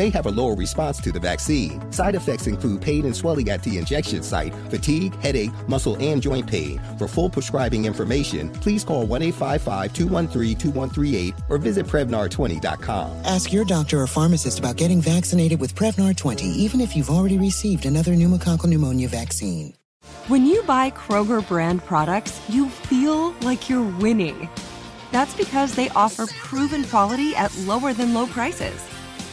may have a lower response to the vaccine. Side effects include pain and swelling at the injection site, fatigue, headache, muscle, and joint pain. For full prescribing information, please call 1 855 213 2138 or visit Prevnar20.com. Ask your doctor or pharmacist about getting vaccinated with Prevnar 20, even if you've already received another pneumococcal pneumonia vaccine. When you buy Kroger brand products, you feel like you're winning. That's because they offer proven quality at lower than low prices.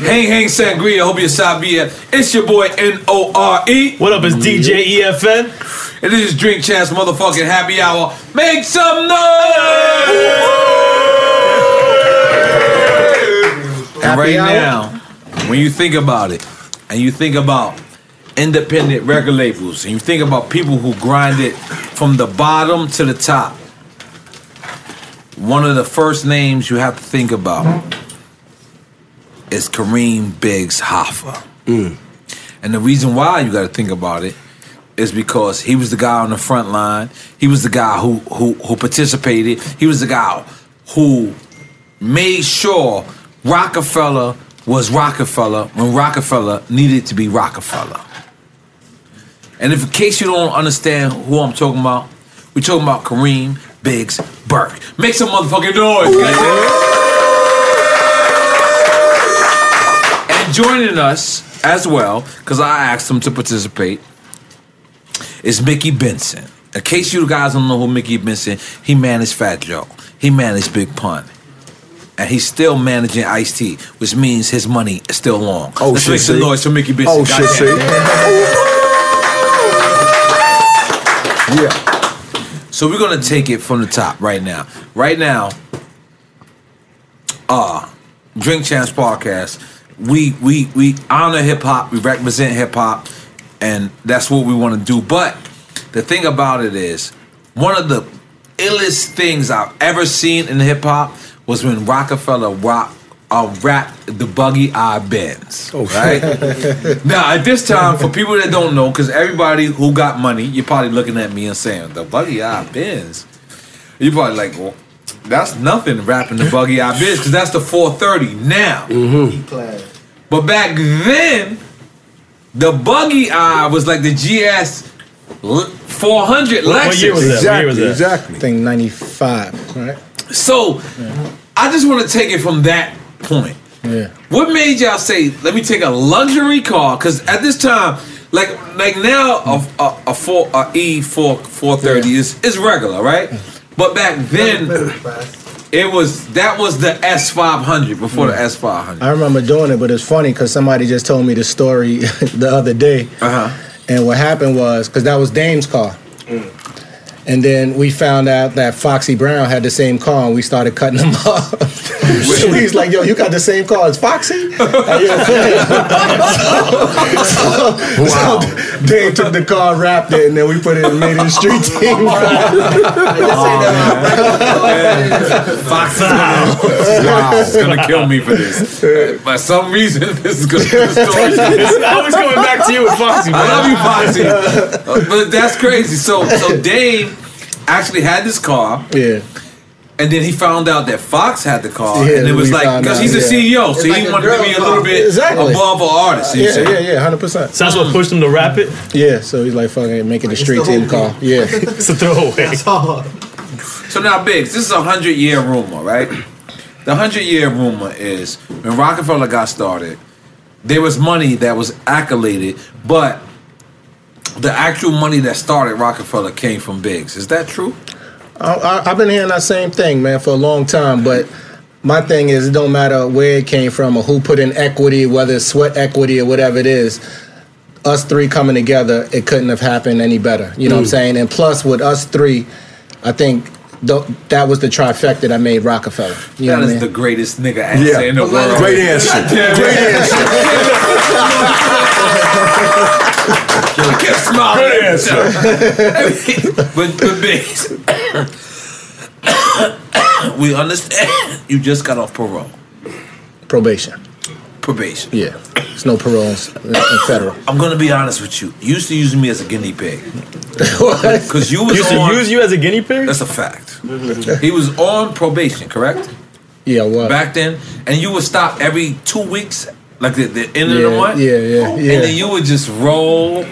Hey, Hang Sangria, hope you're Sabia. It's your boy N-O-R-E. What up, is DJ EFN? And this is Drink Champs Motherfucking Happy Hour. Make some noise! and right now, when you think about it, and you think about independent record labels, and you think about people who grind it from the bottom to the top, one of the first names you have to think about is Kareem Biggs Hoffa. Mm. And the reason why you got to think about it is because he was the guy on the front line. He was the guy who who who participated. He was the guy who made sure Rockefeller was Rockefeller when Rockefeller needed to be Rockefeller. And if in case you don't understand who I'm talking about, we're talking about Kareem Biggs Burke. Make some motherfucking noise. Joining us as well, because I asked him to participate, is Mickey Benson. In case you guys don't know who Mickey Benson, he managed Fat Joe. He managed Big Pun. And he's still managing Ice T, which means his money is still long. Oh, Let's shit, make some see? noise for Mickey Benson. Oh, shit, see? Yeah. So we're gonna take it from the top right now. Right now, uh Drink Champs Podcast. We we we honor hip hop, we represent hip hop, and that's what we want to do. But the thing about it is, one of the illest things I've ever seen in hip hop was when Rockefeller rock, uh, rapped the Buggy Eye Benz. Right now, at this time, for people that don't know, because everybody who got money, you're probably looking at me and saying the Buggy Eye Benz. You're probably like, well, that's nothing rapping the Buggy Eye bitch because that's the 430 now. Mm-hmm. But back then, the Buggy Eye was like the GS 400 What- what year was that? What year was that? exactly. I think 95, right? So, I just want to take it from that point. Yeah. What made y'all say, let me take a luxury car? Because at this time, like like now, a, a, a, four, a E4 430 is, is regular, right? Mm-hmm. But back then, it was that was the S500 before the S500. I remember doing it, but it's funny because somebody just told me the story the other day. Uh-huh. And what happened was, because that was Dame's car. And then we found out that Foxy Brown had the same car, and we started cutting them off. so he's like, "Yo, you got the same car as Foxy?" And you're saying- so, so Dame took the car, wrapped it, and then we put it and made it a street team. Fox is gonna kill me for this. Uh, By some reason, this is gonna be the story. It's always coming back to you with Foxy, I love you, Foxy. Uh, but that's crazy. So, so Dame actually had this car. Yeah. And then he found out that Fox had the car, Yeah, and it was like because he's a yeah. CEO, so It's he like wanted to be a little bit Exactly. above an artist. Yeah, yeah, yeah, hundred percent. So that's what pushed him to rap it. Yeah, so he's like, "Fucking make it a street team car." Yeah, it's a throwaway. So now, Biggs, this is a hundred year rumor, right? The hundred year rumor is when Rockefeller got started, there was money that was accoladed, but the actual money that started Rockefeller came from Biggs. Is that true? I, I, I've been hearing that same thing, man, for a long time. But my thing is, it don't matter where it came from or who put in equity, whether it's sweat equity or whatever it is. Us three coming together, it couldn't have happened any better. You know what I'm Mm. saying? And plus, with us three, I think th- that was the trifecta that made Rockefeller. You know That what I is mean? the greatest nigga answer Yeah. in the world. Great answer. Great answer. I kept smiling. Good answer. but but Biggs, we understand you just got off parole. Probation. Probation. Yeah. It's no parole in, in federal. I'm gonna be honest with you. You used to use me as a guinea pig. Because you was Used to use you as a guinea pig? That's a fact. he was on probation, correct? Yeah, what? Back then, and you would stop every two weeks, like the, the end of the month. yeah, yeah, yeah. And then you would just roll.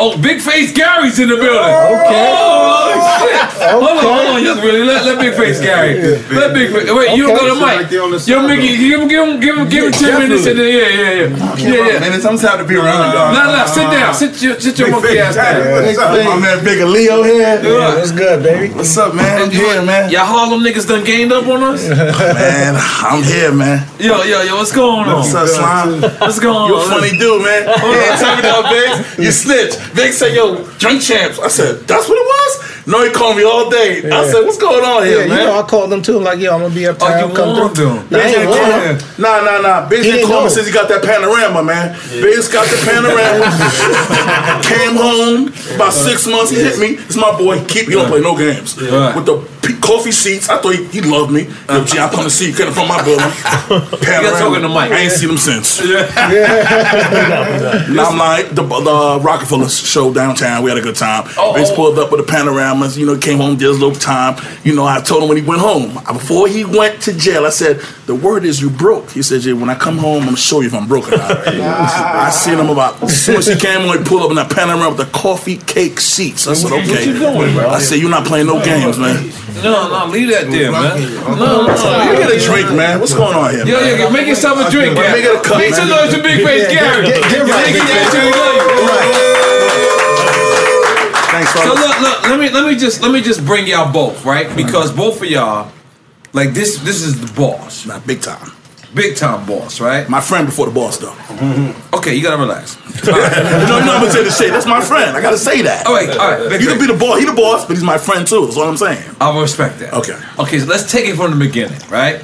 Oh, Big Face Gary's in the building. Oh, okay. Oh, shit. Hold on, hold on. Just really let, let Big Face Gary. Let Big Face. Wait, you don't go to Mike. Yo, Mickey, give him, give him, give him, give him ten minutes. And then, yeah, yeah, yeah, yeah, yeah. Man, sometimes have to be around, dog. No, no, sit down. Sit your, sit your monkey ass down. What's up, my man, Big Leo here. Yeah, what's good, baby? What's up, man? I'm here, man. Y'all Harlem niggas done gained up on us? Oh, man, I'm here, man. Yo, yo, yo, what's going on? What's up, Slime? What's going on? You a funny dude, man. Hold Hey, on. tell me that, Biggs. You snitch. Biggs said, yo, drink champs. I said, that's what it was? No, he called me all day. I said, what's going on here, Yeah, you know, I called them too. I'm like, yo, I'm gonna be uptown. Oh, you come through. them. Nah, I ain't warned him. Nah, nah, nah. Biggs didn't call me since he got that panorama, man. Biggs got the panorama. Came home about six months. He hit me. It's my boy. Keep. You don't play no games. Right. With the coffee seats. I thought he, he loved me. Yo, G, I come to see you. Came from my building. Panorama. talking to Mike. I ain't seen him since. And I'm like the, the Rockefeller show downtown. We had a good time. Oh, Biggs oh. pulled up with the panoramas. You know, came home, did his little time. You know, I told him when he went home. Before he went to jail, I said, "The word is you broke." He said, "Yeah, when I come home, I'm gonna show you if I'm broke or not." I seen him about as soon as he came on, he pulled up in that panorama with the coffee cake seats. I said, What "Okay." you doing, bro? I said, "You're not playing no games, man." No, no, no, leave that there, man. No, no, You get a drink, man. What's going on here? Yo, man? yo, make yourself a drink, Gary. Make it a cup, Make some noise to Big Face Gary. get- right, Make Big it Face. that Thanks, So look, look, let me let me just let me just bring y'all both, right? Because both of y'all, like this, this is the boss, Not big time. Big time boss, right? My friend before the boss, though. Okay, you gotta relax. you know, you know, I'm gonna say the shit. That's my friend. I gotta say that. All right, all right. Big You can be the boss. He the boss, but he's my friend too. That's all I'm saying. I respect that. Okay. Okay, so let's take it from the beginning, right?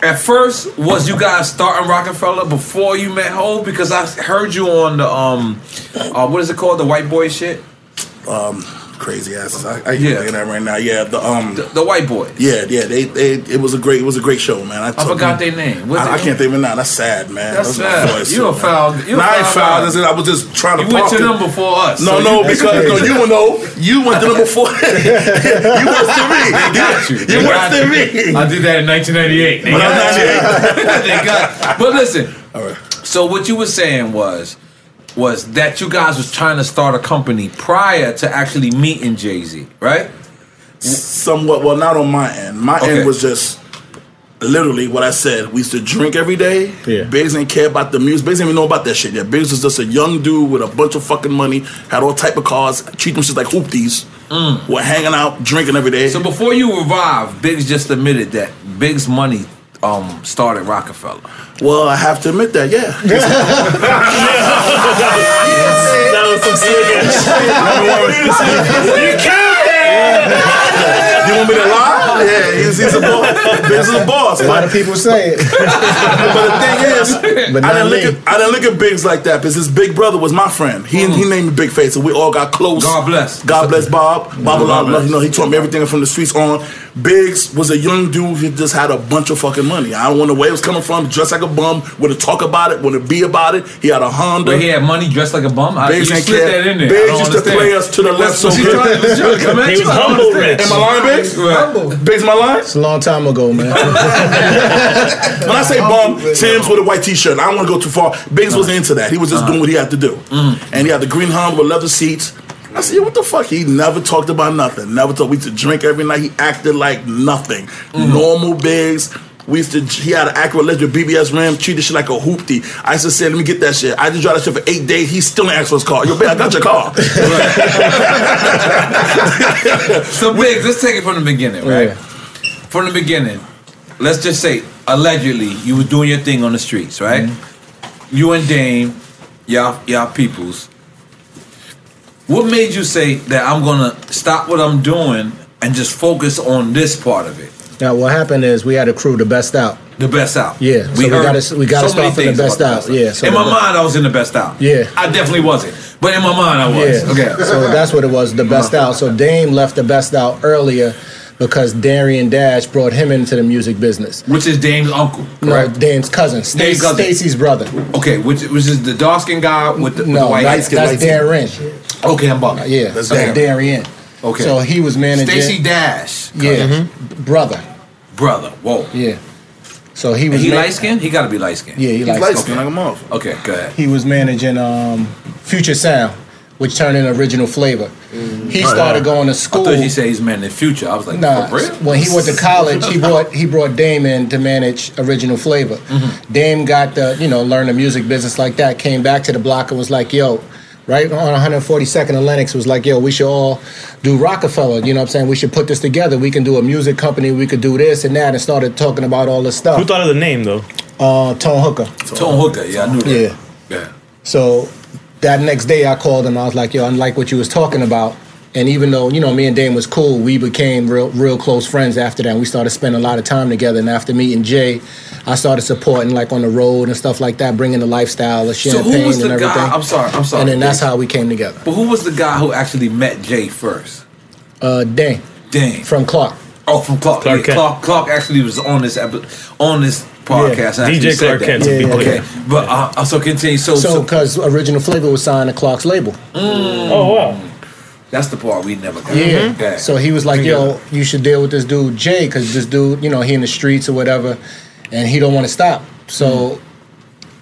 At first, was you guys starting Rockefeller before you met Hove? Because I heard you on the um, uh, what is it called, the white boy shit? Um, crazy asses. I, I yeah. that right now. Yeah, the um the, the white boys. Yeah, yeah. They, they it was a great it was a great show, man. I, I forgot their name. I, I can't think of it now. That's sad, man. That's my sad. You a foul- you a Nah, I ain't foul foul. guy. That's. I was just trying to. You went to it. them before us. No, so no, you- because no, you know you went to them before. you worse than me. They got you. You worse than me. I did that in 1998. They got you. they got. But listen. So what you were saying was was that you guys was trying to start a company prior to actually meeting Jay Z, right? Somewhat. Well, not on my end. My Okay. end was just literally what I said. We used to drink every day. Yeah. Biggs didn't care about the music. Biggs didn't even know about that shit. Yeah, Biggs was just a young dude with a bunch of fucking money, had all type of cars, treat them shit like hoopties. We're hanging out, drinking every day. Mm. So before you revived, Biggs just admitted that Biggs' money um started Rockefeller. Well, I have to admit that, yeah. That was some slick ass shit. You killed You want me to lie? Yeah, he's, he's a boss. Biggs is a boss. A lot of people say it. but the thing is, But I didn't look at I didn't look at Biggs like that because his big brother was my friend. He he mm. named me Big Face, and we all got close. God bless. God bless Bob. Mm. Bob, God Allah, bless. you know, he taught me everything from the streets on. Biggs was a young dude. who just had a bunch of fucking money. I don't know where it was coming from. Dressed like a bum. Want to talk about it. Want to be about it. He had a Honda. But he had money dressed like a bum. I, Biggs you ain't slid that in there. I Biggs don't used to play us to the left so he good. trying- was he trying to come at He you? was humble rich. Am I lying, Biggs? Right. Biggs, am I lying? It's a long time ago, man. When I say bum, Tim's with a white t-shirt. I don't want to go too far. Biggs wasn't into that. He was just uh-huh. doing what he had to do. Mm. And he had the green Honda with leather seats. I said, yeah, what the fuck? He never talked about nothing. Never talked. We used to drink every night. He acted like nothing. Mm. Normal Biggs. We used to. He had an Acura Legend BBS Ram. Treated shit like a hoopty. I used to say, let me get that shit. I just drive that shit for eight days. He still ain't asked for his car. Yo, babe, I got your car. So Biggs, let's take it from the beginning, right? Yeah. From the beginning, let's just say allegedly you were doing your thing on the streets, right? Mm-hmm. You and Dame, y'all, y'all peoples. What made you say that I'm gonna stop what I'm doing and just focus on this part of it? Now, what happened is we had a crew, the best out. The best out. Yeah, so we heard gotta- we gotta many start from the things best about out. Yeah, so in my the- mind, I was in the best out. Yeah. I definitely wasn't, but in my mind, I was. Yeah. Okay. So that's what it was, the best out. So Dame left the best out earlier because Darien Dash brought him into the music business. Which is Dame's uncle, No, correct? Dame's cousin, Dame's cousin. Stacey's brother. Okay, which, which is the dark skinned guy with the, with the white that's, hair. that's Darren. Okay, I'm bugging. Yeah, That's that's Darren. Darian. Okay. So he was managing. Stacey Dash. Yeah, brother. Brother. Whoa. Yeah. So he And was. he ma- light skinned? He gotta be light skinned. Yeah, he He's light light skinned. skinned like a motherfucker. Okay, go ahead. He was managing um, Future Sound, which turned in original flavor. He started going to school. I school. thought he said he's man in the future. I was like, Nah, for when he went to college, he brought he brought Dame in to manage original flavor. Mm-hmm. Dame got the you know learn the music business like that. Came back to the block and was like, "Yo, right on 142nd and Lenox was like, yo, we should all do Rockefeller. You know what I'm saying? We should put this together. We can do a music company. We could do this and that." And started talking about all this stuff. Who thought of the name though? Uh, Tone Hooker. Tone Hooker, yeah, I knew that. Yeah. Yeah. So that next day I called him. I was like, yo, I like what you was talking about. And even though, you know, me and Dame was cool, we became real real close friends after that. And we started spending a lot of time together. And after meeting Jay, I started supporting like on the road and stuff like that, bringing the lifestyle of So champagne who was the and everything. guy? I'm sorry, I'm sorry. And then that's how we came together. But who was the guy who actually met Jay first? Uh, Dame. Dame. From Clark. Oh, from Clark. Clark yeah, Kent. Clark, Clark actually was on this epi- on this podcast. and DJ said Clark that. Kent, to be okay, but uh, uh, so continue. So, So, so, because Original Flavor was signed to Clark's label. Oh wow. That's the part we never got. Yeah. Okay. So he was like, "Yo, you should deal with this dude Jay, because this dude, you know, he in the streets or whatever, and he don't want to stop." So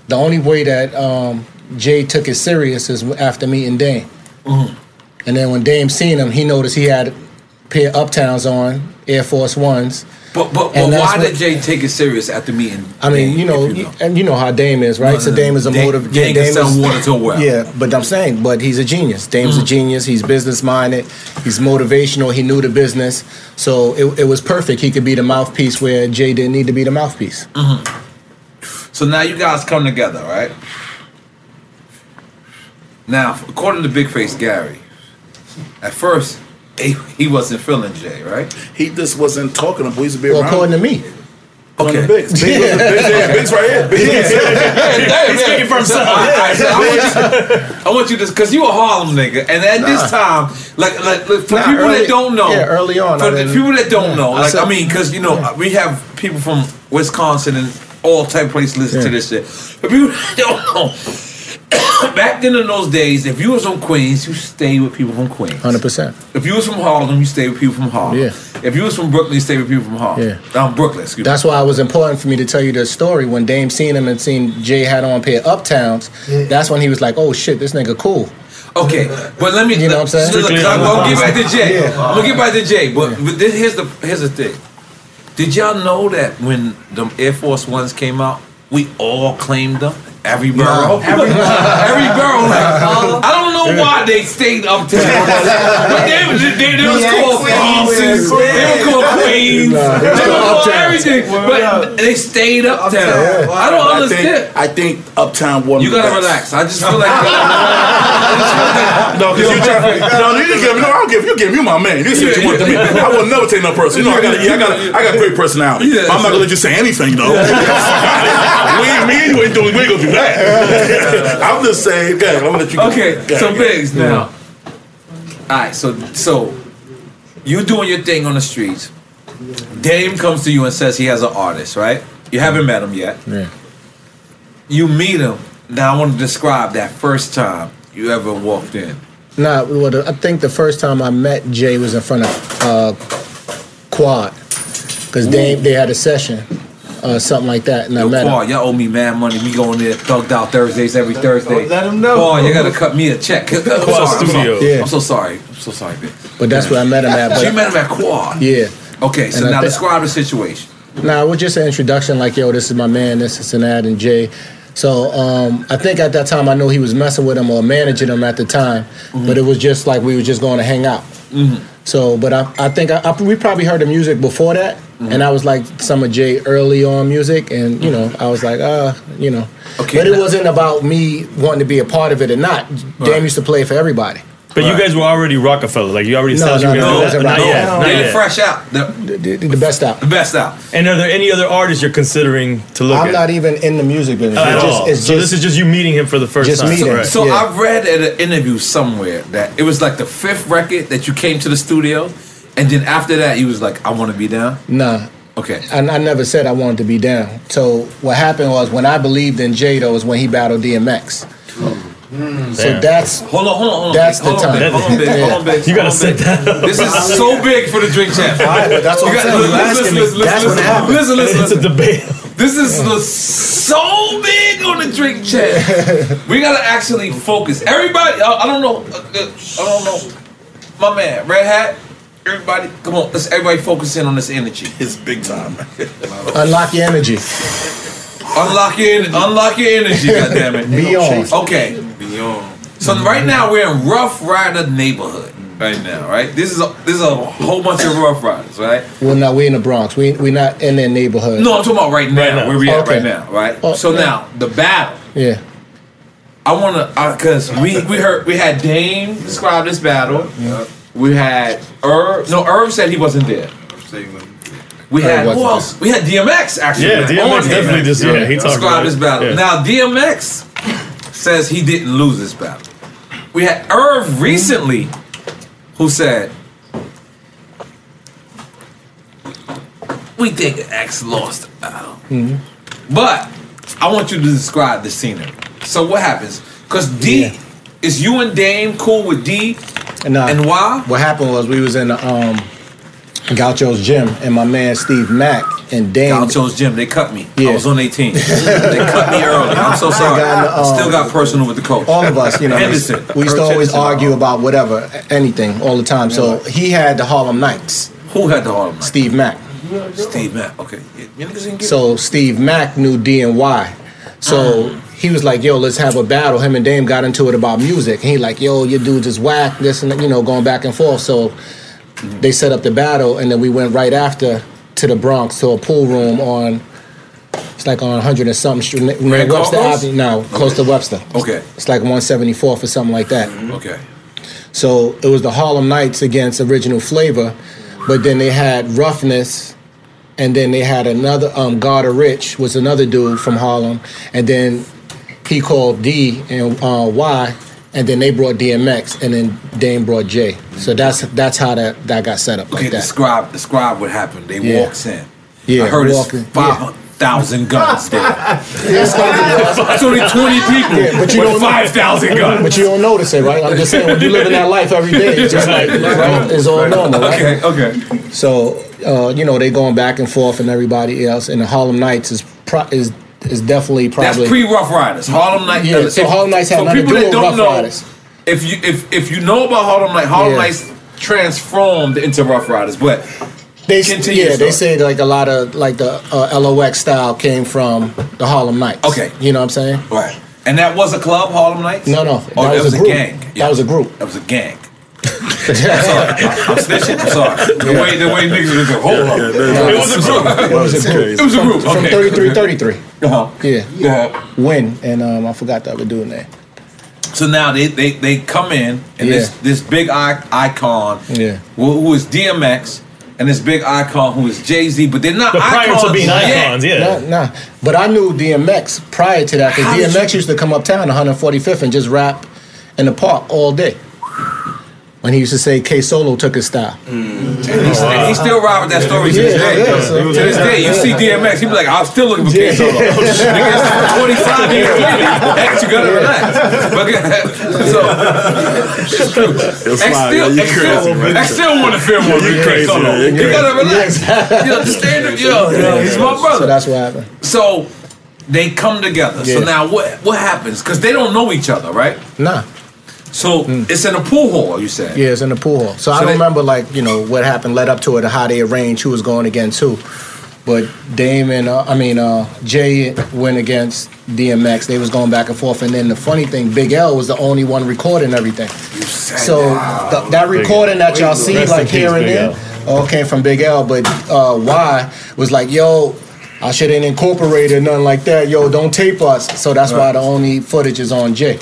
the only way that um, Jay took it serious is after meeting Dame, Mhm. and then when Dame seen him, he noticed he had a pair of Uptowns on, Air Force Ones. But but, but why did Jay take it serious at the meeting? I mean, you know, and you know how Dame is, right? No, so Dame is a Dame- motive. Dame can sell water to well. Yeah, but I'm saying, but he's a genius. Dame's a genius. He's business minded. He's motivational. He knew the business, so it, it was perfect. He could be the mouthpiece where Jay didn't need to be the mouthpiece. Mhm. So now you guys come together, right? Now, according to Big Face Gary, at first he, he wasn't feeling Jay, right? He just wasn't talking to him. He used to be Well, around. according to me, Okay. Biggs. Biggs, Yeah. Biggs, yeah, Biggs right here. Biggs. He's speaking for himself. I, want you, I want you to, because you a Harlem nigga, and at this time, like, like, like, for Nah, people early- that don't know, yeah, early on, for I the people that don't yeah, know, I like, said- I mean, because you know, we have people from Wisconsin and all type of places listen to this shit. But people that don't know. Back then in those days, if you was from Queens, you stayed with people from Queens. Hundred percent. If you was from Harlem, you stayed with people from Harlem. Yeah. If you was from Brooklyn, you stayed with people from Harlem. Yeah. Um, Brooklyn, excuse That's why it was important for me to tell you the story. When Dame seen him and seen Jay had on a pair of Uptowns, that's when he was like, "Oh shit, this nigga cool." Okay, but let me. You know what I'm saying? Look, Strictly I'm gonna get back to Jay. Yeah. I'm gonna get back to Jay. But, but this, here's the here's the thing. Did y'all know that when the Air Force Ones came out, we all claimed them? Every borough, every, every borough. Like, I don't know why they stayed uptown, but they, they, they, they was called Bosses, they were called Queens, Nah, they they were were called everything, but they stayed uptown. I don't I understand. think, I think Uptown won. You gotta relax. I just feel like. No, because you try, no, you didn't give me. No, I don't give you. Give me my man. This is what you want to me. I will never take no person. You know, I got, yeah, I got, I got great personality. Yeah. I'm not gonna let you say anything though. we, me and you ain't doing. We ain't gonna do that. I'm just saying. Go ahead, I'm gonna let you. Go. Okay, Go so ahead. Biggs now. All right, so so you doing your thing on the streets. Dame comes to you and says he has an artist, right? You haven't met him yet. Yeah. You meet him. Now I want to describe that first time you ever walked in. Nah, well, I think the first time I met Jay was in front of uh, Quad, because they they had a session, uh, something like that, and Yo, I met Paul, him. y'all owe me mad money. We going there thugged out Thursdays every Thursday. Let him know. Paul, you gotta cut me a check. I'm sorry, I'm sorry. Studio. Yeah. I'm so sorry. I'm so sorry, Biggs. But that's where I met him at. So you met him at Quad. yeah. Okay, so And now thi- describe the situation. Nah, it was just an introduction, like, yo, this is my man, this is an ad, and Jay. So um, I think at that time I knew he was messing with him or managing him at the time, Mm-hmm. but it was just like we were just going to hang out. So, but I, I think I, I, we probably heard the music before that, Mm-hmm. and I was like some of Jay early on music, and you know, I was like, uh, you know, Okay, but it now- wasn't about me wanting to be a part of it or not. Dame used to play for everybody. But you guys were already Rockefeller. Like you already No, said no, you were no, gonna it do wasn't that. Yet. No. Not They're yet. fresh out. The, The, the, the best out. the best out. And are there any other artists you're considering to look at? I'm at? not even in the music business. at It's just, all. it's so just this is just you meeting him for the first Just time. meeting. Right. So Yeah. I've read at an interview somewhere that it was like the fifth record that you came to the studio, and then after that you was like, I want to be down. nah. Okay. And I never said I wanted to be down. So what happened was when I believed in Jay though was when he battled DMX. Oh. So that's Hold on, hold on, hold on. That's Big. hold the on, time. Hold on, big. Hold on, big. You gotta Hold on, set that up. This is so big for the drink champ. Alright, but that's what You I'm got- saying. You listen, listen, listen, That's listen, what happened. Listen, listen, It's a debate. This is the- so big on the drink champ. we gotta actually focus. Everybody, I, I don't know. uh, uh, I don't know. My man, Red Hat. Everybody, come on. Let's everybody focus in on this energy. It's big time. unlock your energy. Unlock your, en- unlock your energy, goddammit. Beyond. Okay. Beyond. So right now we're in Rough Rider neighborhood. Right now, right? This is a this is a whole bunch of Rough Riders, right? Well, now we're in the Bronx. We we're not in their neighborhood. No, I'm talking about right now. Right now. Where we at Okay. right now, right? Oh, so yeah. now the battle. Yeah. I wanna because we we heard we had Dame describe this battle. We had Irv. No, Irv said he wasn't there. We had who wasn't else? We had DMX actually. Yeah, DMX on here. definitely just- yeah, he talked described about this battle. Yeah. Now DMX says he didn't lose this battle. We had Irv recently, who said. We think X lost the battle. But I want you to describe the scenery. So what happens? Because D Yeah. is you and Dame cool with D And, uh, and why? What happened was we was in the, um, Gaucho's gym, and my man Steve Mack and Dame. Gaucho's gym, they cut me. Yeah. I Yeah. was on 18. they cut me early. I'm so sorry. got in the, I still um, got personal with the coach. all of us, you know, Henderson. we used to Coach always Henderson. argue about whatever, anything, all the time. So he had the Harlem Knights. Who had the Harlem Nights? Steve Mack. Steve Mack. Okay. Yeah, you niggas didn't get So Steve Mack knew D and Y. So he was like, "Yo, let's have a battle." Him and Dame got into it about music, and he like, "Yo, your dudes is whack." This and that, you know, going back and forth. So they set up the battle, and then we went right after to the Bronx to a pool room on. It's like on 100 and something street, Grand Webster Avenue. No, close to Webster. Okay. It's like 174th or something like that. Okay. So it was the Harlem Knights against Original Flavor, but then they had Roughness and then they had another um Garda Rich was another dude from Harlem, and then he called D and uh, Y, and then they brought DMX, and then Dame brought Jay. So that's that's how that that got set up Okay, like that. describe describe what happened. They Yeah. walks in. Yeah, I heard walking, it's five thousand guns there. It's gonna It's only twenty people Yeah, but you with don't five thousand guns. But you don't notice it, right? I'm just saying when you live in that life every day, it's just like right, it's all normal, right? Okay, okay. So uh, you know they going back and forth and everybody else, and the Harlem Nights is pro- is is definitely probably That's pre Rough Riders. Harlem Nights. Yeah, so Harlem Nights had nothing to do with Rough know, Riders. If you if if you know about Harlem Nights, Harlem Yeah. Nights transformed into Rough Riders, but They Continue yeah, they say like a lot of like the uh, LOX style came from the Harlem Nights. Okay. you know what I'm saying? right. And that was a club, Harlem Nights. No, no, Oh, that that was was a gang. That was a group. That was a gang. I'm sorry. I'm snitching. I'm sorry. The way the way niggas was like, hold up. It was a group. It was a group. It was a group. From Okay. 33, 33. Uh-huh. Yeah. Yeah. Win and um, I forgot the other dude name. So now they, they, they come in and this Yeah. this big icon Yeah. who, who is DMX and this big icon who is Jay Z, but they're not But prior icons to being yet. icons, yeah. Nah, nah. But I knew DMX prior to that because did DMX used to come uptown 145th and just rap in the park all day. When he used to say K Solo took his style. And he's, and he still ride with that story to this day. yeah, so- to this day, you see DMX, he be like, I'm still looking for K Solo. Yeah. Nigga, it's 25 years later. X, you gotta relax. But, so, it's true. X still, X still. X still want to feel more You with K crazy, Solo. man. You You gotta crazy. relax. Yes. You understand it? Yo, yo, he's my brother. So that's what happened. So they come together. So now what what happens? Because they don't know each other, right? Nah. So it's in a pool hall, you said. Yeah, it's in the pool hall. So, I don't they- remember like you know what happened led up to it, or how they arranged who was going against who. But Dame and uh, I mean uh, Jay went against DMX. They was going back and forth, and then the funny thing, Big L was the only one recording everything. So th- that recording that y'all see like here and there, L. all came from Big L. But uh, Y was like, yo. I shouldn't incorporate or nothing like that. Yo, don't tape us. So that's why the only footage is on Jay.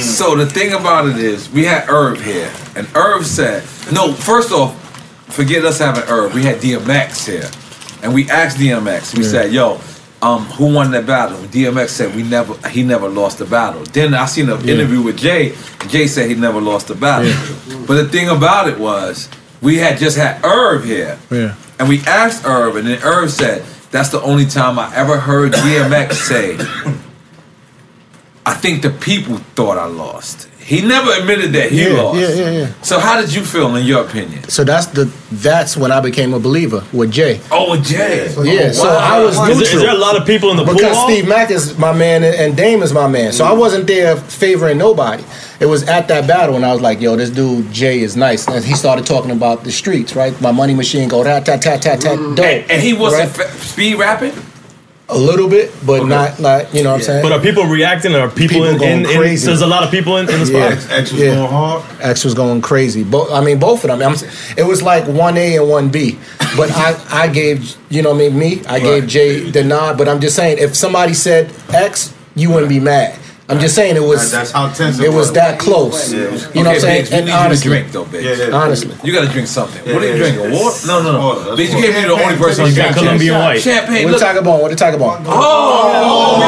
So the thing about it is, we had Irv here, and Irv said, "No, first off, forget us having Irv. We had DMX here, and we asked DMX. We Yeah. said, "Yo, um, who won that battle?" DMX said, "We never. He never lost the battle." Then I seen an Yeah. interview with Jay. and Jay said he never lost the battle. But the thing about it was, we had just had Irv here, Yeah. and we asked Irv, and then Irv said, "That's the only time I ever heard DMX say." I think the people thought I lost. He never admitted that he Yeah, lost. yeah, yeah, yeah. So how did you feel in your opinion? So that's the that's when I became a believer with Jay. Oh, with Jay. Yeah, so I was Is there- neutral. is there a lot of people in the pool because hall? Steve Mack is my man and- and Dame is my man. So I mm. wasn't there favoring nobody. It was at that battle and I was like, yo, this dude Jay is nice. And he started talking about the streets, right? My money machine go tat tat tat tat tat mm. dope. And, and he wasn't right? fa- speed rapping. A little bit, but not not you know what I'm saying. But are people reacting? Are people, People in, going in, in. There's a lot of people in, in the spot. Yeah. X was Yeah. going hard. X was going crazy. Both, I mean, both of them. I'm, it was like one A and one B. But I, I gave, you know, what I mean, me, I gave Jay the nod. But I'm just saying, if somebody said X, you wouldn't be mad. I'm just saying it was. That's how tense it it was was. that close. Yeah, it was- You know what I'm saying? Biggs, we And need you to honestly, drink though, bitch. Yeah, yeah. honestly, You gotta drink something. Yeah, what are you yeah, drinking? yeah. Water? No, no, no. Water, that's you water. can't be the only person on You got drinking Colombian champagne. white. Champagne. what Look. the Tagabon? What the Tagabon? Oh,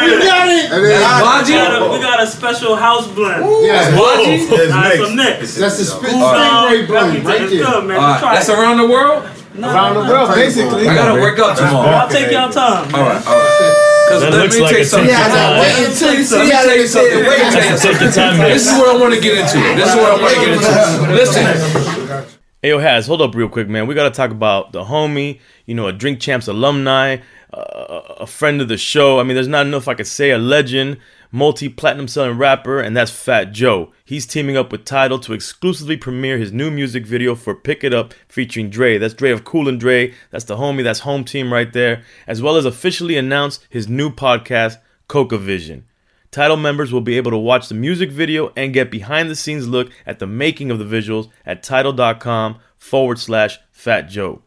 We got it. And then Why'd we got, a, we got a special house blend. Yeah. Why'd you- Nah, some Nicks. That's the spit Cool stingray blend everything right is there. good, man. Right, that's around the world. No, Around the world, basically. I gotta work out tomorrow. I'll take y'all time. All right, all right. Because That let looks me like tell you a something. take your time. Wait until you see Let me how tell they you say something. it. Wait tell you Take your time, This is what I want to get into. This is what I want to get into. Listen, Hey, yo, Has, hold up real quick, man. We got to talk about the homie, you know, a Drink Champs alumni, uh, a friend of the show. I mean, there's not enough I could say. A legend, multi platinum selling rapper, and that's Fat Joe. He's teaming up with Tidal to exclusively premiere his new music video for Pick It Up featuring Dre. That's Dre of Cool and Dre. That's the homie. That's home team right there. As well as officially announce his new podcast, Coca Vision. Tidal members will be able to watch the music video and get behind the scenes look at the making of the visuals at tidal.com forward slash Fat Joe.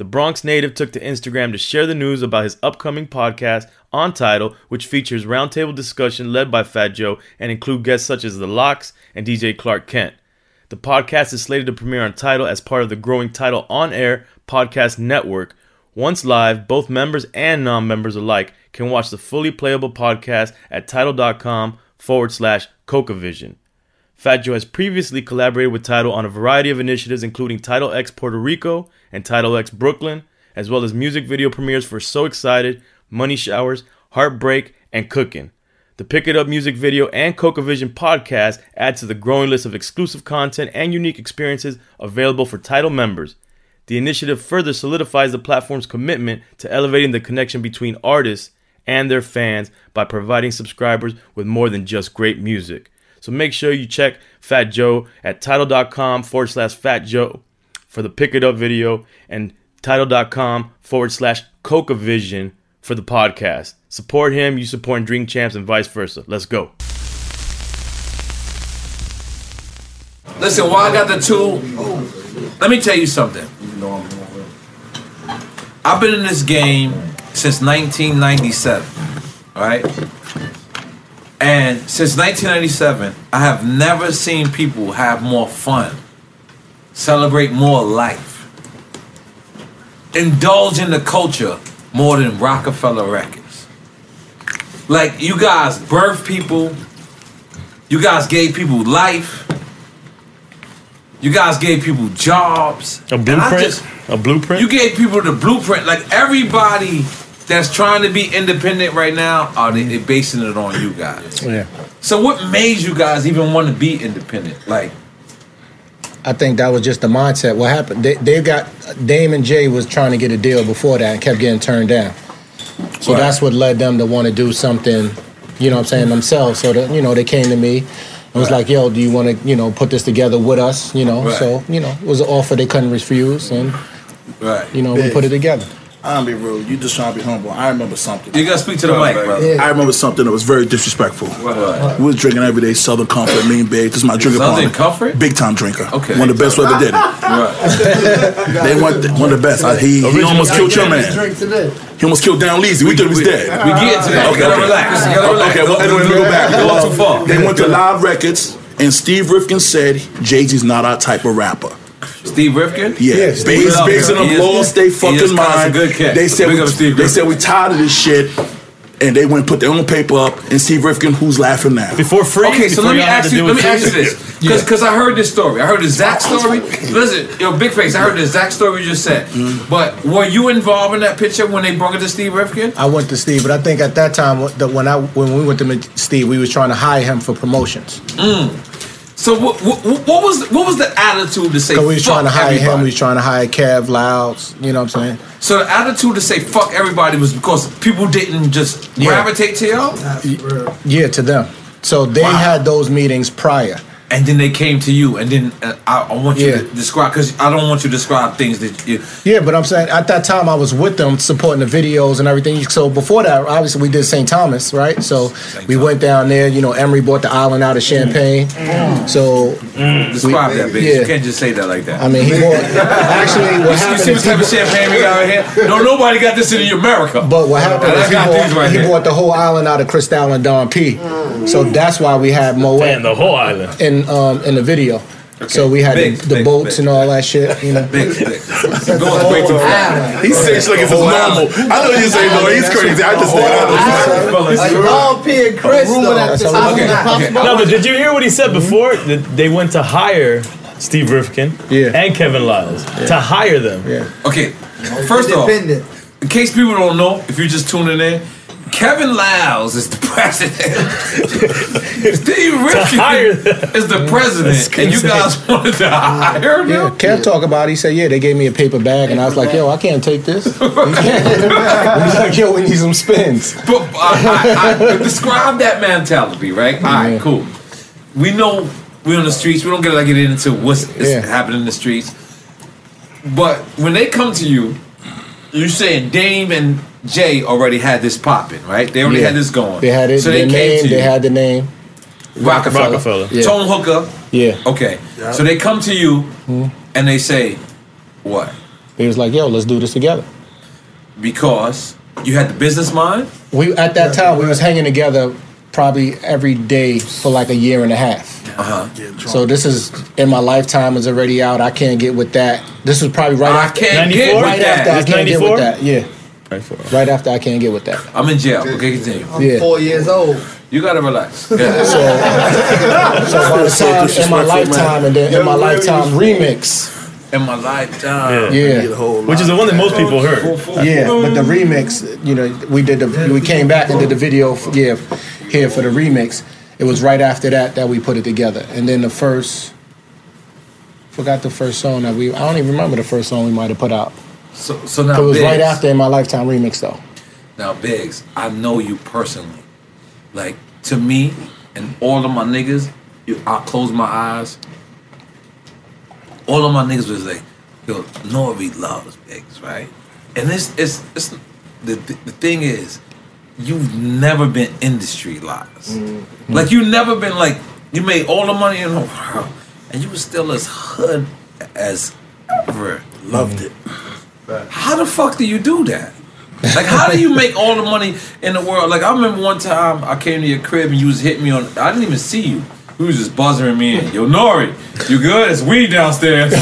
The Bronx native took to Instagram to share the news about his upcoming podcast on Tidal, which features roundtable discussion led by Fat Joe and include guests such as The LOX and DJ Clark Kent. The podcast is slated to premiere on Tidal as part of the growing Tidal On Air podcast network. Once live, both members and non members alike can watch the fully playable podcast at tidal.com forward slash CocaVision. Fat Joe has previously collaborated with Tidal on a variety of initiatives, including Tidal X Puerto Rico and Tidal X Brooklyn, as well as music video premieres for So Excited, Money Showers, Heartbreak, and Cooking. The Pick It Up music video and CocaVision podcast add to the growing list of exclusive content and unique experiences available for Tidal members. The initiative further solidifies the platform's commitment to elevating the connection between artists and their fans by providing subscribers with more than just great music. So make sure you check Fat Joe at tidal.com forward slash Fat Joe for the Pick It Up video and tidal.com forward slash Coca Vision for the podcast. Support him, you support Drink Champs, and vice versa. Let's go. Listen, while I got the two, let me tell you something. I've been in this game since 1997, all right? And since 1997, I have never seen people have more fun, celebrate more life, indulge in the culture more than Rockefeller Records. Like, you guys birthed people, you guys gave people life, you guys gave people jobs. A blueprint? a blueprint? You gave people the blueprint. Like everybody that's trying to be independent right now, are they, they basing it on you guys? Yeah. So what made you guys even want to be independent? Like, I think that was just the mindset. What happened? They, they got Dame and Jay was trying to get a deal before that and kept getting turned down. So Right. that's what led them to want to do something, you know what I'm saying, themselves. So that, you know, they came to me and was like, yo, do you want to, you know, put this together with us? You know, Right. so, you know, it was an offer they couldn't refuse and, right. you know, we put it together. I'm be rude. You just trying to be humble. I remember something. You gotta speak to the mic, brother. I remember something that was very disrespectful. What? We was drinking every day Southern Comfort, Mean Big. This is my drinking Southern partner. Big time drinker. Okay. One of the best who ever did it. Right. they went one of the best. I, he, he almost killed your man. Drink today. He almost killed Down Leezy. We, thought he was dead. we get to that. Okay, okay. relax. You gotta relax. Okay, well, Don't- anyway, let me go back. don't go too far. They went to Live Records, and Steve Rifkin said Jay Z's not our type of rapper. Steve Rifkin? Yeah, Yeah, Base, Steve Rifkin. basing He them is- lost they fucking kinda mind. good cat. They said Big we, up Steve they Rifkin. said we tired of this shit, and they went and put their own paper up. And Steve Rifkin, who's laughing now? Before free? Okay, so let me ask you. Let me ask you this, because I heard this story. I heard the Zach story. Listen, yo, big face. I heard the Zach story you just said. Mm-hmm. But were you involved in that picture when they brought it to Steve Rifkin? I went to Steve, but I think at that time that when I when we went to Steve, we was trying to hire him for promotions. Mm. So what, what, what was what was the attitude to say? Because we was fuck trying to hire him, everybody? we was trying to hire Kev Louds, you know what I'm saying? So the attitude to say fuck everybody was because people didn't just Yeah. gravitate to y'all. Yeah, to them. So they had those meetings prior. And then they came to you, and then uh, I, I want you Yeah. to describe because I don't want you to describe things that you. Yeah, but I'm saying at that time I was with them supporting the videos and everything. So before that, obviously we did St. Thomas, right? So we went down there. You know, Emery bought the island out of mm. Champagne. Mm. So mm. Describe we- that, bitch. Yeah. You can't just say that like that. I mean, he bought. Actually, what you, see- you happened see is what he type of champagne we got right here? No, nobody got this in America. But what happened And is he, bought, right he bought the whole island out of Cristal and Don P. So that's why we had Moet. Damn, the whole island. In um in the video. So we had Big, the, the big, boats big. and all that shit. You know. Big, big. Going way too far. He said like if it's normal. I know you say no, he's crazy. I just think Like Don P and Chris, though. That's how we Okay, do it. okay. No, but did you hear what he said before? That they went to hire Steve Rifkin and Kevin Liles to hire them. Yeah. Okay, first off, Independent. in case people don't know, if you're just tuning in, Kevin Liles is the president. Steve Rifkin hire is the president, and you guys wanted to hire him. Yeah, Kev talk about it. He said, yeah, they gave me a paper bag, and I was like, yo, I can't take this. He's like, yo, we need some spins. But I, I, I, describe that mentality, right? All right, cool. We know we're on the streets. We don't get to get into what's Yeah. happening in the streets. But when they come to you, you're saying Dame and Jay already had this popping, right? They already Yeah. had this going. They had it. So they came name. to you. They had the name. Rockefeller. Rockefeller. Yeah. Tone Hooker. Yeah. Okay. So they come to you and they say, what? He was like, yo, let's do this together. Because you had the business mind? We at that time we was hanging together probably every day for like a year and a half. Uh-huh. So this is in my lifetime is already out. I can't get with that. This was probably right I after. can't get with right that. after I can't get 94? with that. Yeah. Right after I can't get with that. I'm in jail. Okay, continue. I'm Yeah. four years old. You gotta relax. Yeah. So, so by the So in my disrespectful, man. lifetime and then in my lifetime remix. In my lifetime. Yeah. Which is the one that most people heard. Yeah, but the remix, you know, we did the we came back and did the video for, yeah here for the remix. It was right after that that we put it together, and then the first forgot the first song that we I don't even remember the first song we might have put out. So, so now it was right after in my lifetime remix though. Now, Biggs, I know you personally. Like to me and all of my niggas, you, I close my eyes. All of my niggas was like, yo, Nori loves Biggs, right? And it's it's it's the the, the thing is, you've never been industrialized. Mm-hmm. Like you never been like you made all the money in the world, and you were still as hood as ever. Loved it. How the fuck do you do that? Like, how do you make all the money in the world? Like, I remember one time I came to your crib and you was hitting me on. I didn't even see you. You was just buzzing me in. Yo, Nori, you good? It's weed downstairs. like,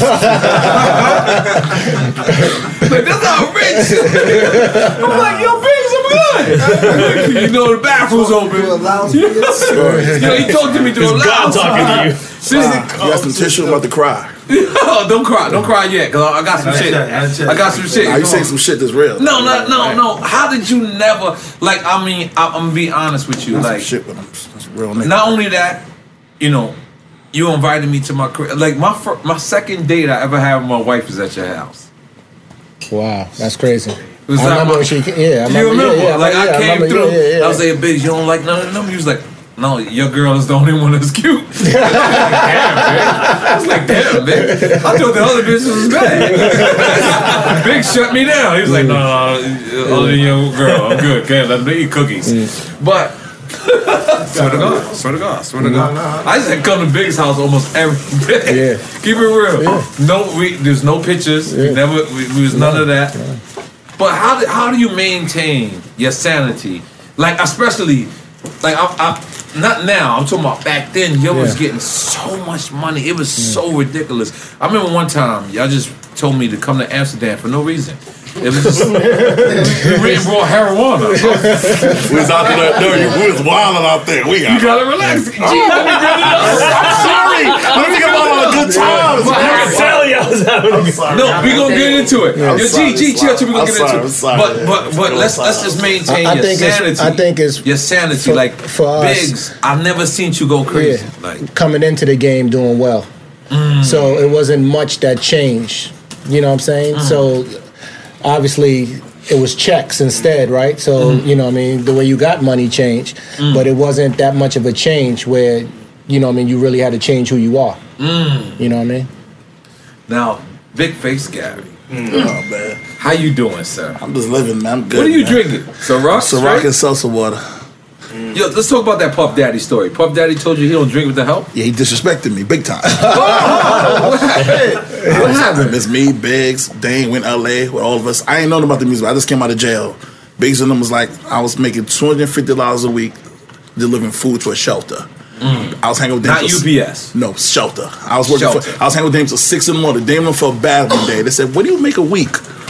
that's not rich. I'm like, yo, Biggs, I'm good. you know, the bathroom's open. Yo, he talked to me through a It's God loud talking to you. Seriously. You got some tissue? I'm about to cry. Oh, don't cry, don't cry yet, cause I got some shit. I got some shit. Nah, you saying some shit that's real. No, no, no, no. How did you never like? I mean, I, I'm gonna be honest with you. That's Like, shit, but I'm, that's real nigga. not only that, you know, you invited me to my crib. Like my fir- my second date I ever had with my wife was at your house. Wow, that's crazy. Was I remember my- when she yeah. I remember, you remember? Yeah, yeah, like yeah, I came remember, through. Yeah, yeah, yeah. I was like, "Bitch, you don't like none of them." He was like, "No, your girl is the only one that's cute." I was like, "Damn, bitch! I thought the other bitches was bad." Big shut me down. He was like, "No, no, no other than your girl, I'm good. Can't let me eat cookies." Mm. But swear to God, swear to God, swear to God, I just had come to Big's house almost every day. Yeah. Keep it real. No, we, there's no pictures. We never, we, we was none of that. But how do, how do you maintain your sanity? Like especially, like I, I not now. I'm talking about back then. Yo was Yeah. getting so much money. It was so ridiculous. I remember one time y'all just told me to come to Amsterdam for no reason. It was just we went and brought marijuana. we was out there. No, you we was wilding out there. We got. You gotta relax. Gee, Oh, let me get it up. I'm sorry. Let me get about all the good times. I can tell you I was having a I'm sorry. No, we gonna get into it. I'm Yo, G, G, chill till we gonna I'm get sorry, into it. sorry. But but but let's let's just maintain I- I your think it's- sanity. I think it's your sanity. for- like for us- Biggs, I've never seen you go crazy. Yeah. Like coming into the game doing well. Mm. So it wasn't much that changed. You know what I'm saying? Mm. So obviously it was checks instead, right? So, Mm. you know what I mean, the way you got money changed, but it wasn't that much of a change where, you know what I mean, you really had to change who you are. mm. You know what I mean? now, big face Gary. Oh man, How you doing, sir? I'm just living, man. I'm good. what are you man. drinking? Ciroc? Ciroc straight? and seltza water. Yo, let's talk about that Puff Daddy story. Puff Daddy told you he don't drink with the help. Yeah, he disrespected me big time. Oh, what happened? What happened? It's me, Biggs, Dame, went LA with all of us. I ain't known about the music. I just came out of jail. Biggs and them was like, I was making two hundred and fifty dollars a week delivering food to a shelter. Mm. I was hanging with them. Not till- UPS. No, shelter. I was working Shelter. for. I was hanging with them till six in the morning. Damn them felt bad one day. They said, "What do you make a week?"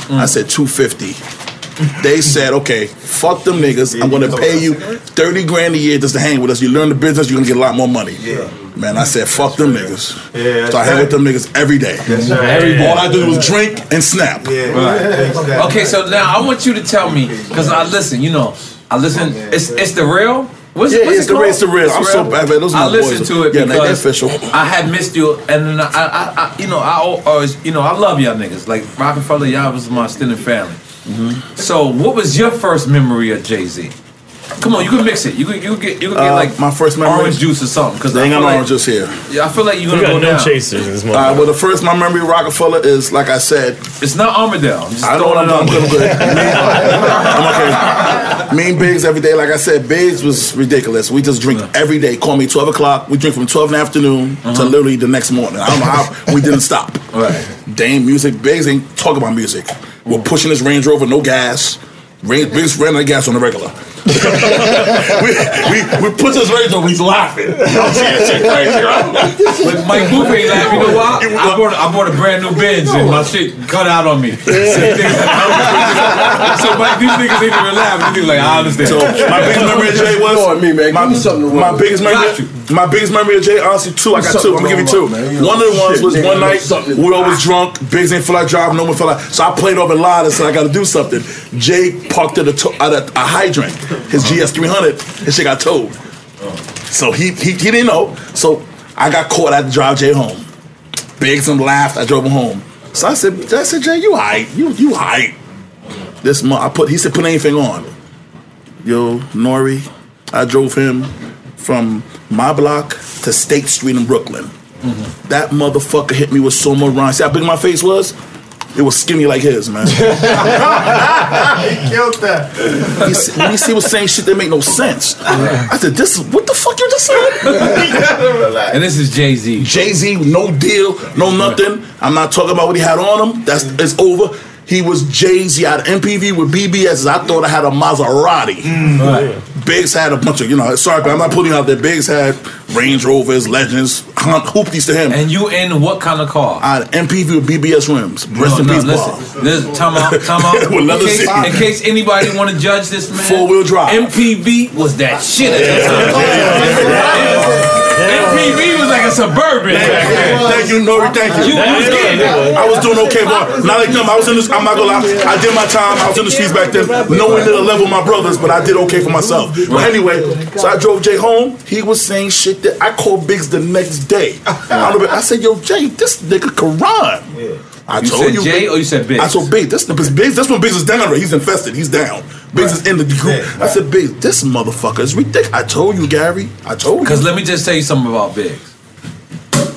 Mm. I said, 250 They said, "Okay, fuck them niggas. I'm going to pay you thirty grand a year just to hang with us. You learn the business, you're gonna get a lot more money." Yeah. Man, I said, "Fuck them niggas." Yeah, so I hang with them niggas every day. That's right. Every day. All I do was drink and snap. Right. Okay, so now I want you to tell me because I listen. You know, I listen. It's it's the real. What's, Yeah, what's it's it the called? real, it's the real. I'm so bad, man. Those are I my listened boys. to it Yeah, they- they because official. I had missed you, and then I, I, I, you know, I always, you know, I love y'all niggas. Like Rockefeller, y'all was my extended family. Mm-hmm. So, what was your first memory of Jay Z? Come on, you can mix it. You can, you can get, you can get Uh, like my first memory- orange juice or something. Because They ain't got no orange juice here. Yeah, I feel like you're gonna got go no down. chasers in this All right, motherfucker. well, the first my memory of Rockefeller is like I said. It's not Armadale. I'm just I know what I'm doing. I'm good. I'm good. I'm okay. Me and Biggs every day. Like I said, Biggs was ridiculous. We just drink every day. Call me 12 o'clock. We drink from 12 in the afternoon to literally the next morning. I don't know how we didn't stop. Right. Dame music. Biggs ain't talk about music. We're pushing this Range Rover, no gas. Range, Biggs ran out of gas on the regular. we, we, we put this radio over, he's laughing. I'm seeing shit crazy, right? But Mike Booth ain't laughing. You know why? I bought, I bought a brand new Benz and my shit cut out on me. So, so Mike, these niggas ain't even laughing. These niggas like, I understand. So my biggest memory of Jay was me, man. My, Give me something to my biggest memory. My biggest memory of Jay, honestly, two. I got two. I'm gonna give you two. One of the ones was one night we all was drunk. Biggs ain't feel like driving. No one felt like. So I played over loud and said I got to do something. Jay parked at a, to- at a, a hydrant. His GS 300. His shit got towed. So he, he he didn't know. So I got caught. I had to drive Jay home. Biggs and laughed. I drove him home. So I said, I said, Jay, you hype. You you hype. This month I put. He said, put anything on. Yo, Nori, I drove him from my block to State Street in Brooklyn. Mm-hmm. That motherfucker hit me with so much rhyme. See how big my face was? It was skinny like his, man. he killed that. He s- when he see was saying shit that make no sense. I said, "This is what the fuck you just said." and this is Jay Z. Jay Z, no deal, no nothing. I'm not talking about what he had on him. That's mm. it's over. He was Jay Z. I had MPV with BBS. I thought I had a Maserati. Mm. Biggs had a bunch of, you know, sorry, but I'm not putting out there. Biggs had Range Rovers, Legends, hunt, hoopties to him. And you in what kind of car? I had MPV with BBS rims. Rest No, in no, peace, listen, Bob. listen, time out, time out. In, case, in case anybody want to judge this man, Four wheel drive. MPV was that shit at the time. MPV was like a suburban. Thank back you, then. thank you, Nori. Thank you. You was getting it. I was doing okay, but not like them. I was in this. I'm not gonna lie. I did my time. I was in the streets back then, nowhere near the level of my brothers, but I did okay for myself. But anyway, so I drove Jay home. He was saying shit that I called Biggs the next day. I, don't know, I said, "Yo, Jay, this nigga can run." I You told said you, Jay Biggs. or you said Biggs? I told Biggs. This this Biggs. That's when Biggs is down. Right? He's infested. He's down. Biggs is in the group. I said, Biggs, this motherfucker is ridiculous. I told you, Gary. I told you. Because let me just tell you something about Biggs.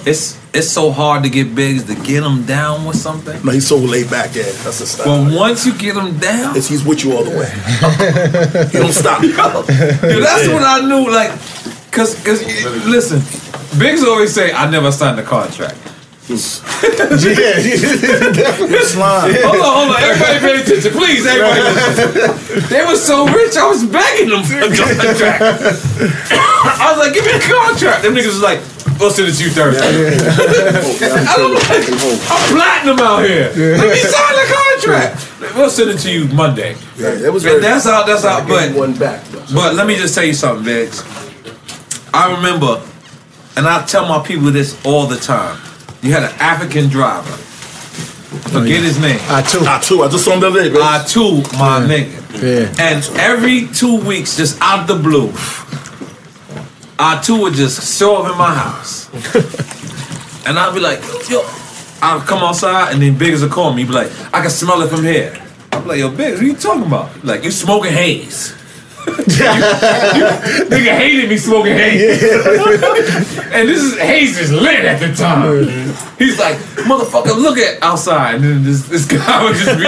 It's it's so hard to get Biggs to get him down with something. No, he's so laid back. Yeah, that's a style. But once you get him down, It's, he's with you all the way. he don't stop. Dude, that's what I knew. Like, cause, cause, listen, Biggs always say, "I never signed a contract." Slime. Hold on, hold on. Everybody pay attention, please. Everybody listen. They were so rich, I was begging them for a contract. I was like, give me a contract. Them niggas was like, we'll send it to you Thursday. I'm like, I'm platinum out here. Let me sign the contract. We'll send it to you Monday. Yeah, it was And very- that's how, that's how, but, one back. but let me just tell you something, Biggs. I remember, and I tell my people this all the time. You had an African driver. Forget oh, his name. I too. I too. I just saw him the other day, bro. I too, my nigga. Yeah. And every two weeks, just out of the blue, I too would just show up in my house. and I'd be like, yo, I'll come outside and then Biggs will call me. He'd be like, I can smell it from here. I'm like, yo, Biggs, what are you talking about? Like, you smoking haze. Nigga hated me smoking haze. and this is haze is lit at the time. He's like, motherfucker, look at outside. And then this, this guy would just be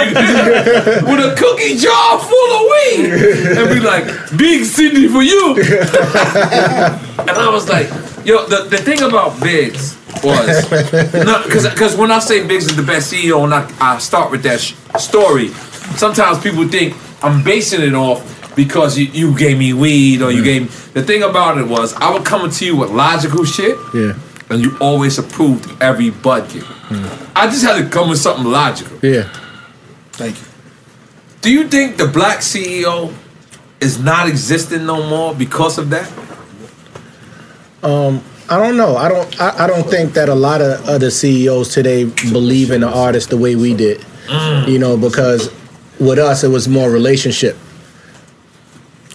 with a cookie jar full of weed. And be like, big Cindy for you. and I was like, yo, the, the thing about Biggs was, because when I say Biggs is the best CEO and I, I start with that sh- story, sometimes people think I'm basing it off because you, you gave me weed or you gave me. The thing about it was, I would come to you with logical shit Yeah. and you always approved every budget. I just had to come with something logical. Yeah. Thank you. Do you think the black CEO is not existing no more because of that? Um, I don't know. I don't. I, I don't think that a lot of other CEOs today believe in the artist the way we did. You know, because with us it was more relationship.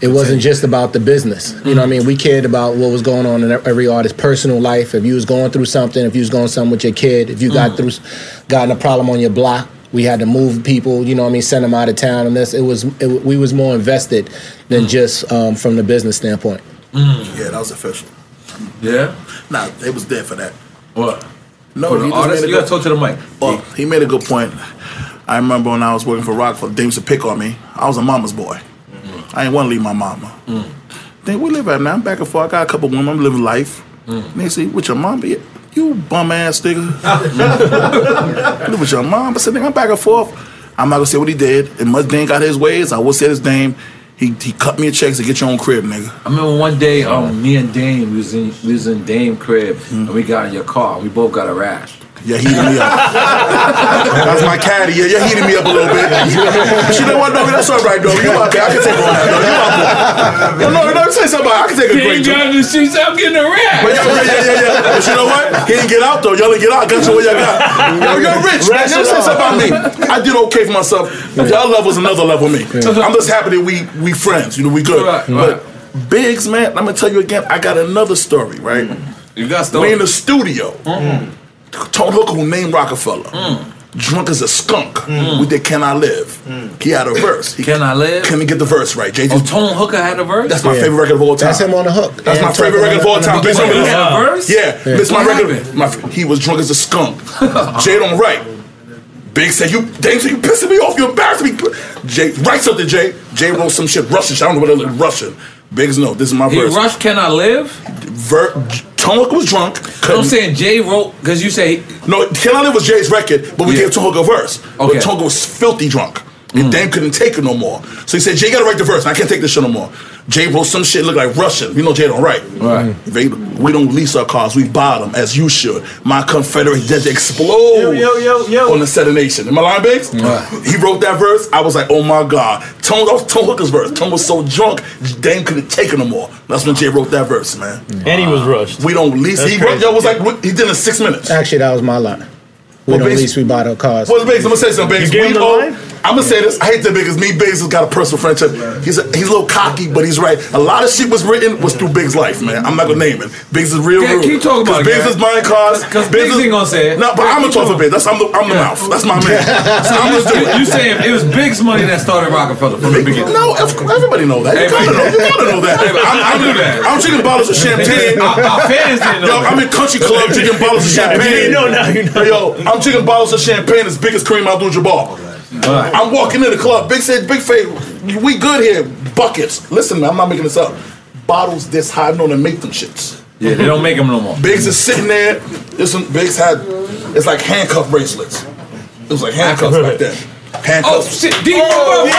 It wasn't just about the business. You know what I mean? We cared about what was going on in every artist's personal life. If you was going through something, if you was going something with your kid, if you got mm. through gotten a problem on your block, we had to move people, you know what I mean, send them out of town and this it was it, we was more invested than mm. just um, from the business standpoint. Mm. Yeah, that was official. Yeah. Nah, they was there for that. What? No, For the he just artist? made a You gotta good- talk to the mic. Well, he made a good point. I remember when I was working for Rockefeller, they used to pick on me. I was a mama's boy. I didn't want to leave my mama. Then we live at now. I'm back and forth. I got a couple women. I'm living life. And they say, with your mom? Yeah, You bum ass nigga. live with your mom. I said, nigga, I'm back and forth. I'm not gonna say what he did. And Mudane got his ways. I will say his name. He he cut me a check to get your own crib, nigga. I remember one day, um, me and Dame we was in we was in Dame crib, Hmm. and we got in your car. We both got a rash. Yeah, heated me up. That's my caddy. Yeah, you're heating me up a little bit. But you know what, Doggy? That's all right, Doggy. You my bad. I can take all that, Doggy. You my boy. No, no, no, say something. I can take a great joke. the streets. I'm getting a rash. But yeah, yeah, yeah, yeah, yeah. But you know what? He didn't get out though. Y'all didn't get out. Got you what y'all got. Yo, you're rich, man. Y'all say something about me. I did okay for myself. Y'all level's another level of me. I'm just happy that we we friends. You know, we good. Right, But Biggs, man, I'm gonna tell you again. I got another story, right? You got story. We in the studio. Mm-hmm. Tone Hooker, who named Rockefeller. Hmm. Drunk as a skunk. Hmm. We did Can I Live? Hmm. He had a verse. He, Can I live? Can he get the verse right? Jay-Z. Oh, Tone Hooker had a verse. That's my Yeah. favorite record of all time. That's him on the hook. That's my favorite record of all time. Bitch, beginning. I'm a verse? Yeah, Yeah. this my What record. happened? My, he was drunk as a skunk. Jay don't write. Big said you, Dame said you pissing me off. You embarrassing me. Jay write something. Jay. Jay wrote some shit Russian. shit. I don't know what it is. Russian. Biggs no. This is my He verse. rushed Can I Live? Ver, Tone Hooker was drunk. I'm saying Jay wrote because you say no, Can I Live was Jay's record, but we Yeah. gave Tone Hooker a verse. Okay. But Tone Hooker was filthy drunk. And Mm. Dame couldn't take it no more. So he said, Jay gotta write the verse. I can't take this shit no more. Jay wrote some shit look like Russian. You know Jay don't write. Right. They, we don't lease our cars, we buy them as you should. My Confederate just explode Yo, yo, yo, yo. on the set of nation. Am I lying, Biggs? He wrote that verse. I was like, oh my God. Tone, that was Tone Hooker's verse. Tone was so drunk, Dame couldn't take it no more. That's when Jay wrote that verse, man. And he was rushed. We don't lease. That's He wrote, crazy. yo, was like, he did it in six minutes. Actually, that was my line. We Well, don't lease, we buy the cars. Well, Biggs, I'm gonna say something, Biggs. You We him the owe- line? I'm gonna say this. I hate that Biggs. Me, Biggs has got a personal friendship. He's a, he's a little cocky, but he's right. A lot of shit was written was through Biggs' life, man. I'm not gonna name it. Biggs is real Yeah, rude. keep talking about it, Biggs Gary. is buying cars. 'Cause Biggs is- ain't gonna say it. No, but Yeah, I'm gonna talk for talking. Biggs. That's I'm the, I'm the mouth. That's my man. So I'm gonna do it. You saying it was Big's money that started Rockefeller from the beginning? No, everybody know that. You gotta know, you gotta know that. Everybody- I I'm, knew that. I'm drinking bottles of champagne. Our- our fans didn't know Yo, that. I'm in country club drinking bottles of champagne. If you didn't know, now you know. Yo, I'm drinking bottles of champagne as big as Kareem Abdul-Jabbar. I'm walking in the club. Big said, Big Faye, we good here. Buckets. Listen, man, I'm not making this up. Bottles this high, known to make them shits. Yeah, they don't make them no more. Biggs is sitting there. This one, Biggs had, it's like handcuff bracelets. It was like handcuffs back then. Handcuffs. Oh shit! Deep oh,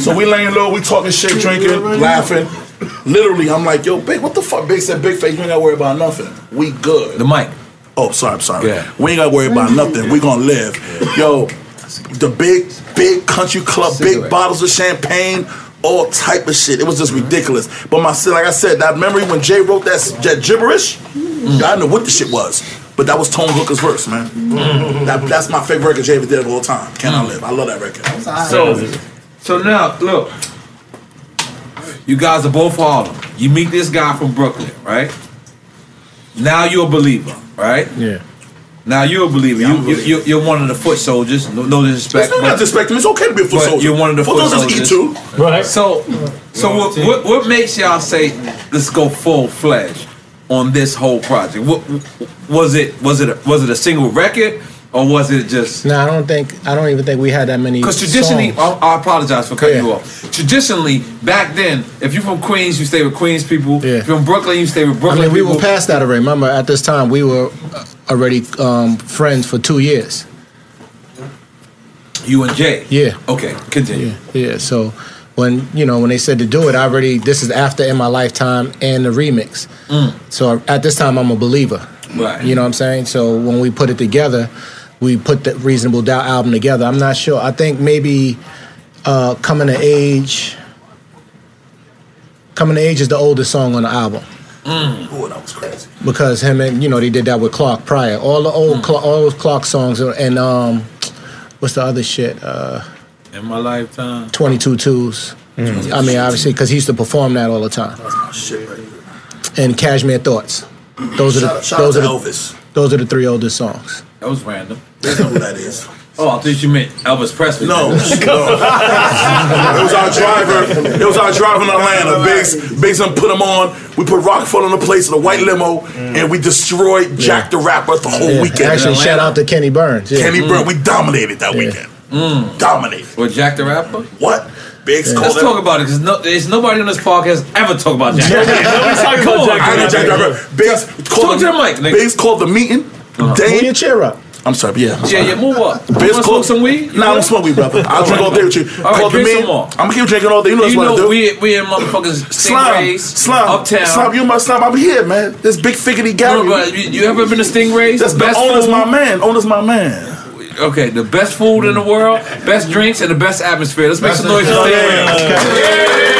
So we laying low, we talking shit, drinking, laughing. Literally, I'm like, yo, Big, what the fuck? Big said, Big face, you ain't gotta worry about nothing. We good. The mic. Oh, sorry, I'm sorry. Yeah. We ain't gotta worry about nothing. We gonna live. Yo, the big, big country club, big bottles of champagne, all type of shit. It was just ridiculous. But my like I said, that memory when Jay wrote that, that gibberish, mm. I didn't know what the shit was. But that was Tone Hooker's verse, man. Mm. That, that's my favorite record Jay ever did of all time. Can I mm. live? I love that record. So, so now look, you guys are both Harlem. You meet this guy from Brooklyn, right? Now you're a believer, right? Yeah. Now you're a believer. You, you, you're, you're one of the foot soldiers. No, no disrespect. It's not disrespecting. It's okay to be a foot but soldier. You're one of the Foot foot soldiers soldiers. eat too. Right. So, so what, what, what makes y'all say let's go full fledged on this whole project? What was it? Was it a, was it a single record or was it just? No, I don't think. I don't even think we had that many. Because traditionally. I, I apologize for cutting Yeah. you off. Traditionally, back then, if you're from Queens, you stay with Queens people. If you're from Brooklyn, you stay with Brooklyn. I mean, we were past that already. Remember, at this time, we were uh, already um, friends for two years. You and Jay. Yeah. Okay, continue. Yeah. So when you know when they said to do it, I already this is after in my lifetime and the remix. Mm. So at this time, I'm a believer. Right. You know what I'm saying? So when we put it together, we put the Reasonable Doubt album together. I'm not sure. I think maybe uh, Coming to Age. Coming to Age is the oldest song on the album Oh, that was crazy. because him and you know they did that with Clark Pryor. All the old Cla- all those Clark songs and um, what's the other shit? Uh, In my lifetime. 22 twos. I mean, obviously, because he used to perform that all the time. Shit, right. And Cashmere Thoughts. Those are the Shout out- those out are the, Elvis. Those are the three oldest songs. That was random. They know who that is. Oh, I thought you meant Elvis Presley. No, no. it was our driver. It was our driver in Atlanta. Biggs, Biggs done put him on. We put Rockefeller in the place in a white limo, mm. and we destroyed Jack the Rapper the whole Yeah. weekend. Actually, shout out to Kenny Burns. Yeah. Kenny mm. Burns. We dominated that weekend. Mm. Dominated. With Jack the Rapper? What? Biggs Let's called it. talk about it because no, there's nobody on this podcast ever talk about Jack. Nobody- nobody's talking about Jack I know man. Jack the Rapper. Biggs called Talk to the mic, nigga. Biggs called the meeting. Uh-huh. Pull Dame your chair up. I'm sorry, yeah. I'm Yeah, sorry. yeah, move up. You Biz wanna smoke some weed? You Nah, I don't smoke weed, brother. I'll All drink right. all day with you. All right, drink some more. I'm gonna keep drinking all day. You know You what I know do. we we in motherfuckers Slime, Stingrays slime, uptown. slime. You my slime. I'm here, man. This big figgity guy. No, but you, you ever been to Stingrays? That's the best owner's food? my man. Owner's my man. Okay, the best food in the world, best drinks, and the best atmosphere. Let's make some noise for Hold up.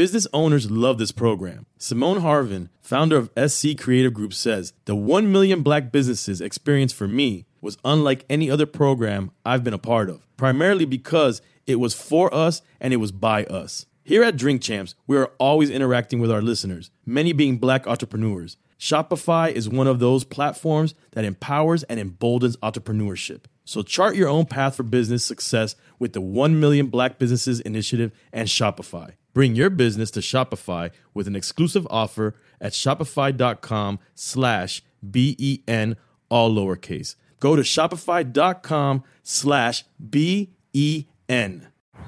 Business owners love this program. Simone Harvin, founder of SC Creative Group, says the 1 million black businesses experience for me was unlike any other program I've been a part of, primarily because it was for us and it was by us. Here at Drink Champs, we are always interacting with our listeners, many being black entrepreneurs. Shopify is one of those platforms that empowers and emboldens entrepreneurship. So chart your own path for business success with the 1 Million Black Businesses Initiative and Shopify. Bring your business to Shopify with an exclusive offer at shopify.com slash B-E-N, all lowercase. Go to shopify.com slash B-E-N.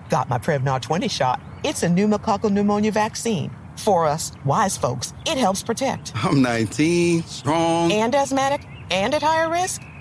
Got my Prevnar 20 shot. It's a pneumococcal pneumonia vaccine. For us, wise folks, it helps protect. I'm 19, strong. And asthmatic and at higher risk?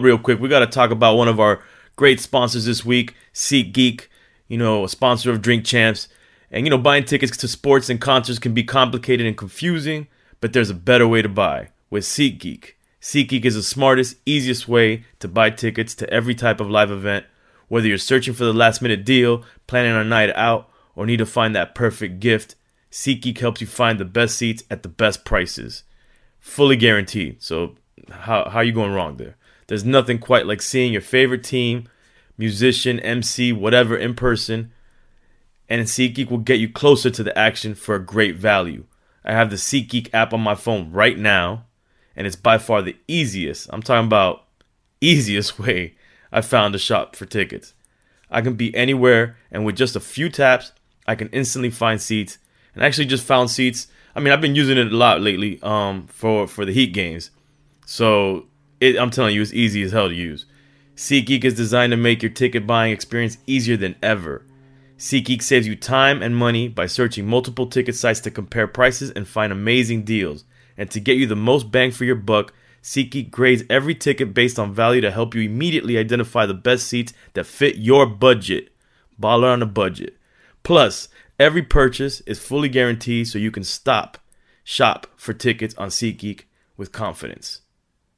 Real quick, we got to talk about one of our great sponsors this week, SeatGeek, you know, a sponsor of Drink Champs. And, you know, buying tickets to sports and concerts can be complicated and confusing, but there's a better way to buy with SeatGeek. SeatGeek is the smartest, easiest way to buy tickets to every type of live event. Whether you're searching for the last minute deal, planning a night out, or need to find that perfect gift, SeatGeek helps you find the best seats at the best prices. fully guaranteed. So how how you going wrong there? There's nothing quite like seeing your favorite team, musician, MC, whatever in person, and SeatGeek will get you closer to the action for a great value. I have the SeatGeek app on my phone right now, and it's by far the easiest. I'm talking about easiest way I found to shop for tickets. I can be anywhere, and with just a few taps, I can instantly find seats. And I actually just found seats. I mean, I've been using it a lot lately um, for for the Heat games. So it, I'm telling you, it's easy as hell to use. SeatGeek is designed to make your ticket buying experience easier than ever. SeatGeek saves you time and money by searching multiple ticket sites to compare prices and find amazing deals. And to get you the most bang for your buck, SeatGeek grades every ticket based on value to help you immediately identify the best seats that fit your budget. Baller on a budget. Plus, every purchase is fully guaranteed so you can stop, shop for tickets on SeatGeek with confidence.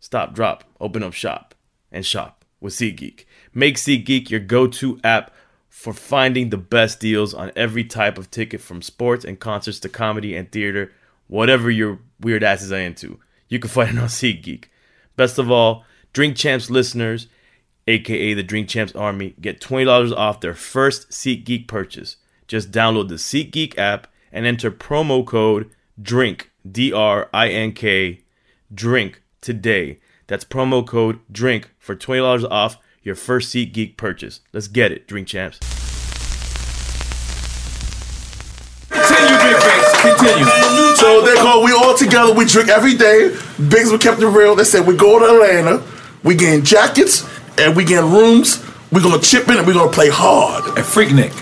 Stop, drop, open up shop, and shop with SeatGeek. Make SeatGeek your go to app for finding the best deals on every type of ticket from sports and concerts to comedy and theater, whatever your weird asses are into. You can find it on SeatGeek. Best of all, Drink Champs listeners, aka the Drink Champs Army, get $20 off their first SeatGeek purchase. Just download the SeatGeek app and enter promo code DRINK, D R I N K, DRINK today. That's promo code DRINK for $20 off your first SeatGeek purchase. Let's get it, Drink Champs. Continue, Big Face. Continue. So they go, we all together, we drink every day. Bigs we kept it real. They said we go to Atlanta, we getting jackets and we getting rooms. we gonna chip in and we gonna play hard. And Freaknik.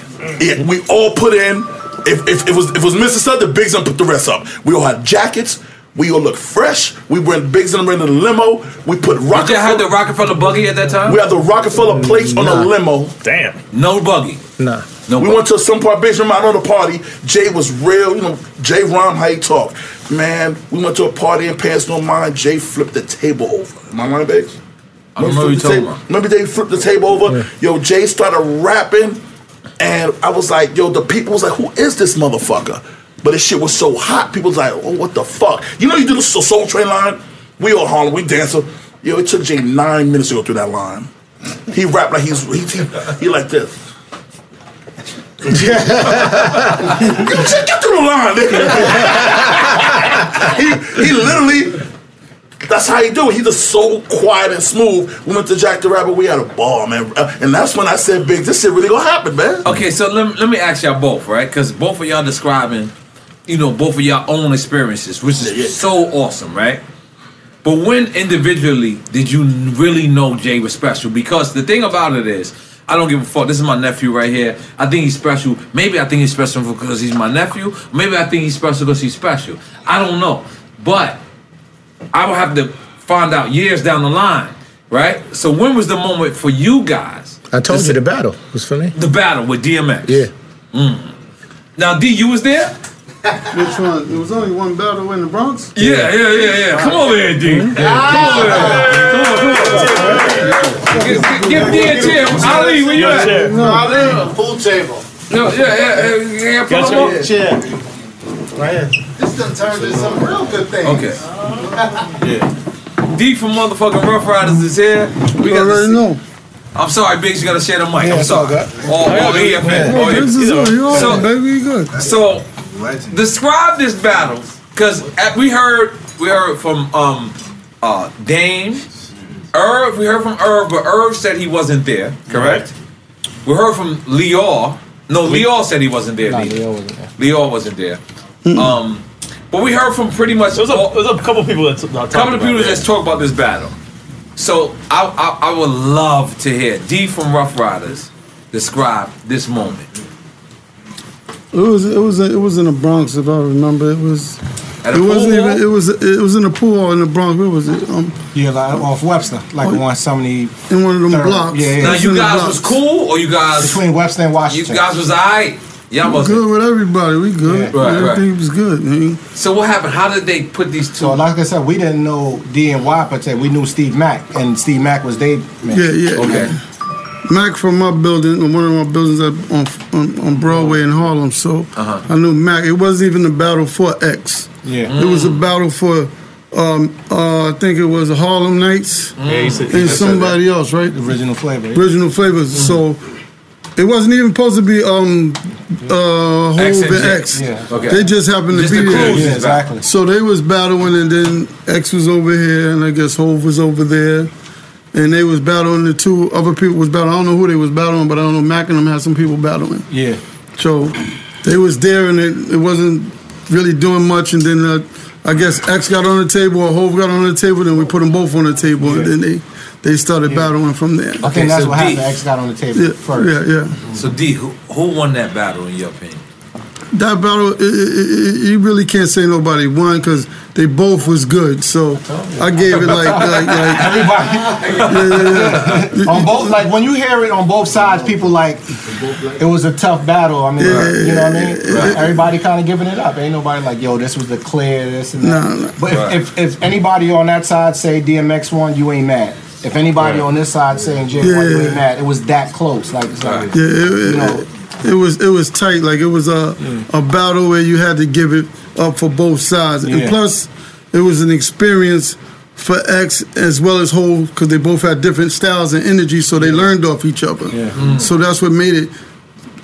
Yeah, we all put in. If, if, if it was if it was Mr. Stud, the Bigs gonna put the rest up. We all had jackets. We all look fresh. We bring Bigs and them in the limo. We put Did Rockefeller. you have the Rockefeller buggy at that time? We had the Rockefeller plates on Nah. the limo. Damn. No buggy. Nah. No we went to some part base room out on the party. Jay was real, you know, Jay Rom, how he talk. Man, we went to a party in Pants No Mind. Jay flipped the table over. Am I lying, Biggs? I don't know what you're the talking table- about. Remember they flipped the table over? Yo, Jay started rapping, and I was like, yo, the people was like, who is this motherfucker? But this shit was so hot, people was like, oh, what the fuck? You know you do the Soul Train line? We all Harlem, we dancing. Yo, it took Jay nine minutes to go through that line. He rapped like he's, he, he, he like this. Get through the line, nigga. he, he literally, that's how he do it. He's just so quiet and smooth. We went to Jack the Rabbit, we had a ball, man. Uh, And that's when I said, Big, this shit really gonna happen, man. Okay, so let, let me ask y'all both, right? Because both of y'all describing, you know, both of y'all own experiences, which is so awesome, right? But when individually did you really know Jay was special? Because the thing about it is, I don't give a fuck. This is my nephew right here. I think he's special. Maybe I think he's special because he's my nephew. Maybe I think he's special because he's special. I don't know. But I will have to find out years down the line, right? So when was the moment for you guys? I told you the battle was for me. The battle with DMX. Yeah. Mm. Now, D, you was there? Which one? It was only one battle in the Bronx? Yeah, yeah, yeah, yeah. Come over here, D. Come over here. Come on, come on. Give, give D a chair. Ali, where you at? No, Ali, a full table. No, yeah, yeah, yeah. yeah pull him up. chair. Right here. This done turned into some real good things. Okay. Yeah. D from motherfucking Ruff Ryders is here. We got already know. I'm sorry, Biggs, you gotta share the mic. Yeah, I'm it's all sorry. good. Oh, oh, yeah, man. Oh, yeah. This is all you So- baby. You good. So, describe this battle, because we heard we heard from um uh Dame, Irv. We heard from Irv, but Irv said he wasn't there. Correct. We heard from Lyor. No, Lyor said he wasn't there. Nah, Lee. Leo wasn't there. Lyor wasn't there. Um, but we heard from pretty much. There's a, there's a couple people that t- couple talked of people about that talk about this battle. So I, I I would love to hear D from Ruff Ryders describe this moment. It was it was it was in the Bronx if I remember. It was. At it a pool wasn't hall? even. It was. It was in a pool hall in the Bronx. Where was it? Um, Yeah, like off Webster, like Oh, on so many. in one of them third- blocks. Yeah, yeah. Now you guys was cool, or you guys between Webster and Washington. you guys was alright. Y'all We was good with everybody. We good. Yeah. Right, right. Everything was good. Man. So what happened? How did they put these two? So like I said, we didn't know D and Y per se. We knew Steve Mack, and Steve Mack was they. Man. Yeah, yeah. Okay. Mac from my building, one of my buildings at, on, on on Broadway in Harlem. So Uh-huh. I knew Mac. It wasn't even a battle for X. Yeah. It was a battle for um, uh, I think it was Harlem Nights Yeah, said- and somebody else, right? Original flavor. Original flavors. So it wasn't even supposed to be um uh Hove X and and J. X. Yeah. Okay. They just happened Just to be the there. Yeah, exactly. So they was battling and then X was over here and I guess Hove was over there. And they was battling the two other people was battling. I don't know who they was battling, but I don't know. Mac and them had some people battling. Yeah. So they was there and it, it wasn't really doing much. And then uh, I guess X got on the table or Hove got on the table. Then we put them both on the table and then they they started battling from there. Okay, think that's what happened. X got on the table Yeah, first. yeah, yeah. So D, who, who won that battle in your opinion? That battle, it, it, it, you really can't say nobody won because they both was good. So I gave it like like like Everybody. on both, like when you hear it on both sides, people like it was a tough battle. I mean, you know what I mean? Everybody kind of giving it up. Ain't nobody like, yo, this was the clear, this and that. Nah, nah. But if, Right. if, if anybody on that side say DMX won, you ain't mad. If anybody Right. on this side saying Jay won, you Yeah. ain't mad. It was that close. Like, it's like yeah, you know. It, it was it was tight. Like it was a a battle where you had to give it up for both sides, and plus it was an experience for X as well as Hove because they both had different styles and energy, so they learned off each other. Mm. So that's what made it.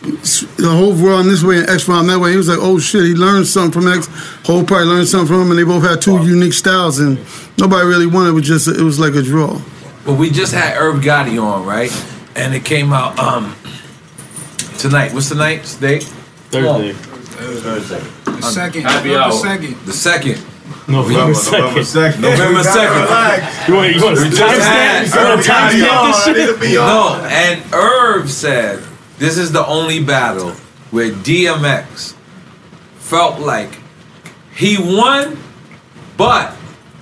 The whole run this way and X run that way. He was like, "Oh shit!" He learned something from X. Hove probably learned something from him, and they both had two unique styles, and nobody really won. It was just it was like a draw. But we just had Irv Gotti on, right? And it came out um tonight. What's the night's date? Thursday. Thursday. The second. Happy November hour. second. The second. November November 2nd. November second. You want, you want to We just timestamp? had You want to Gotti timestamp on. this shit? No, and Irv said this is the only battle where DMX felt like he won, but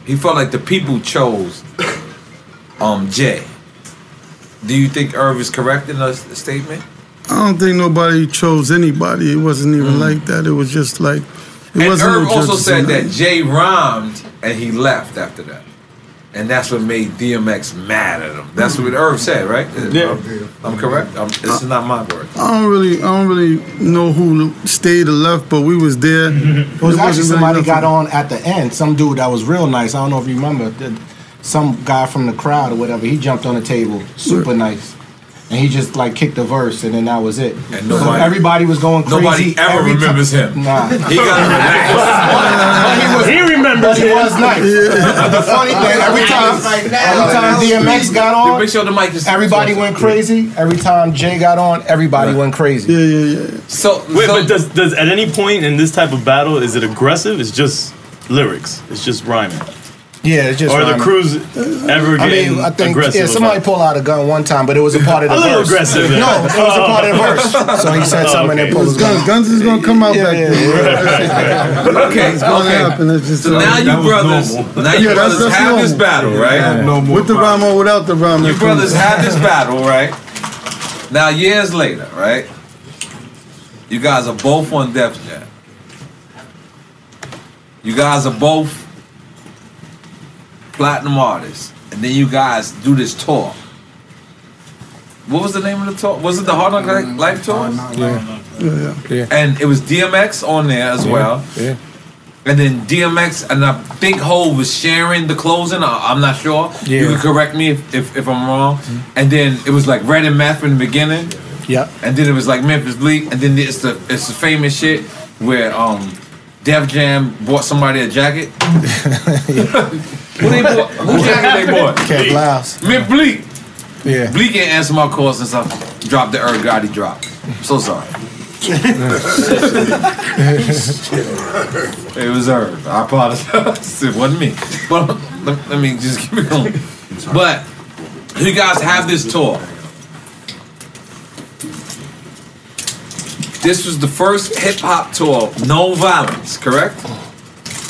he felt like the people chose um Jay. Do you think Irv is correct in the statement? I don't think nobody chose anybody. It wasn't even mm. like that. It was just like it and wasn't. Irv no also said that nothing. Jay rhymed and he left after that. And that's what made DMX mad at him. That's what Irv said, right? Yeah. I'm correct? I'm, this is not my word. I don't really, I don't really know who stayed or left, but we was there. It was actually somebody got on at the end. Some dude that was real nice. I don't know if you remember. Some guy from the crowd or whatever. He jumped on the table, super nice, and he just like kicked a verse, and then that was it. And So nobody- everybody was going crazy. Nobody ever every ti- remembers him. Nah, He got But he, was, He remembers but he him. was nice. The funny thing, every time, every time DMX got on, Make sure the mic is. everybody went crazy. Every time Jay got on, everybody went crazy. Yeah, yeah, yeah. So Wait, but does does at any point in this type of battle is it aggressive? It's just lyrics. It's just rhyming. Yeah, it's just Or the rhyming. crews ever I getting mean, I think aggressive? yeah, somebody about- pulled out a gun one time, but it was a part of the A little verse. aggressive, yeah. No, it was a part of the verse. Oh, so he said Oh, something okay. and pulled his gun. Guns, guns is gonna come out Yeah, back yeah, there. Okay, It's gonna okay. happen. It's just So now you brothers, now you Yeah, brothers that's have this battle, right? No more With the rhyme or without the rhyme. You brothers have this battle, right? Now years later, right? You guys are both on Def Jam. You guys are both platinum artist, and then you guys do this tour. What was the name of the tour? Was it the Hard Knock Li- Life tour? Yeah. Yeah, yeah. And it was DMX on there as Yeah, well. yeah. And then DMX and I think Hove was sharing the closing. I, I'm not sure. Yeah. You can correct me if, if, if I'm wrong. And then it was like Red and Meth in the beginning. Yep. And then it was like Memphis Bleek. And then it's the it's the famous shit where um Def Jam bought somebody a jacket. Who they bought? Who jacket they bought? Kev Liles. Memphis Bleek. Yeah. Bleek ain't answer my call since I dropped the Irv Gotti drop. So sorry. It was her. I apologize. It wasn't me. But let, let me just keep it going. But you guys have this tour. This was the first hip hop tour, no violence, correct?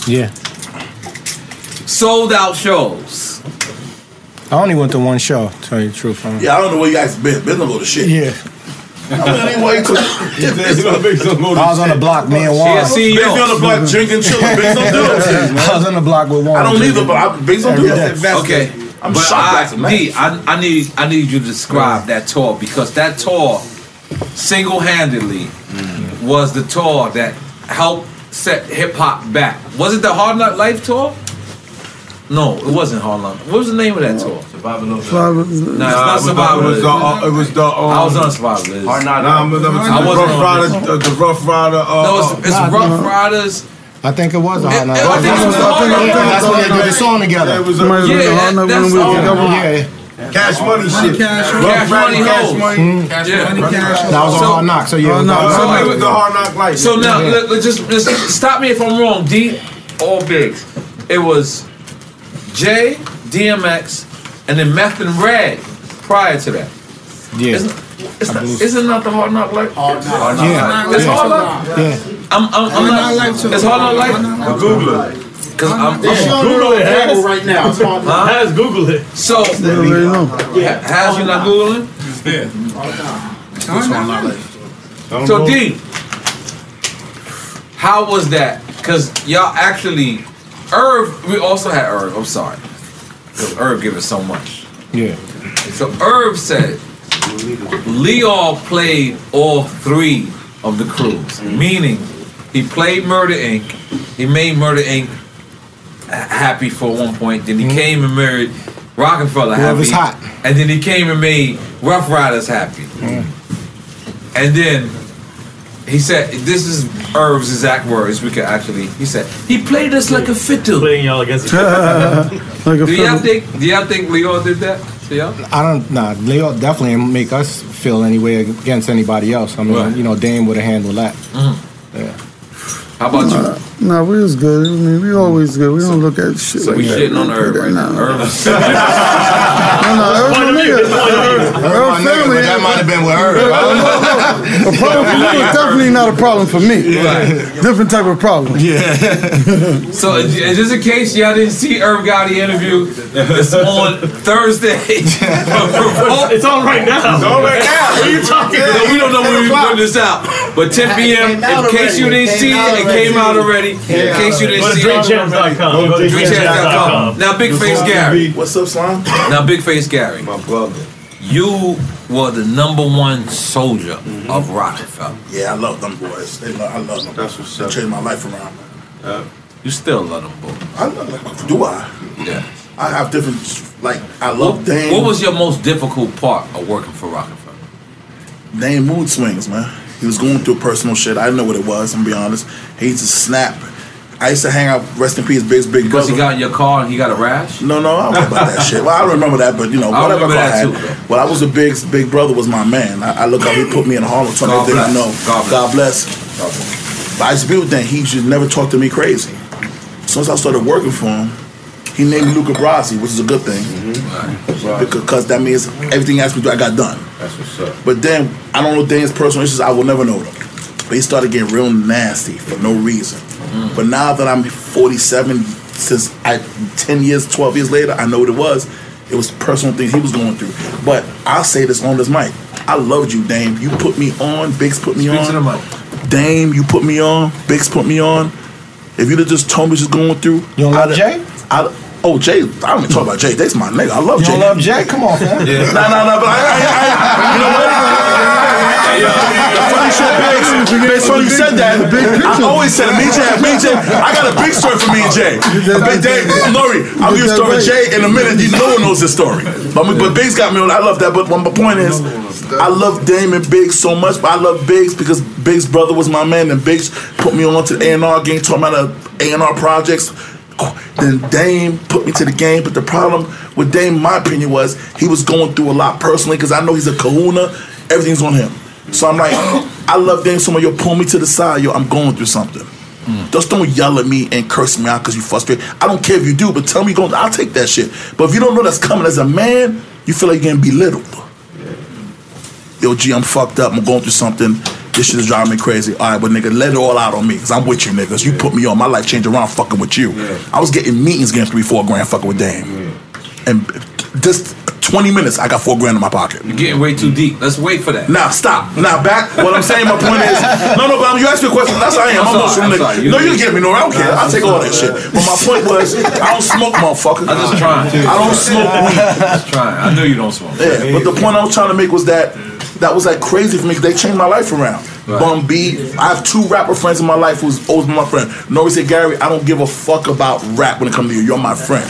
Yeah. Sold out shows. I only went to one show. Tell you the truth. I Yeah, I don't know where you guys been. Been to go to shit. Yeah. I mean, anyway, to, I was on the block, me and Juan. Yeah, see, Biggs on the block drinking, chilling. Biggs don't do those things, man. I was on the block with Juan. I don't either, but I, Biggs don't do Every those things. Okay. I'm but shocked I, that's a match. D, I, I need I need you to describe that tour because that tour single handedly mm. was the tour that helped set hip hop back. Was it the Hard Knock Life tour? No, it wasn't Hard Knock. What was the name of that tour? Survivor of Survivor- No, it's not Survivor. It was the, uh, it was the um, I was on Survivor. Liz. Hard Knock. Nah, but that was I the wasn't Ruff Ryder. this. The, the Ruff Ryder. Uh, No, it's, it's uh, Ruff Ryders. I think it was a hard knock. I think it was a Hard Knock. That's when they did the song together. Yeah, it was a- Might have been Yeah, the hard knock that's when we was all. together. Yeah. Cash money shit. Cash Rough Cash Rider, Money Cash Hoes. money. Yeah. That was a hard knock. So yeah, Hard it was Knock. the So hard it knock. was the hard knock light. So now, just stop me if I'm wrong. D or Biggs. It was J, DMX, and then Meth and Red prior to that. Yeah. Isn't, it's not, isn't not the hard knock like? Hard knock. Yeah. It's hard knock. Yeah. I'm, I'm, I'm not. It's hard knock like. Google it. Cause I'm. Google it, Has. right now. It's hard knock. Has Google it. So, They already know. has you not googling? Yeah. So D, how was that? Cause y'all actually, Irv. We also had Irv. I'm sorry, cause Irv gave us so much. Yeah. So Irv said Leo played all three of the crews, mm-hmm. meaning he played Murder Inc. He made Murder Inc. happy for one point. Then he mm-hmm. came and married Rockefeller Whoever's happy, hot. and then he came and made Ruff Ryders happy. Mm-hmm. And then he said, "This is Irv's exact words. We could actually." He said, "He played us like a fiddle." Playing y'all against like a Do y'all think? Do y'all think Leo did that? To y'all? I don't. Nah, Leo definitely didn't make us feel any way against anybody else. I mean, Right. you know, Dame would have handled that. Mm. Yeah. How about you? Uh, Nah, nah, we was good. I mean, we always good. We don't look at shit So like we that. shitting on We Irv don't right do now. that. Irv. No, no, Irv my nigga. point of view. Irv- my Irv nigga, family. that might have been with Irv. No, no, no. A problem for you is definitely not a problem for me. Different type of problem. Yeah. So, just in case y'all didn't see Irv Gotti interview? It's on Thursday. It's on right now. It's on right now. What are you talking about? we don't know when we putting this out, but 10 p.m. It came out In case you didn't see it, it came out already. In case you didn't to see it, drinkchamps.com. Go to drinkchamps.com. drinkchamps.com. Now, Big Face Gary. What's up, Slime? Now, Big Face Gary. My brother. You were the number one soldier mm-hmm. of Rockefeller. Yeah, I love them boys. They love, I love them. That's what's They up. changed my life around. You still love them boys. I love them. Do I? Yeah. I have different, like, I What, love Dame. what was your most difficult part of working for Rockefeller? Dame mood swings, man. He was going through personal shit. I didn't know what it was, I'm gonna be honest. He used to snap. I used to hang out, rest in peace, Big's big Because brother. he got in your car and he got a rash? No, no, I don't know about that shit. Well, I don't remember that, but you know, I whatever remember car I that had. too. Well, I was a big, big brother was my man. I, I look up, he put me in Harlem, me God everything I know. God bless. God bless. But I used to be with that. He just never talked to me crazy. As soon as I started working for him, he named me Luca Brasi, which is a good thing. Because that means everything he asked me to do, I got done. That's what's up. But then, I don't know Dame's personal issues, I will never know them. But he started getting real nasty for no reason. Mm. But now that I'm 47, since I 10 years, 12 years later, I know what it was. It was personal things he was going through. But I'll say this on this mic. I loved you, Dame. You put me on. Biggs put me Speak on. to the mic. Dame, you put me on. Biggs put me on. If you'd have just told me what you're going through. You don't love I'd- Jay? I'd- oh, Jay. I don't even talk about Jay. That's my nigga. I love Jay. You Jay. don't love Jay? Come on, man. Yeah. Nah, nah, nah, but I, I, I, you know what? Funny shit, Biggs. Biggs, funny you said that. I always said me, Jay, me, Jay. I got a big story for me and Jay. A big Jay, Lori, I'll give you a story with Jay in a minute. You, no one knows this story. But, but Biggs got me on. I love that. But my point is, I love Dame and Biggs so much, but I love Biggs because Biggs' brother was my man, and Biggs put me on to the A&R game, talking about the A&R projects. Then Dame put me to the game, but the problem with Dame, in my opinion, was he was going through a lot personally because I know he's a kahuna. Everything's on him. So I'm like, I love Dame so much. Yo, pull me to the side. Yo, I'm going through something. Hmm. Just don't yell at me and curse me out because you frustrated. I don't care if you do, but tell me going. I'll take that shit. But if you don't know that's coming as a man, you feel like you're getting belittled. Yo, G, I'm fucked up. I'm going through something. This shit is driving me crazy. All right, but nigga, let it all out on me because I'm with you, niggas. You put me on. My life changed around fucking with you. I was getting meetings getting three, four grand fucking with Dame. And just 20 minutes, I got four grand in my pocket. You're getting way too deep. Let's wait for that. Now stop. Now back. What I'm saying, my point is, no, no. But you asked me a question. That's how I am. I'm I'm, sorry, I'm sorry. You- no, you get me. No, I don't care. I'll take all that shit. But my point was, I don't smoke, motherfucker. I'm just trying. I don't smoke weed. Just trying. I know you don't smoke. Yeah, but the point I was trying to make was that that was like crazy for me because they changed my life around. Bun B. I have two rapper friends in my life who's always been my friend. Nori said, Gary, I don't give a fuck about rap when it comes to you. You're my friend.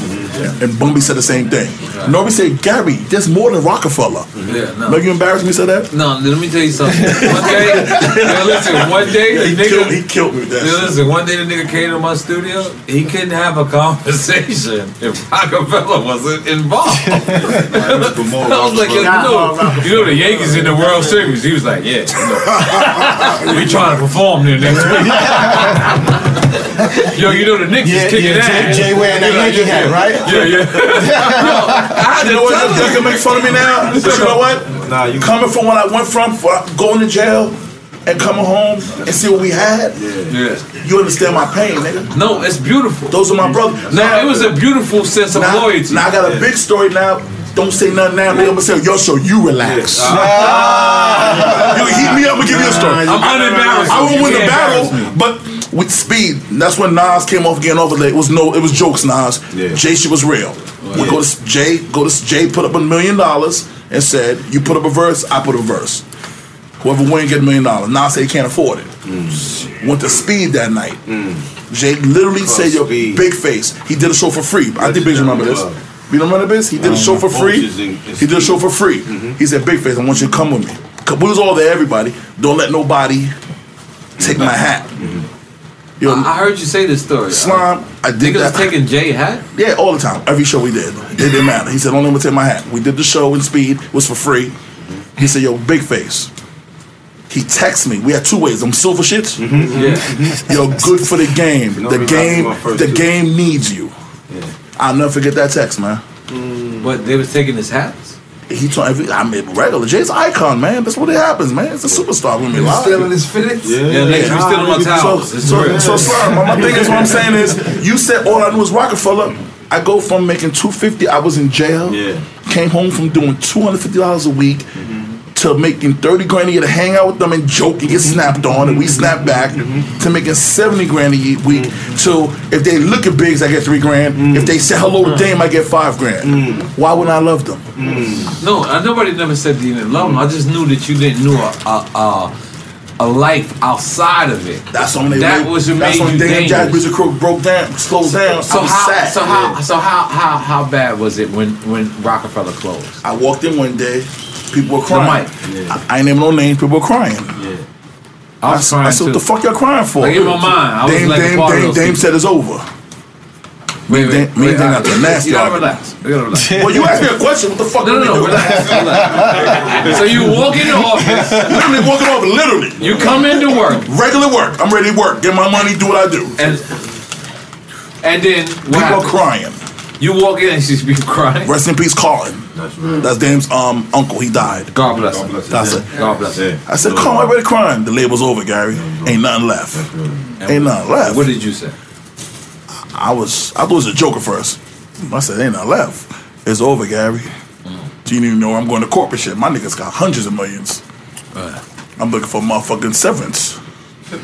And Bun B said the same thing. Nori said, Gary, there's more than Rockefeller. Yeah, no. No, you embarrassed me to say that? No, let me tell you something. One day, yo, listen, one day the He nigga, killed- he killed me that listen, one day the nigga came to my studio. He couldn't have a conversation if Rockefeller wasn't involved. I was like, know, you know the Yankees in the World Series. He was like, yeah, you know, we trying to perform there next week. Yo, you know the Knicks Yeah, is kicking yeah, Jay- ass. Jay wearing that Yankee hat, right? Yeah, yeah. Yo, you know what? You can make fun of me now, but you know what? Nah, you coming from where I went from, for going to jail and coming home and see what we had. Yeah. yeah. You understand my pain, nigga? No, it's beautiful. Those are my brothers. No, it was a beautiful sense of now, loyalty. Now I got a big story now. Don't say nothing now. I'm gonna say, yo, so you relax. you heat me up, I'm give you a story. I'm unembarrassed. I won't win the battle, but with speed. That's when Nas came off getting over there. It was no, it was jokes, Nas. Jay shit was real. We go to Jay, go to Jay, put up a million dollars and said, you put up a verse, I put a verse. Whoever win get a million dollars. Nas said he can't afford it. Went to Speed that night. Jay literally said, "Yo, big face." He did a show for free. I think Biggs remember this. You don't remember this? He did a um, show for free. He did a show for free. Mm-hmm. He said, "Big face, I want you to come with me." 'Cause We was all there, everybody. Don't let nobody take my hat. Mm-hmm. Yo, I heard you say this story. Slime, I did Niggas that. taking Jay hat? Yeah, all the time. Every show we did. It didn't matter. He said, only gonna take my hat. We did the show in speed, it was for free. He said, yo, big face. He texted me. We had two ways. I'm silver shits. Mm-hmm. Yeah. Yo, good for the game. know The game, got one first, the too. game needs you. I'll never forget that text, man. Mm. But they was taking his hats. He told every. I mean, regular. Jay's icon, man. That's what it happens, man. It's a superstar when we live. stealing his fitteds? Yeah, yeah, niggas be stealing my towels. So, It's so, real. so, Slime, my, my thing is, what I'm saying is, you said all I knew was Rockefeller. I go from making 250. I was in jail. Yeah. Came home from doing 250 dollars a week. Mm-hmm. To making 30 grand a year to hang out with them and joke and get mm-hmm. snapped on, and we mm-hmm. snap back mm-hmm. to making 70 grand a ye- week. To if they look at Biggs, I get three grand. If they say hello to Dame, I get five grand. Why wouldn't I love them? No, nobody never said you didn't love him. I just knew that you didn't know a a, a, a life outside of it. That's when they that made- was what that's made when you Damn Jack dangerous. Music broke down, slowed down. So I was how sad. so how so how how how bad was it when when Rockefeller closed? I walked in one day, people were crying. mic. I, I ain't naming no names, people were crying. I was I, crying I said, what the fuck y'all crying for? Like, in my mind, I was Dame, like a Dame, Dame, Dame said it's over. Wait, wait, Dame- me wait, and Dame I- got the nasty You gotta relax. You gotta relax. Well, you asked me a question. What the fuck No, no, no, do? relax, relax. So you walk in the office. literally walking off, literally. You come into work. Regular work. I'm ready to work. Get my money, do what I do. And and then what People are crying. You walk in and she's be crying. Rest in peace, Colin. That's Dame's um, uncle. He died. God bless him. That's it. God bless him. I said, Colin, why everybody crying? The label's over, Gary. Ain't nothing left. Ain't nothing left. What did you say? I was I thought it was a joker first. I said, ain't nothing left. It's over, Gary. Do you even know I'm going to corporate shit? My niggas got hundreds of millions. I'm looking for motherfucking severance. I'm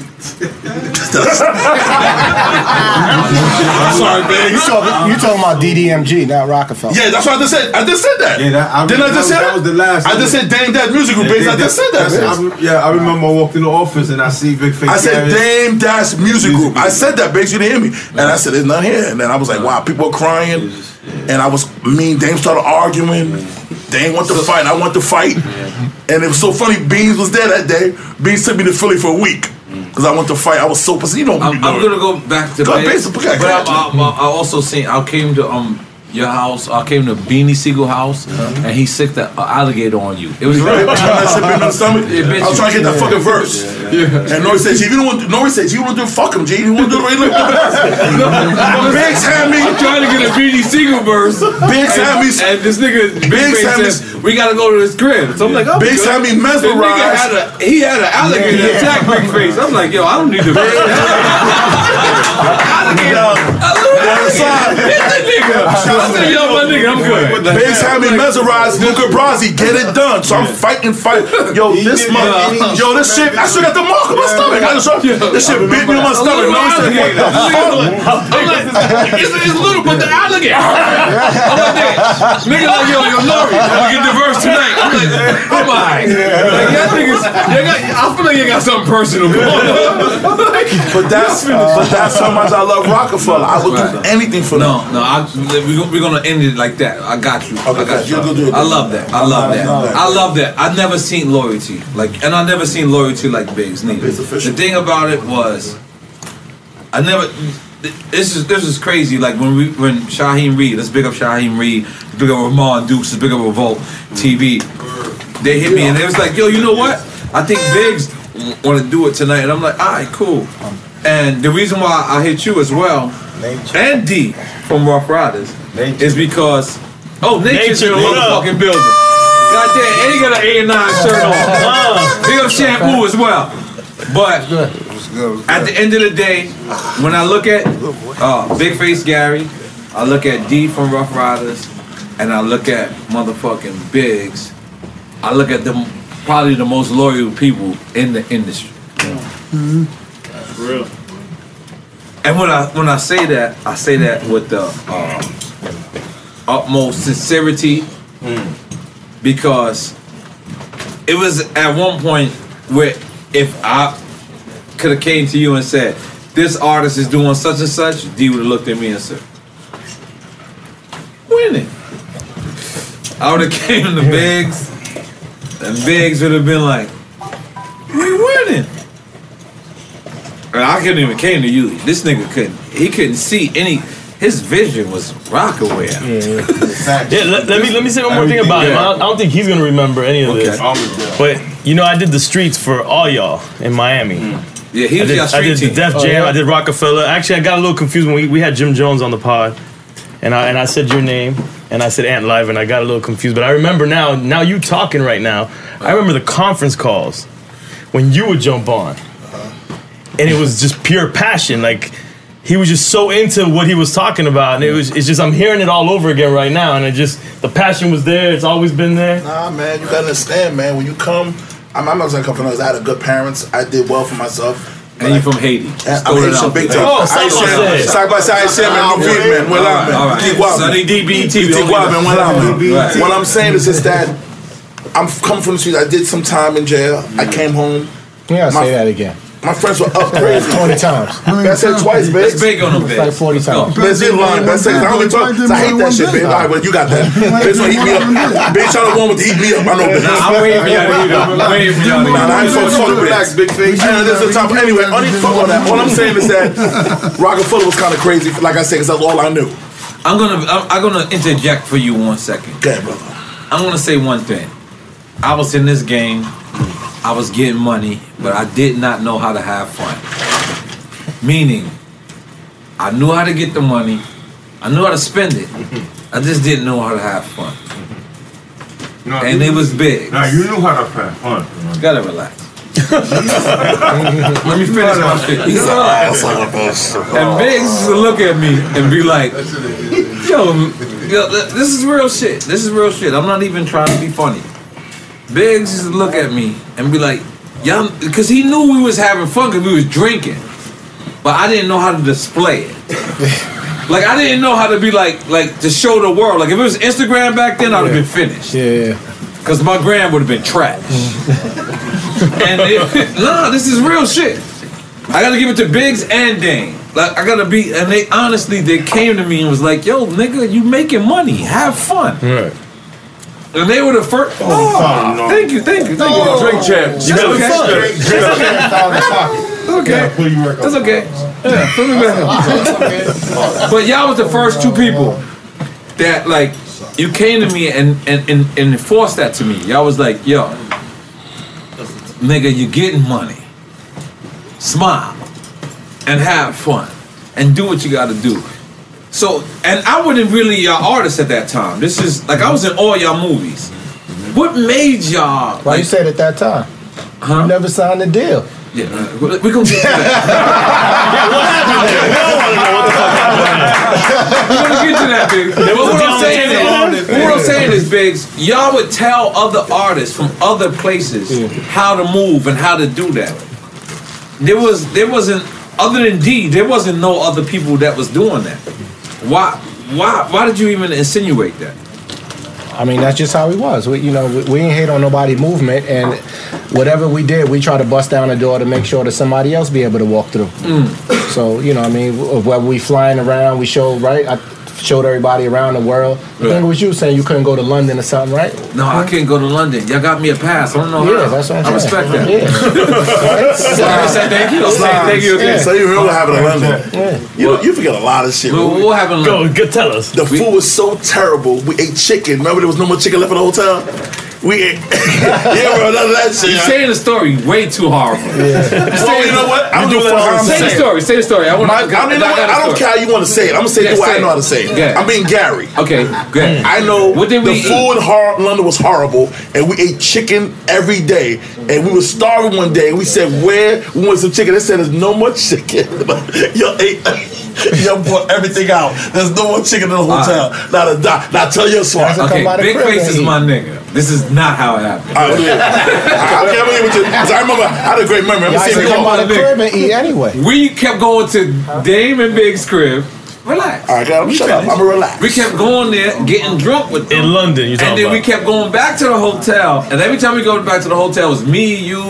sorry, man. You talking, you talking about DDMG, not Rockefeller. Yeah, that's what I just said. I just said that. Yeah, that, I, Didn't I just that, say that? was the last. I just said Dame Dash Music Group, Bass. I just said that. I yeah, I remember I walked in the office and I see Big Face. I said Gary. Dame Dash Music Group. I said that, Bass. You didn't hear me. And I said, there's nothing here. And then I was like, wow, people are crying. And I was, me and Dame started arguing. Dame want to fight. I want to fight. And it was so funny. Beans was there that day. Beans took me to Philly for a week. Because I went to fight. I was so pissed. You know I'm, I'm gonna go back to Go ahead, Bass, Bass, but I. I, I also seen I came to um your house. I came to Beanie Sigel house, uh-huh. and he sicked an alligator on you. It was real. that shit bit me in stomach. It I was trying to get that fucking verse. And Nori says, if you don't want, Nori said, G, you want to do fuck him, G. You want to do the look the best. Biggs had me. I'm trying to get a Beanie Sigel verse. Biggs had me. and this nigga Big Biggs had me- "We gotta go to his crib." So I'm like, "I'm Biggs good." had me mesmerized. had a, he had an alligator Yeah. attack Big Face. I'm like, "Yo, I don't need to." alligator. Alligator. Son. Hit the. Biggs had me mesmerized. Luca Brasi, get it done. So I'm fighting, fighting. Yo, this mother, yo, this shit. I still got the mark on my stomach. I just, this shit bit me on my stomach. No? I'm like, it's, it's little, but the alligator. I'm like. Nigga like, yo, yo, Lori, we get diverse tonight. I'm like, I'm. Like, y'all niggas, got, I feel like you got something personal on. But that's, but that's how much I love Rockefeller. I would do anything for No, no, I, we, gon- we're gonna end it like that. I got you. I got you. go do it. I love that. I love that. I love that. I never seen loyalty like, and I never seen loyalty like Biggs neither. The thing about it was, I never. This is this is crazy. Like when we when Shaheem Reid, let's big up Shaheem Reid, big up Ramon Dukes, let's big up Revolt TV. They hit me and it was like, yo, you know what? I think Biggs want to do it tonight, and I'm like, all right, cool. Um, And the reason why I hit you as well, and D from Ruff Ryders, is because oh, nature's in the Nature, what up? motherfucking building. Goddamn, and he got an a9 shirt on. Big up shampoo as well. But at the end of the day, when I look at uh, Big Face Gary, I look at D from Ruff Ryders, and I look at motherfucking Biggs. I look at them probably the most loyal people in the industry. That's real. And when I when I say that, I say that with the uh, utmost sincerity, because it was at one point where if I could have came to you and said, "This artist is doing such and such," D would have looked at me and said, "Winning." I would have came to Biggs, and Biggs would have been like, "We winning." And I couldn't even came to you. This nigga couldn't. He couldn't see any. His vision was Rockaway. Yeah, let, let me let me say one more thing about him. I don't, I don't think he's gonna remember any of this. But you know, I did the streets for all y'all in Miami. Yeah, he I did, your I street did the team. Def Oh, Jam. yeah? I did Rockefeller. Actually, I got a little confused when we, we had Jim Jones on the pod, and I and I said your name and I said Ant Live, and I got a little confused. But I remember now. Now you talking right now. I remember the conference calls when you would jump on, and it was just pure passion. Like he was just so into what he was talking about, and it was it's just I'm hearing it all over again right now, and it just the passion was there. It's always been there. Nah, man, you gotta understand, man. When you come, I'm, I'm not gonna come from us. I had a good parents. I did well for myself. And you from Haiti. I'm Throw it Haitian big there. time. Oh, side by side. side by side, Haitian, man. New okay. man. Well, All right, all right. Keep walking. Sonny DBT, Keep walking. Well. I'm. What I'm saying is just that I'm come from the streets. I did some time in jail. I came home. You say that again. My friends were up crazy. 20 times. I said twice, bitch. That's big on them, It's like 40 times. Bitch, you lying. That's it. I don't even talk. I hate that shit, bitch. All right, well, you got that. Bitch, want to heat me up. Bitch, y'all the one with the heat me up. I know, bitch. Nah, I'm waiting for y'all to heat up. I'm waiting for y'all to heat Nah, up. nah, I ain't fuck, fuck, Relax, bitch. big face. And this is the top. Anyway, only fuck all that. All I'm saying is that Rockefeller was kind of crazy, like I said, because that's all I knew. I'm gonna I'm, I'm gonna interject for you one second. Okay, brother. I'm gonna say one thing. I was in this game. I was getting money, but I did not know how to have fun. Meaning, I knew how to get the money. I knew how to spend it. I just didn't know how to have fun. No, and you- it was big. Now you knew how to have fun. You gotta relax. Let me finish my shit. You gotta relax. And Biggs used to look at me and be like, yo, yo, this is real shit. This is real shit. I'm not even trying to be funny. Biggs used to look at me and be like, y'all, because he knew we was having fun because we was drinking. But I didn't know how to display it. like I didn't know how to be like, like to show the world. Like if it was Instagram back then, I'd have been finished. Yeah. Cause my gram would have been trash. and it, no, this is real shit. I gotta give it to Biggs and Dame. Like I gotta be, and they honestly they came to me and was like, "Yo, nigga, you making money? Have fun." Right. And they were the first. Oh, ah, thank you, thank you, thank you. Drink champs. That's You gotta okay. drink- drink That's okay. That's okay. Yeah, put me back. But y'all was the first two people that like you came to me and and and, and enforced that to me. Y'all was like, yo, nigga, you getting money. Smile and have fun and do what you gotta do. So and I wasn't really y'all artists at that time. This is like I was in all y'all movies. What made y'all Why you said at that time? Huh? You never signed a deal. Yeah, uh, we we gonna get to that. We're gonna get to that, Biggs. There was But a what deal I'm on the saying table. is, what I'm saying is, Biggs, y'all would tell other artists from other places how to move and how to do that. There was, there wasn't, other than D, there wasn't no other people that was doing that. Why, why, why did you even insinuate that? I mean, that's just how he was. We, you know, we, we ain't hate on nobody movement, and whatever we did, we try to bust down the door to make sure that somebody else be able to walk through. Mm. So you know, I mean, wh- whether we flying around, we show right. I showed everybody around the world. I think it was you saying you couldn't go to London or something, right? No, I couldn't go to London. Y'all got me a pass. I don't know Yeah, how. that's what I'm I saying. respect that. Yeah. Sorry, say thank you. Say thank you again. So you remember what happened in London? You know, you forget a lot of shit. What- what happened in London? Go, go tell us. The food was so terrible. We ate chicken. Remember there was no more chicken left in the hotel? We yeah, bro, none of that shit. You're saying the story way too horrible. Well, oh, you know what? I'm You doing do for it. I'm Say the saying. story. Say the story. I want. My, I, mean, you know? I don't care how you want to say it. I'm gonna say Yeah, it the way say I know it. how to say it. Yeah. I'm being Gary. Okay, good. I know What did the eat? food in hor- London was horrible, and we ate chicken every day. And we were starving one day, we said, "Where we want some chicken?" They said, "There's no more chicken." Yo ate. Yo brought everything out. There's no more chicken in the hotel. Not a dot. Now tell your swap. Okay, Big Face is my nigga. This is not how it happened. I, I can't believe it. Because I remember I had a great memory. I'm Y'all saying come out of the crib and eat anyway. We kept going to Dame and Big's crib. Relax. All right, God, shut up. I'm gonna relax. We kept going there, getting drunk with them. In London, you And talking then we kept going back to the hotel. And every time we go back to the hotel, it was me, you,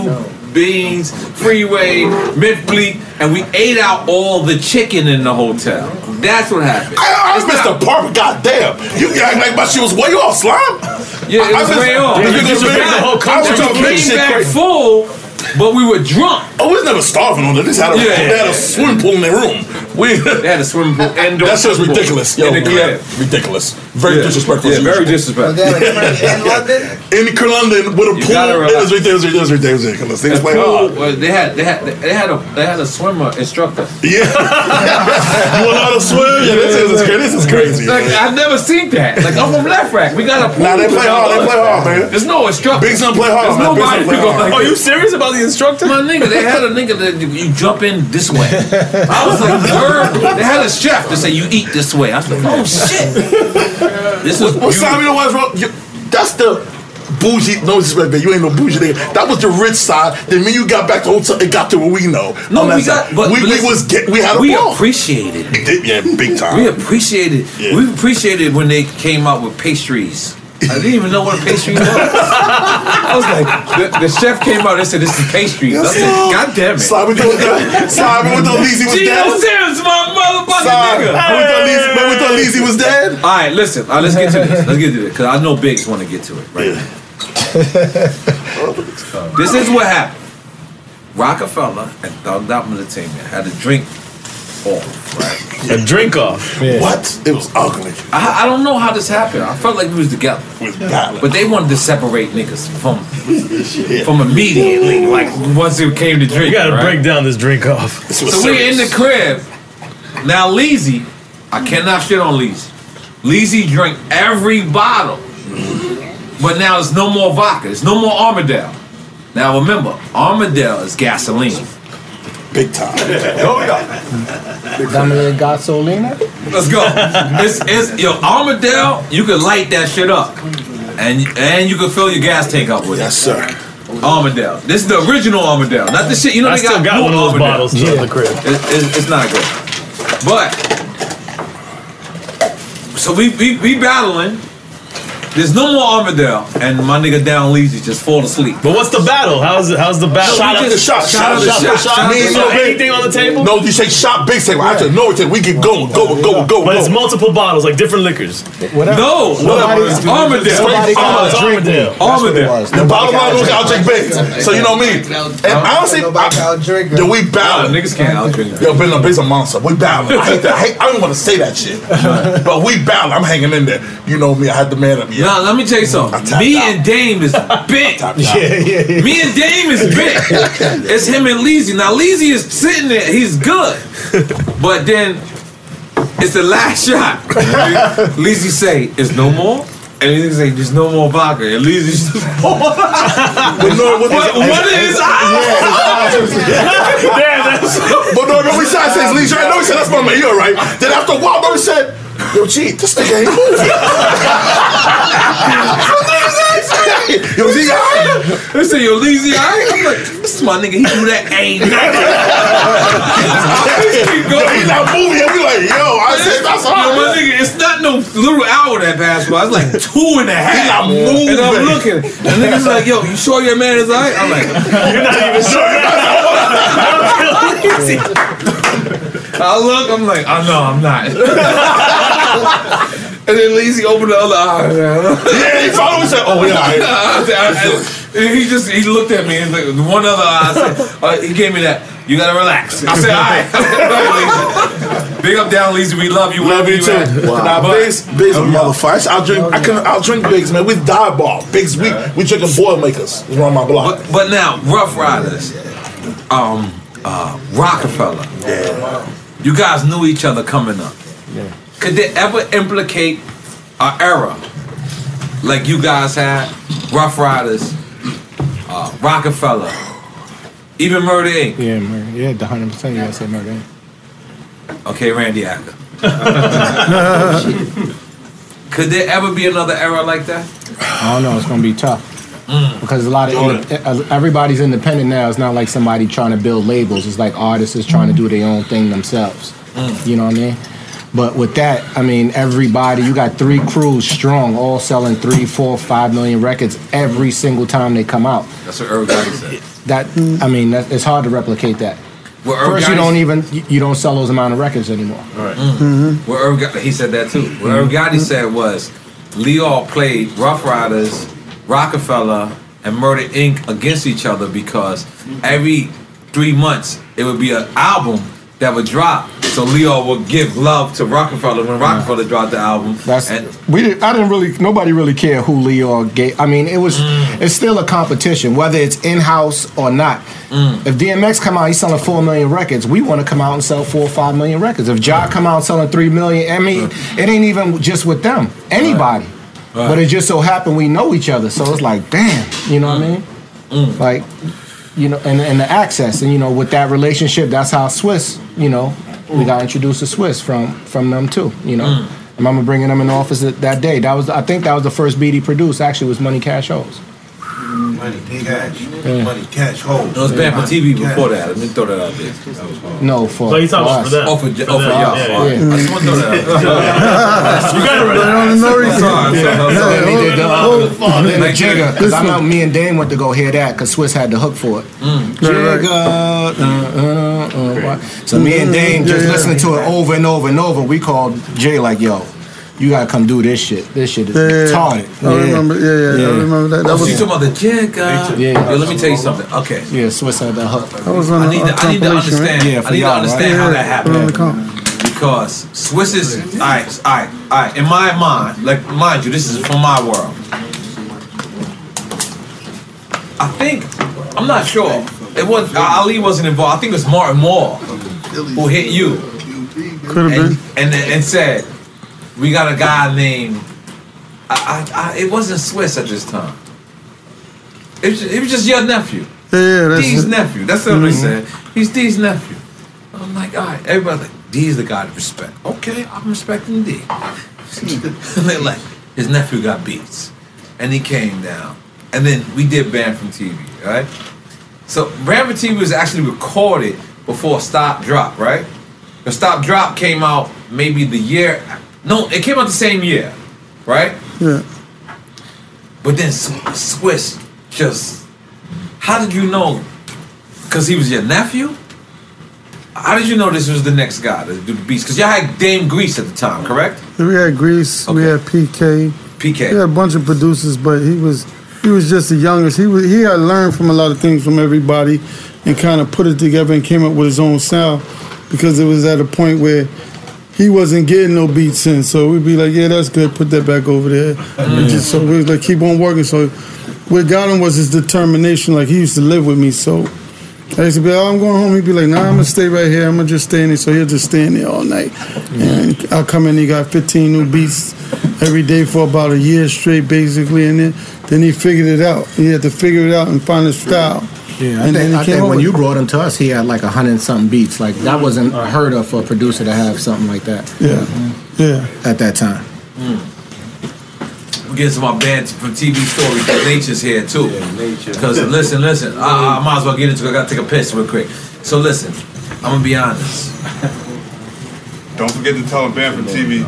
Beans, Freeway, Memphis Bleek, and we ate out all the chicken in the hotel. That's what happened. I, I missed the apartment. Goddamn, you act like my shit was way off, slime. Yeah, it I- I was missed- way off. You We just got- made the whole we country came make shit back crazy. full, but we were drunk. Oh, we was never starving on it. They just had a, Yeah. they had a swimming pool in their room. We They had a swimming pool indoor. That's just ridiculous. Yo, in the yeah, ridiculous. Very Yeah. disrespectful. Yeah, very disrespectful. in London? In London with a You pool. It was ridiculous. It was ridiculous. ridiculous. They was playing pool, hard. well, they had they had they had a they had a swimmer instructor. Yeah. you want how to swim? Yeah, this is crazy. This is crazy. Like. I've never seen that. Like I'm from LeFrak. We got a pool. Nah, they play hard. They play hard, man. There's no instructor. Big Son play hard, There's man. Nobody play hard. like. Are you serious about the instructor? My nigga, they had a nigga that you, you jump in this way. I was like, word. They had a chef to say you eat this way. I was like, oh shit. This was Well, Simon, you know what's wrong? You, that's the bougie. No disrespect, man. You ain't no bougie nigga. That was the rich side. Then when you got back to hotel, it got to what we know. No, we side. got. But we, but we was get. We had a We ball. appreciated it. Yeah, big time. We appreciated. Yeah. We appreciated when they came out with pastries. I didn't even know what a pastry was. I was like, the, the chef came out and said, "This is pastries." I said, "God damn it!" Simon, with the, Simon, with the Leezy was dead. Sims, my motherfucking Simon, nigga. when we thought Leezy, when we thought Leezy was dead. All right, listen. All right, let's get to this. Let's get to this because I know Biggs want to get to it right now. This is what happened. Rockefeller and Thugged Out Entertainment had a drink off, right? A drink off. What? It was ugly. I, I don't know how this happened. I felt like we was together. We was battling. But they wanted to separate niggas from from immediately, like once it came to drink. You gotta right? break down this drink off. This was So we in the crib. Now Leezy, I cannot shit on Leezy. Leezy drank every bottle. But now there's no more vodka. There's no more Armadale. Now remember, Armadale is gasoline. Big time. Dominic Gasolina. Let's go. It's, it's yo Armadale. You can light that shit up, and and you can fill your gas tank up with it. Yes, sir. Armadale. This is the original Armadale, not the shit. You know I they still got, got one of those Armadale. bottles still in the crib. It- it- it's not good. But so we we, we battling. There's no more Armadale, and my nigga down Leezy just fall asleep. But what's the battle? How's how's the battle? Shot after shot, shot after shot. shot. Me and So Lil Big- anything on the table? No, you say shot big table. I said no. It said we get going, go, go, go, But it's multiple bottles, like different liquors. Whatever. No, Somebody- it's Armadale. Somebody got it's a drink. Armadale. That's what it Armadale. The Nobody bottom line was drink. I'll drink big. So you know me. And honestly, I, then we Nah, battling. niggas can't outdrink Yo, Ben Big's a monster. We battling. I hate that. I, don't want to say that shit. but we battling. I'm hanging in there. You know me. I had the man up. Yeah. Now let me tell you something. Me out. and Dame is big. Yeah, yeah, yeah. Me and Dame is big. It's him and Leezy. Now Leezy is sitting there. He's good, but then it's the last shot. Leezy say, "It's no more." And he say, "There's no more vodka." At least it's just. But no, what, What- what is Yeah, that's. But no, no, we said, I said, Lee, I know he said that's my man, you're right. Then after a while, no, he said, Yo, G, this nigga ain't moving. Yo, Z. They say, yo, Lee, Z. I'm like, this is my nigga. He do that ain't nothing. Keep Yo, he not moving. We like, yo, I said, that's all Yo, my nigga, it's not no little hour that passed by. It's like two and a half. He not moving. And I'm looking. And niggas like, yo, you sure your man is alright? I'm like, You're not even sure. I look, I'm like, oh no, I'm not. and then Leezy opened the other eye. Yeah, he finally said, oh, yeah, all right. I I- I- he just he looked at me and like, one other eye. I said, uh, he gave me that. You gotta relax. I said, all right. Big up, down, Leezy. We love you. Love wherever you too. at. Now, But- Biggs, Biggs, motherfucker. I'll drink. I can. I'll drink Biggs, man. We die ball. Biggs. We we drinking Boilermakers. Is on my block. But, but now, Ruff Ryders, um, uh, Rockefeller. You guys knew each other coming up. Could they ever implicate an era like you guys had? Ruff Ryders, uh, Rockefeller, even Murder Inc. Yeah, murder. Yeah, the hundred percent. You gotta say murder. Inc. Okay, Randy Acker. Could there ever be another era like that? I don't know. It's gonna be tough because a lot of inde- everybody's independent now. It's not like somebody trying to build labels. It's like artists is trying to do their own thing themselves. You know what I mean? But with that, I mean, everybody, you got three crews strong, all selling three, four, five million records every single time they come out. That's what Irv Gotti said. That I mean, that, it's hard to replicate that. Well, Irv First, you don't even you, you don't sell those amount of records anymore. Right. Mm-hmm. What Irv Gotti, he said that too. What Irv mm-hmm. Gotti said was, Leo played Ruff Ryders, Rockefeller, and Murder Inc. against each other because every three months it would be an album that would drop. So Leo would give love to Rockefeller when Rockefeller dropped the album. That's and we. Did, I didn't really. Nobody really care who Leo gave. I mean, it was. Mm. It's still a competition, whether it's in house or not. Mm. If DMX come out, he's selling four million records. We want to come out and sell four or five million records. If Ja come out selling three million, I mean, it ain't even just with them. Anybody. Right. But it just so happened we know each other, so it's like, damn, you know what I mean? Mm. Like, you know, and and the access, and you know, with that relationship, that's how Swizz, you know, we got introduced to Swizz from from them too, you know. Mm. I remember bringing them in the office that, that day. That was, I think, that was the first beat he produced. Actually, was Money Cash Hoes. Money cash. Yeah. Money cash hold. it was banned for TV before that. Let me throw that out there. No, for So he's talking about us. for them. Oh, for, For oh, for them, y'all. yeah, All right. yeah. I just want to throw that out there. You gotta But on the no reason. Sorry, I'm sorry, I'm sorry. And they did the, uh, the Jigger, because I know me and Dame went to go hear that because Swizz had the hook for it. Mm. Jigger, uh, uh, uh, what? so me and Dame just Yeah, yeah. listening to it over and over and over. We called Jay like, "Yo, you gotta come do this shit. This shit is Yeah, yeah, yeah. retarded." I remember. Yeah, yeah, Yeah. I remember that. That Oh, so you was. talking about the jigger? Yeah. Yo, let me tell you something. Okay. Yeah, Swizz had that hook. That was on I a, need a to, I need to compilation, right? understand. Yeah, I for need to y'all, understand right? how that Put happened. the comp. Because Swizz is all right, all right, all right. In my mind, like mind you, this is from my world. I think I'm not sure. It was uh, Ali wasn't involved. I think it was Martin Moore who hit you Could have and, been. and and said, "We got a guy named." I, I, I, it wasn't Swizz at this time. It was, it was just your nephew. Yeah, that's D's it. nephew. That's what Mhm. they said. He's D's nephew. I'm like, all right, everybody's like, D's the guy to respect. Okay, I'm respecting D. and they like, his nephew got beats. And he came down. And then we did Banned from TV, right? So Banned from TV was actually recorded before Stop Drop, right? The Stop Drop came out maybe the year, no, it came out the same year, right? Yeah. But then Sw- Swizz just, how did you know? Because he was your nephew? How did you know this was the next guy to do the beats? Because y'all had Dame Grease at the time, correct? We had Grease. We had PK. PK. We had a bunch of producers, but he was he was just the youngest. He was he had learned from a lot of things from everybody, and kind of put it together and came up with his own style, because it was at a point where. He wasn't getting no beats in, so we'd be like, "Yeah, that's good. Put that back over there." And just so we was like, keep on working. So, what got him was his determination. Like he used to live with me, so I used to be, oh, I'm going home. He'd be like, nah, I'm gonna stay right here. I'm gonna just stay in there. So he'll just stay in there all night. And I'll come in, he got 15 new beats every day for about a year straight, basically, and then then he figured it out. He had to figure it out and find his style. Yeah, I and then think, he I think when you it. brought him to us, he had like a hundred something beats. Like that wasn't heard of for a producer to have something like that. Yeah, yeah. At that time. We're getting to my Banned from TV story because Nature's here too. Nature, because listen, listen, I, I might as well get into it. I gotta take a piss real quick. So listen, I'm gonna be honest. Don't forget to tell a Banned from TV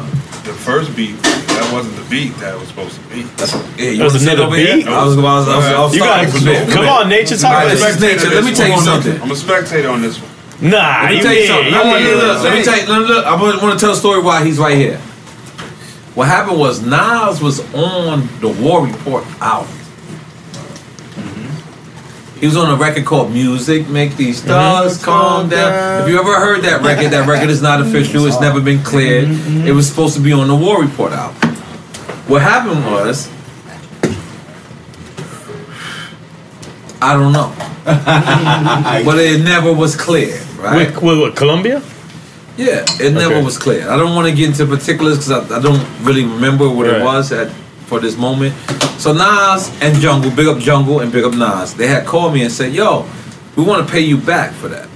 the first beat. That wasn't the beat that it was supposed to be. That's yeah. You That was want to sit another over here? beat? I was, I was, I was, I was You starting gotta- from there. come on, Nature, talk All right, about this. Nature. Let me tell you something. I'm a spectator on this one. Nah, Let me you tell you something. You I want ain't. to look. Let me tell you. Look, look, I want to tell a story why he's right here. What happened was Nas was on the War Report album. He was on a record called "Music Make These Stars mm-hmm. Calm Down." If you ever heard that record, that record is not official. It's never been cleared. Mm-hmm, mm-hmm. It was supposed to be on the War Report album. What happened was, I don't know, but it never was clear. Right? With, with, with Columbia? Yeah, it never Okay. was clear. I don't want to get into particulars because I, I don't really remember what Right. it was at for this moment. So Nas and Jungle, big up Jungle and big up Nas, they had called me and said, "Yo, we want to pay you back for that."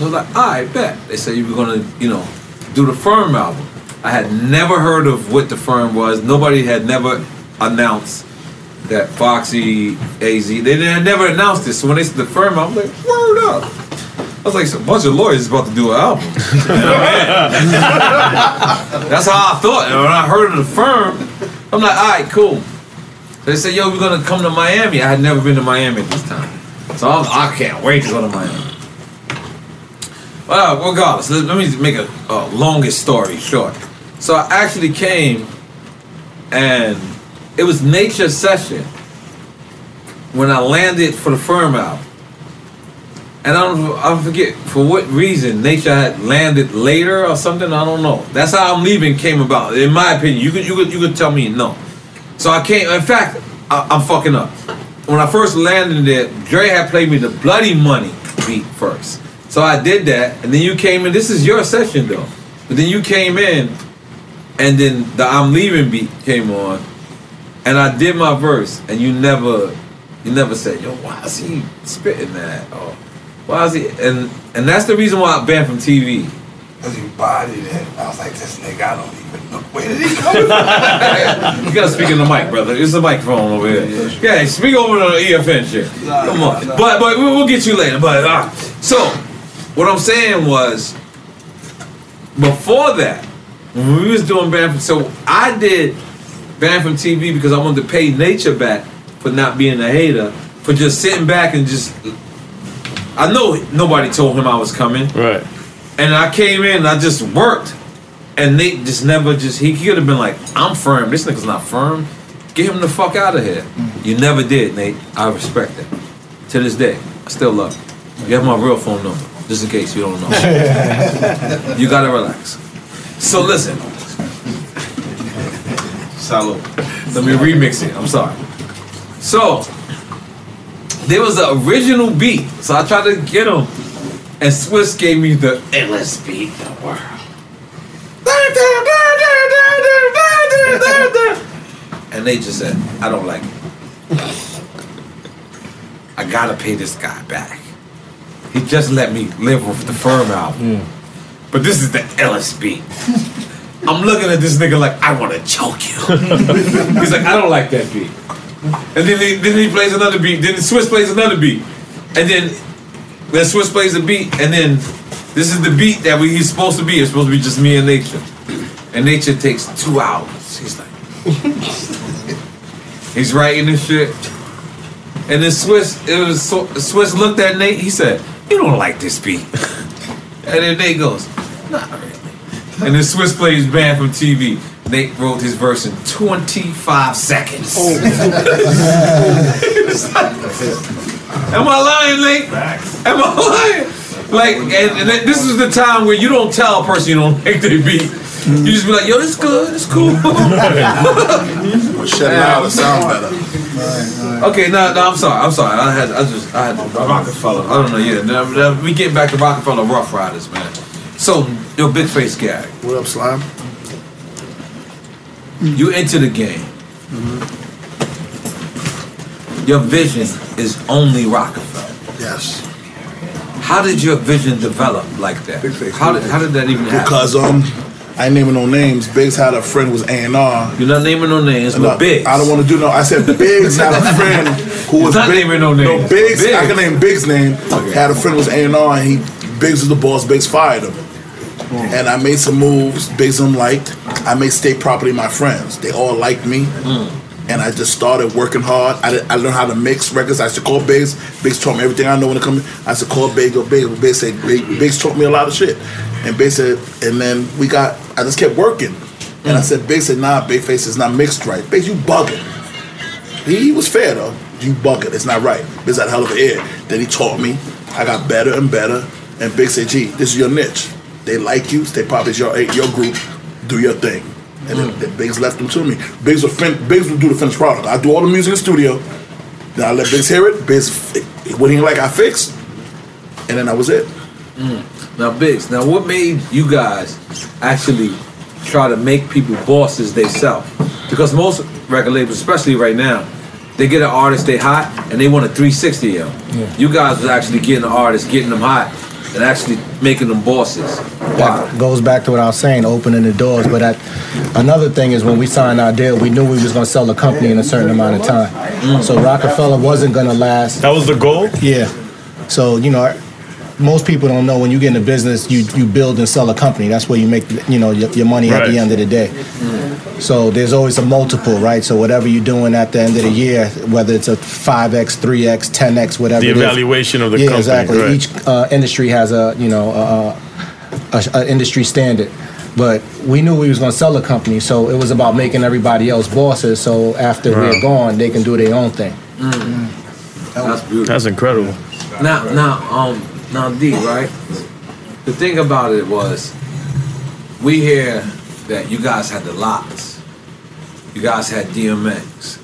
I was like, "All right, bet." They said you were gonna, you know, do the Firm album. I had never heard of what the Firm was. Nobody had never announced that Foxy AZ. They didn't never announced this. So when they said the Firm, I'm like, "Word up." I was like, "So a bunch of lawyers about to do an album. That's how I thought. And when I heard of the firm, I'm like, all right, cool. They said, yo, we're gonna come to Miami. I had never been to Miami this time, so I'm, I can't wait to go to Miami. Well, regardless, let, let me make a, a longest story short. So I actually came, and it was Nature Session when I landed for the firm album. And I don't, I forget for what reason Nature had landed later or something. I don't know. That's how I'm leaving came about. In my opinion, you could you could you could tell me no. So I came. In fact, I, I'm fucking up. When I first landed there, Dre had played me the Bloody Money beat first. So I did that, and then you came in. This is your session though, but then you came in, and then the I'm leaving beat came on, and I did my verse, and you never, you never said, yo, why is he spitting that? Why is he? And and that's the reason why I banned from TV. Cause you bodied it. I was like, this nigga, I don't even know where did he come from. you gotta speak in the mic, brother. It's a microphone over here. Yeah, speak over the EFN shit. Come on. But but we'll we'll get you later. But uh, so what I'm saying was before that, when we was doing Banned from so I did Banned from TV because I wanted to pay nature back for not being a hater, for just sitting back and just I know nobody told him I was coming. Right. And I came in and I just worked. And Nate just never just he could have been like, I'm firm. This nigga's not firm. Get him the fuck out of here. Mm. You never did, Nate. I respect that. To this day, I still love you. You have my real phone number, just in case you don't know. you gotta relax. So listen. Salud. Let me remix it. I'm sorry. So there was the original beat. So I tried to get him. And Swizz gave me the illest beat in the world. And they just said, I don't like it. I gotta pay this guy back. He just let me live with the firm album. Hmm. But this is the illest beat. I'm looking at this nigga like, I wanna choke you. He's like, I don't like that beat. And then he, then he plays another beat. Then Swizz plays another beat. And then then Swizz plays the beat. And then this is the beat that we, he's supposed to be. It's supposed to be just me and Nature. And Nature takes two hours. He's like, he's writing this shit. And then Swizz, it was so, Swizz looked at Nate. He said, "You don't like this beat." And then Nate goes, "Not really." And then Swizz plays Banned from TV. Nate wrote his verse in 25 seconds. Oh. Am I lying, Nate? Am I lying? Like, and, and this is the time where you don't tell a person you don't like their beat. You just be like, yo, it's good, it's cool. Shut it out, it sounds better. Okay, no, no, I'm sorry, I'm sorry. I had, I just, I had to. Rockefeller. I don't know. Yeah, now- now we getting back to Rockefeller Rough Riders, man. So, yo, big face guy. What up, Slime? You enter the game. Your vision is only Rockefeller. Yes. How did your vision develop like that? How did, how did that even happen? Because um, I ain't naming no names. Biggs had a friend who was A and R. You're not naming no names, but Biggs. I don't want to do no. I said Biggs had a friend who You're was not big, naming no names. No Biggs, I can name Biggs' name. Had a friend who was A and R, and he Biggs was the boss. Biggs fired him. Mm. And I made some moves. Biggs them liked. I made state property my friends. They all liked me. Mm. And I just started working hard. I, I learned how to mix records. I used to call Biggs. Biggs taught me everything I know when it comes. I used to call Biggs. Go Biggs. Biggs said Biggs, Biggs taught me a lot of shit. And Biggs said, and then we got. I just kept working. And I mm. said, Biggs said, Nah, Big Face is not mixed right. Biggs, you bugging. He, he was fair though. You bugging. It's not right. Biggs had a hell of an ear. Then he taught me. I got better and better. And Biggs said, Gee, this is your niche. They like you. Stay Pop is your your group. Do your thing. And then, then Biggs left them to me. Biggs would fin- Biggs would do the finished product. I do all the music in the studio. Then I let Biggs hear it. Biggs, what he ain't like, I fix. And then that was it. Mm. Now, Biggs, now what made you guys actually try to make people bosses themselves? Because most record labels, especially right now, they get an artist they hot and they want a 360 of them. Yeah. You guys was actually getting the artists, getting them hot, and actually making them bosses. That goes back to what I was saying, opening the doors. But that, another thing is when we signed our deal, we knew we was going to sell the company in a certain amount of time. Mm. So Roc-A-Fella wasn't going to last. That was the goal. Yeah. So you know, most people don't know when you get in a business, you you build and sell a company. That's where you make you know your, your money at the end of the day. So there's always a multiple, right? So whatever you're doing at the end of the year, whether it's a five x, three x, ten x, whatever. The it is. evaluation of the yeah, company, exactly. right. Each uh, industry has a you know a, a, a industry standard. But we knew we was gonna sell the company, so it was about making everybody else bosses. So after Wow. we're gone, they can do their own thing. That's beautiful. That's incredible. Now, now, um, now, D, right? The thing about it was, we hear that you guys had the LOX, You guys had DMX.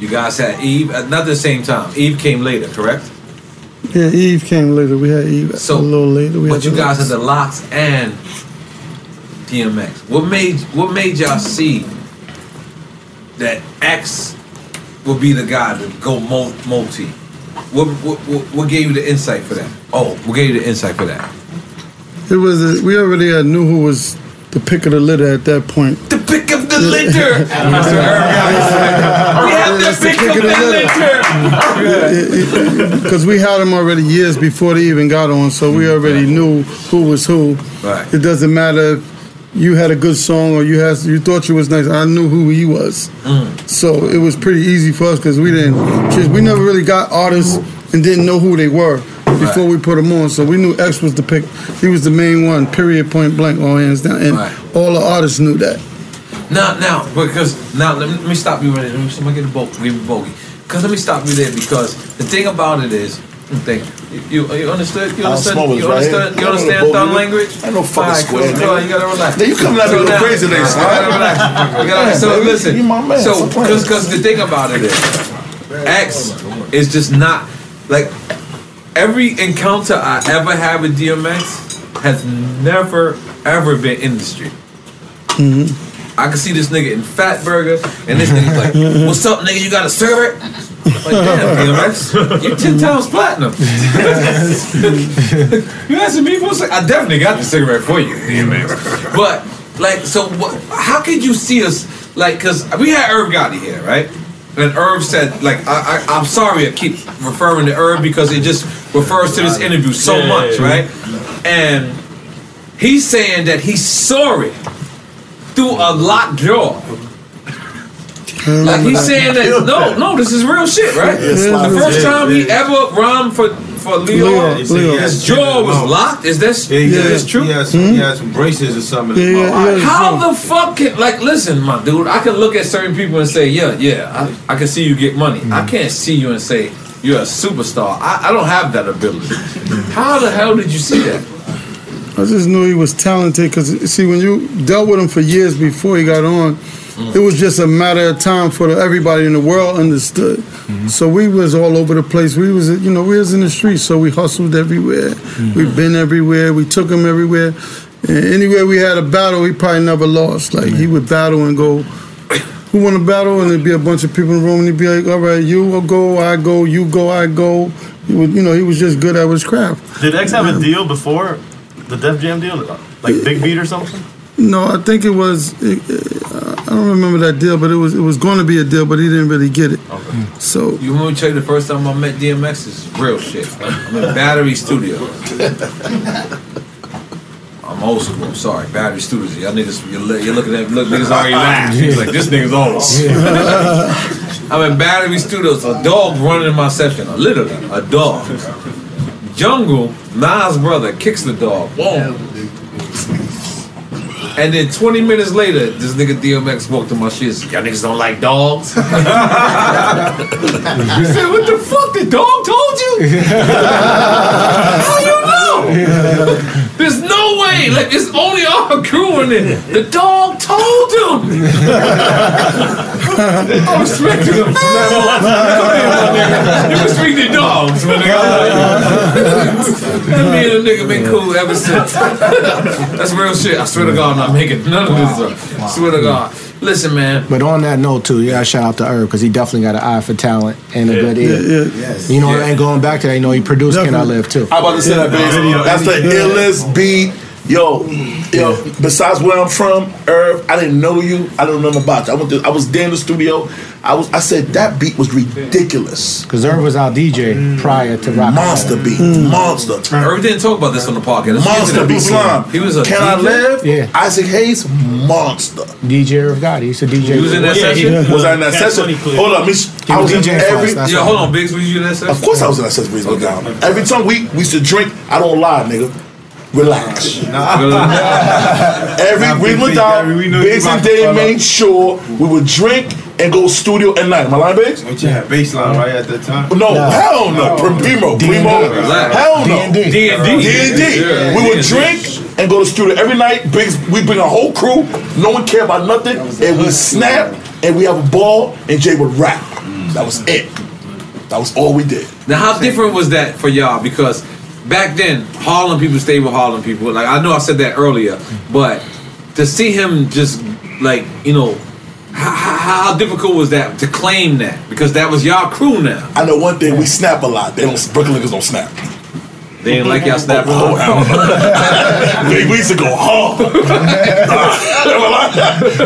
You guys had Eve, uh, not the same time. Eve came later, correct? Yeah, Eve came later. We had Eve a little later. We But you guys had the LOX and DMX. What made what made y'all see that X would be the guy to go multi? What, what what what gave you the insight for that? Oh, what gave you the insight for that? It was a, we already had knew who was the pick of the litter at that point. The pick of the litter. we have the pick of the litter. Because we had them already years before they even got on, so we already knew who was who. Right. It doesn't matter if you had a good song or you had you thought you was nice. I knew who he was, mm. so it was pretty easy for us because we didn't. we never really got artists and didn't know who they were before we put them on. So we knew X was the pick. He was the main one. Period. Point blank. All hands down. And all the artists knew that. Now, now, because now let me, let me stop you right there. Let me, somebody get a boat, give me a bogey. Because let me stop you there because the thing about it is, thank you. You, you understood? You Al understood? You right understood? here. You I know understand thumb language? Ain't no fucking Alright, square, cool, cool, You gotta relax. Now you coming out So now- crazy today, son. You gotta relax. You gotta- So baby, listen. you my man. So because the thing about it is, X is just not like every encounter I ever had with DMX has never ever been industry. Mm-hmm. I can see this nigga in Fatburger, and this nigga's like, "What's up, nigga? You got a cigarette?" Like, damn, DMX, you ten times platinum. you asking me for a cig- I definitely got the cigarette for you, DMX. But like, so what? How could you see us like? Cause we had Irv Gotti here, right? And Irv said, like, I, I, I'm sorry I keep referring to Irv because it just refers to this interview so Yeah, much, yeah, yeah. right? And he's saying that he's sorry through a locked jaw. Like he's saying that no, no, this is real shit, right? Yeah, the first Yeah, time he ever rhymed for for Lyor, Lyor, Lyor. his jaw was locked. Is that Yeah, he is this true? He had some, he hmm? had some braces or something. in Yeah, yeah, How the fuck can like listen, my dude? I can look at certain people and say, yeah, yeah, I, I can see you get money. I hmm. can't see you and say you're a superstar. I, I don't have that ability. How the hell did you see that? I just knew he was talented because see when you dealt with him for years before he got on, Mm. it was just a matter of time for everybody in the world understood. Mm-hmm. So we was all over the place. We was you know we was in the streets, so we hustled everywhere. Mm-hmm. We've been everywhere. We took him everywhere, And anywhere we had a battle, he probably never lost. Like he would battle and go, "Who won the battle?" And there'd be a bunch of people in the room, and he'd be like, "All right, you go, I go, you go, I go." He would, you know, he was just good at his craft. Did X have a deal before the Def Jam deal, like Big Beat or something? No, I think it was. uh, I don't remember that deal, but it was it was going to be a deal, but he didn't really get it. So You want me to tell you the first time I met DMX? Is real shit. I'm in Battery Studio. I'm old school. I'm sorry. Battery Studios. Y'all niggas, you're, li- you're looking at look, niggas already laugh. He's like, this nigga's old. I'm in Battery Studios. A dog running in my section. Literally, a dog. Jungle, Nas' brother, kicks the dog. Boom. And then 20 minutes later, this nigga DMX walked to my shit. said, Y'all niggas don't like dogs? he said, What the fuck? The dog told you? How you know? There's no way. Like, it's only our crew in it. The dog told him. I respect him. You respect the dogs, my nigga. And me and the nigga been cool ever since. That's real shit. I swear to God, I'm not making none of this up. Swear to God. Listen, man. But on that note, too, yeah, shout out to Irv because he definitely got an eye for talent and a Yeah. good ear. Yeah, yeah. You know, Yeah. and going back to that, you know, he produced Can I Live too. I about to say that, bass. That's the illest beat. Yo, mm. yo. Besides where I'm from, Irv, I didn't know you. I don't know nothing about you. I went. To, I was there in the studio. I was. I said that beat was ridiculous. Because Irv was our DJ mm. prior to rock. Monster beat, mm. monster. Irv didn't talk about this on the podcast. Let's Monster beat, that. slime. He was a Can I DJ? live? Yeah. Isaac Hayes, monster. DJ Irv God. He's a DJ. He was in that session? Was I in that session? Hold up, Miss. He I was was in DJing for us, every. that's Yo, hold on, Biggs. Was you in that session? Of course, I was in that session. Breeze okay. down. Every time we we used to drink, I don't lie, nigga. Relax. Every Nah, we Big went Feet, down. Gary, we know Biggs and Dave made sure we would drink and go studio at night. My line lying, Biggs? But you had baseline right at that time. No, hell no. Prim- Primo, Primo, Relax. hell no. D&D. D&D. D&D. Yeah, We would drink and go to studio every night. Biggs, we bring a whole crew. No one care about nothing. And we snap and we have a ball and Jay would rap. That was it. That was all we did. Now, how different was that for y'all? Because back then, Harlem people stayed with Harlem people. Like I know I said that earlier, but to see him just like you know, how, how, how difficult was that to claim that? Because that was y'all crew now. I know one thing, we snap a lot. They don't Brooklyn niggas don't snap. They didn't like y'all snapping. Oh, no. Big, we used to go hard.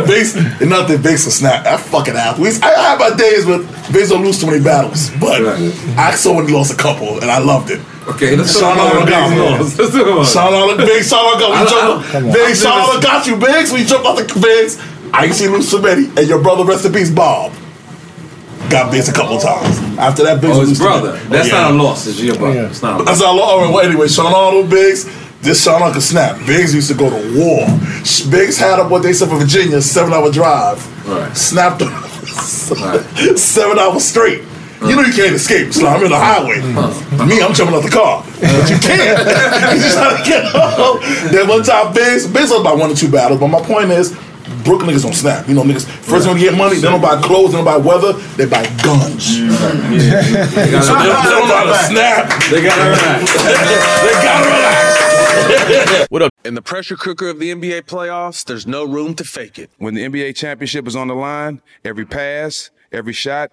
Biggs, nothing Biggs will snap. That fucking athletes. I had my days with Biggs don't lose too many battles, but I saw when he lost a couple, and I loved it. Okay, let's Sean talk about Oliver got Biggs me. lost. Let's talk about it. Biggs, got I we don't- jumped. don't- Biggs, Sean I've got you, Biggs. We jumped off the Biggs. I ain't seen you lose and your brother, rest in peace, Bob. Got Biggs a couple times. After that, Biggs Oh, his brother. many. That's Yeah. not a loss. It's your brother. It's not a loss. That's all. All right. Well, anyway, Sean Arnold, Biggs. This Sean Uncle Snap. Biggs used to go to war. Biggs had up what they said for Virginia, seven hour drive. Right. Snapped them seven hours straight. You know you can't escape. So I'm in the highway. Me, I'm jumping out the car. But you can't. you just gotta get home. Then one time, Biggs, Biggs was about one or two battles. But my point is, Brooklyn niggas don't snap. You know, niggas first when you get money, they don't buy clothes, they don't buy weather, they buy guns. They They gotta- don't, they don't know how to snap. They gotta relax. they gotta relax. What up? In the pressure cooker of the NBA playoffs, there's no room to fake it. When the NBA championship is on the line, every pass, every shot,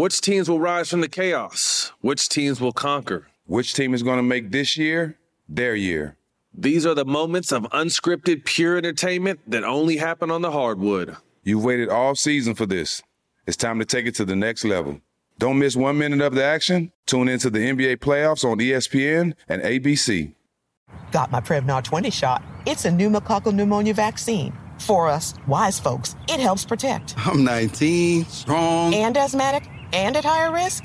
Which teams will rise from the chaos? Which teams will conquer? Which team is going to make this year their year? These are the moments of unscripted, pure entertainment that only happen on the hardwood. You've waited all season for this. It's time to take it to the next level. Don't miss one minute of the action. Tune into the NBA playoffs on ESPN and ABC. Got my Prevnar 20 shot. It's a pneumococcal pneumonia vaccine. For us, wise folks, it helps protect. I'm 19, strong. And asthmatic and at higher risk?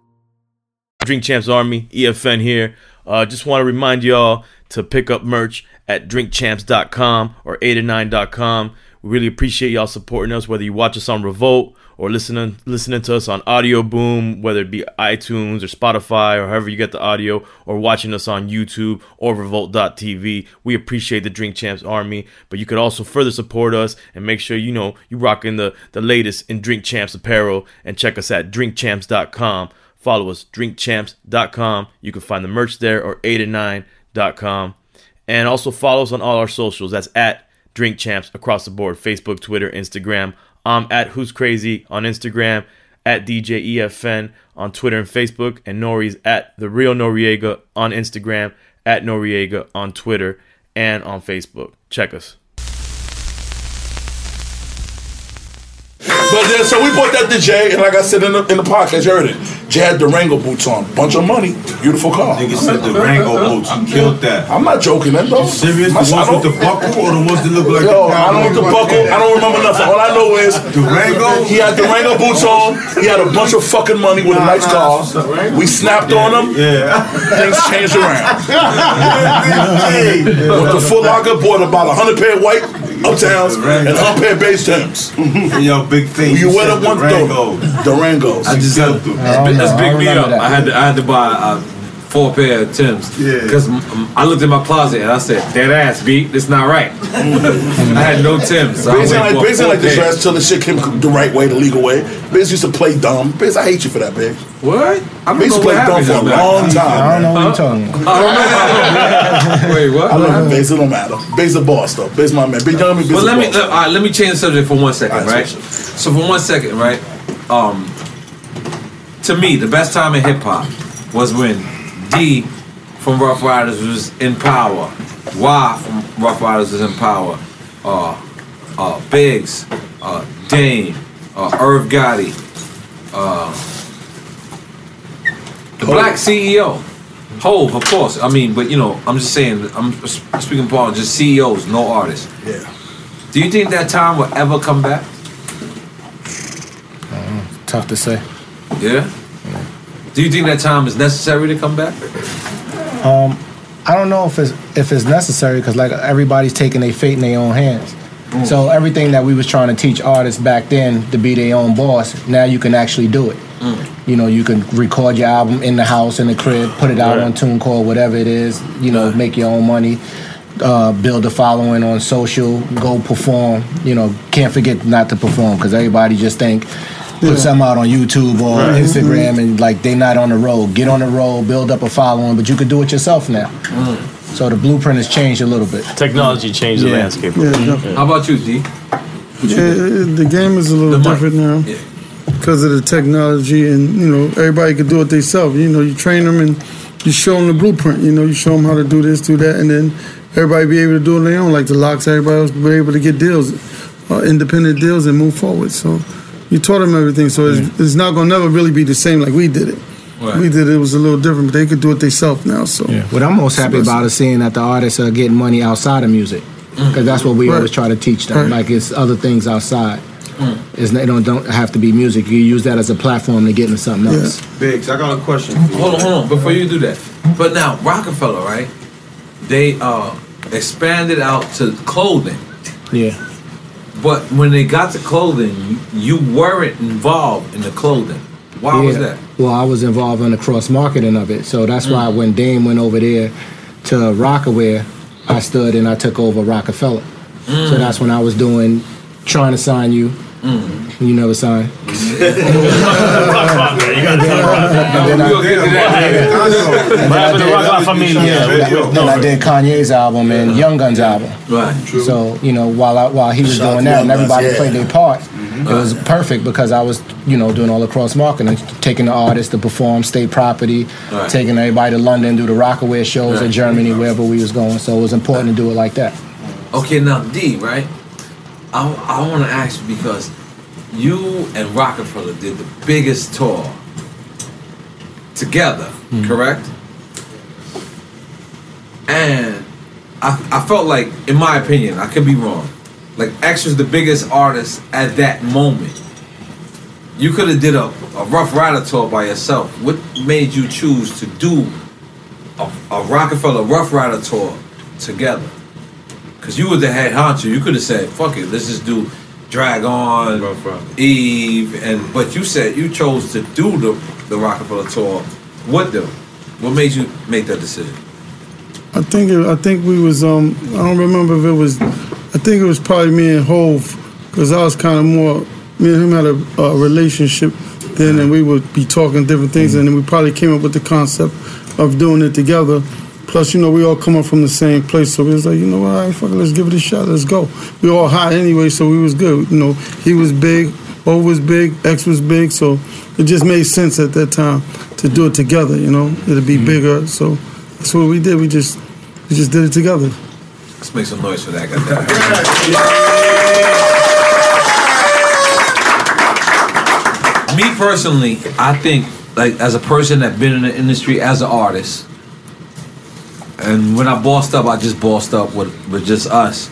Drink Champs Army, EFN here. Uh, just want to remind y'all to pick up merch at drinkchamps.com or 8and9.com. We really appreciate y'all supporting us, whether you watch us on Revolt or listening listening to us on Audioboom, whether it be iTunes or Spotify or however you get the audio, or watching us on YouTube or Revolt.tv. We appreciate the Drink Champs Army, but you could also further support us and make sure you know you rocking the, the latest in Drink Champs apparel and check us at drinkchamps.com. Follow us, drinkchamps.com. You can find the merch there or 8and9.com. And also follow us on all our socials. That's at Drink Champs across the board Facebook, Twitter, Instagram. I'm at Who's Crazy on Instagram, at DJ EFN on Twitter and Facebook, and Nori's at The Real Noriega on Instagram, at Noriega on Twitter and on Facebook. Check us. But then, so we bought that to Jay, and like I said in the, in the podcast, you heard it. Jay had Durango boots on, bunch of money, beautiful car. Nigga said Durango boots. You killed that. I'm not joking, that though. Serious? My- The ones with the buckle or the ones that look like Yo, the I don't know the buckle. I don't remember nothing. All I know is Durango? He had Durango boots on. He had a bunch of fucking money with a nice car. We snapped on him. Yeah. Things changed around. Went to Foot Locker, bought about a hundred pair of white uptowns and a hundred pair of base Timbs. Yo, big thing. You You wear said them one Durango. Durangos. I just had, that's, that's big me up. I had to, I had to buy uh, four pair of Tims Yeah. because I looked in my closet and I said, "That ass beat. That's not right." I had no Tims. So I Biz ain't like, for Biz like this pairs. dress till the shit came the right way, the legal way. Biz used to play dumb. Biz, I hate you for that, Biz. What? I don't Biz used to play dumb for a long time. I don't know what you're talking about. Wait, what? I love Biz. It don't matter. Biz the boss though. Biz my man. Biz tell me Biz But let me boss. let, all right, let me change the subject for one second, right? So for one second, right? Um, to me, the best time in hip hop was when D from Ruff Ryders was in power, Y from Ruff Ryders was in power, uh, uh, Biggs, uh, Dame, uh, Irv Gotti, uh, the Black CEO. Hove, of course. I mean, but you know, I'm just saying. I'm speaking about just CEOs, no artists. Yeah. Do you think that time will ever come back? Tough to say. Yeah. Do you think that time is necessary to come back? Um, I don't know if it's if it's necessary because like everybody's taking their fate in their own hands. So everything that we was trying to teach artists back then to be their own boss, now you can actually do it. You know, you can record your album in the house, in the crib, put it out Right. on TuneCore, whatever it is. You know, make your own money, uh, build a following on social, go perform. You know, can't forget not to perform because everybody just think put Yeah. something out on YouTube or Right. Instagram and like they not on the road. Get on the road, build up a following, but you could do it yourself now. So the blueprint has changed a little bit. Technology changed the Yeah. landscape. Yeah, definitely. How about you, D? Yeah, the game is a little different now because of the technology, and you know everybody can do it themselves. You know, you train them and you show them the blueprint. You know, you show them how to do this, do that, and then everybody be able to do it on their own. Like the LOX, everybody else be able to get deals, uh, independent deals, and move forward. So you taught them everything. So it's, it's not gonna never really be the same like we did it. Right. We did it, it was a little different, but they could do it themselves now. So What I'm most happy about is seeing that the artists are getting money outside of music, because that's what we Right. always try to teach them. Right. Like it's other things outside. It's not, it don't don't have to be music. You use that as a platform to get into something else. Biggs, I got a question for you. Hold on, hold on. Before you do that, but now Roc-A-Fella, right? They uh expanded out to clothing. Yeah. But when they got the clothing, you weren't involved in the clothing. Why was that? Well, I was involved in the cross marketing of it, so that's why Mm. when Dame went over there to Rocawear, I stood and I took over Roc-A-Fella. So Mm. that's when I was doing, trying to sign you. You never signed. And then I- What happened to Roc La Familia? Yeah, I did Kanye's album and Young Gunz' album. Right. So you know, while I, while he was Shout doing that and Young Gunz, everybody yeah. played their part, it was perfect because I was you know doing all the cross marketing, taking the artists to perform state property, Right. taking everybody to London, do the Rockaway shows Right. in Germany, wherever we was going. So it was important to do it like that. Okay, now D, right? I, I want to ask you because you and Roc-A-Fella did the biggest tour together, hmm. correct? And I, I felt like, in my opinion, I could be wrong. Like X was the biggest artist at that moment. You could have did a, a Ruff Ryder tour by yourself. What made you choose to do a, a Roc-A-Fella Ruff Ryder tour together? Cause you were the head honcho. You could have said, "Fuck it, let's just do Drag On, Eve," and but you said you chose to do the the Roc-A-Fella tour. What though? What made you make that decision? I think it, I think we was um I don't remember if it was I think it was probably me and Hove because I was kind of more me and him had a, a relationship then and we would be talking different things and then we probably came up with the concept of doing it together. Plus, you know, we all come up from the same place, so we was like, you know what, all right, fuck it, let's give it a shot, let's go. We all hot anyway, so we was good. You know, he was big, O was big, X was big, so it just made sense at that time to do it together. You know, it'd be mm-hmm. bigger, so that's what we did. We just we just did it together. Let's make some noise for that. guy. Me personally, I think like as a person that been in the industry as an artist, and when I bossed up, I just bossed up with with just us.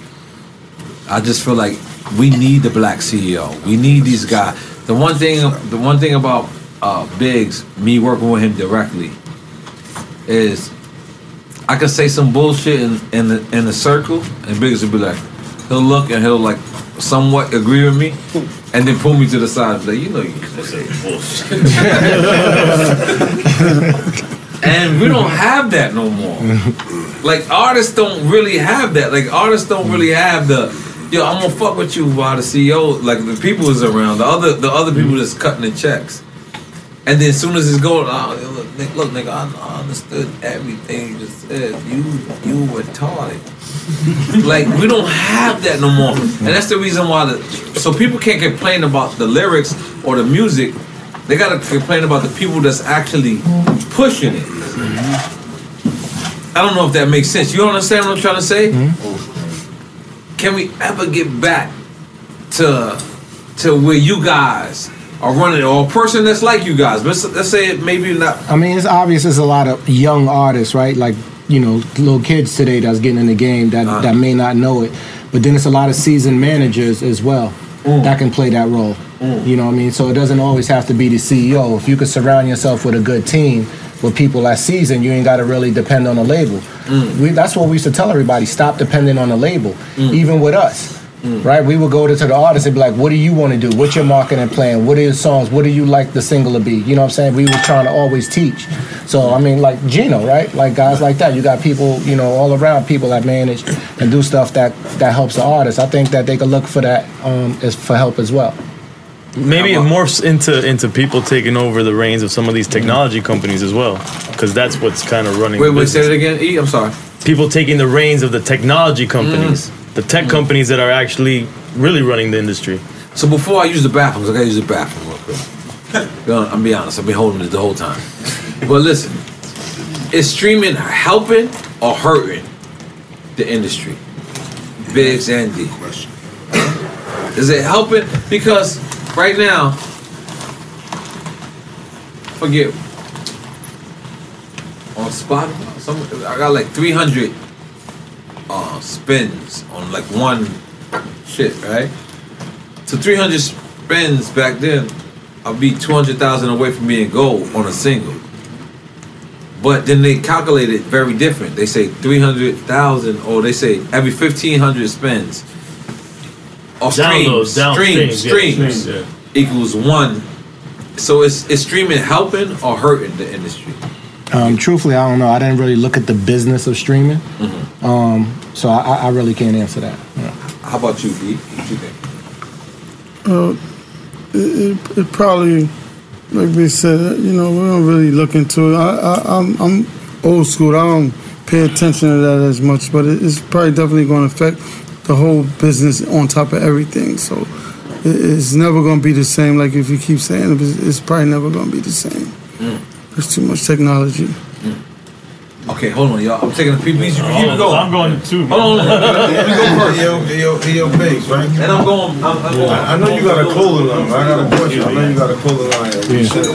I just feel like we need the black CEO. We need these guys. The one thing, the one thing about uh, Biggs, me working with him directly, is I can say some bullshit in in the, in the circle, and Biggs will be like, he'll look and he'll like somewhat agree with me, and then pull me to the side and be like, you know, you can say bullshit. and we don't have that no more. Like artists don't really have that. Like artists don't really mm. have the. Yo, I'm gonna fuck with you while the CEO, like the people is around, the other, the other people mm. that's cutting the checks, and then as soon as it's going, oh, look, nigga, look, nigga, I, I understood everything you just said. You, you retarded. like we don't have that no more, and that's the reason why the so people can't complain about the lyrics or the music. They gotta complain about the people that's actually pushing it. I don't know if that makes sense. You understand what I'm trying to say? Can we ever get back to to where you guys are running, or a person that's like you guys? Let's, let's say it maybe not. I mean, it's obvious there's a lot of young artists, right? Like, you know, little kids today that's getting in the game that, Uh-huh. that may not know it. But then it's a lot of seasoned managers as well that can play that role. Mm. You know what I mean? So it doesn't always have to be the CEO. If you could surround yourself with a good team, with people that season, you ain't got to really depend on a label. Mm. We, that's what we used to tell everybody stop depending on a label, mm. even with us. Right, we would go to, to the artist and be like, "What do you want to do? What's your marketing plan? What are your songs? What do you like the single to be?" You know what I'm saying? We were trying to always teach. So I mean, like Gino, right? Like guys like that. You got people, you know, all around people that manage and do stuff that that helps the artist. I think that they could look for that um, as for help as well. Maybe it morphs into into people taking over the reins of some of these technology companies as well, because that's what's kind of running. Wait, the wait, say business. that again. E, I'm sorry. People taking the reins of the technology mm. companies the tech mm. companies that are actually really running the industry. So before I use the bathroom, 'cause I gotta use the bathroom real quick. You know, I'm be honest, I've been holding it the whole time. But listen, is streaming helping or hurting the industry? Biggs and D. Is it helping? Because right now, forget on Spotify, some I got like 300 uh, spins on like one shit, right? So 300 spins back then, I'll be 200,000 away from being gold on a single. But then they calculate it very different. They say 300,000, or they say every 1,500 spins, or Downloads, streams, down- streams, streams, yeah, streams, streams, equals one. So is, is streaming helping or hurting the industry? Um, truthfully, I don't know. I didn't really look at the business of streaming, Mm-hmm. um, so I, I really can't answer that. Yeah. How about you, D? What you think? Uh, it, it, it probably, like we said, you know, we don't really look into it. I, I, I'm, I'm old school. I don't pay attention to that as much, but it, it's probably definitely going to affect the whole business on top of everything. So it's never going to be the same. Like if you keep saying it, it's, it's probably never going to be the same. Mm. There's too much technology. Okay, hold on, y'all. I'm taking a peep. You can keep it going. I'm going too. Hold on, hold on. Let me go first. Yo, yo, yo, Biggs, right? And I'm going. I'm, I'm going. I, I know you got a cola line. I got a question. I know you got a cola line.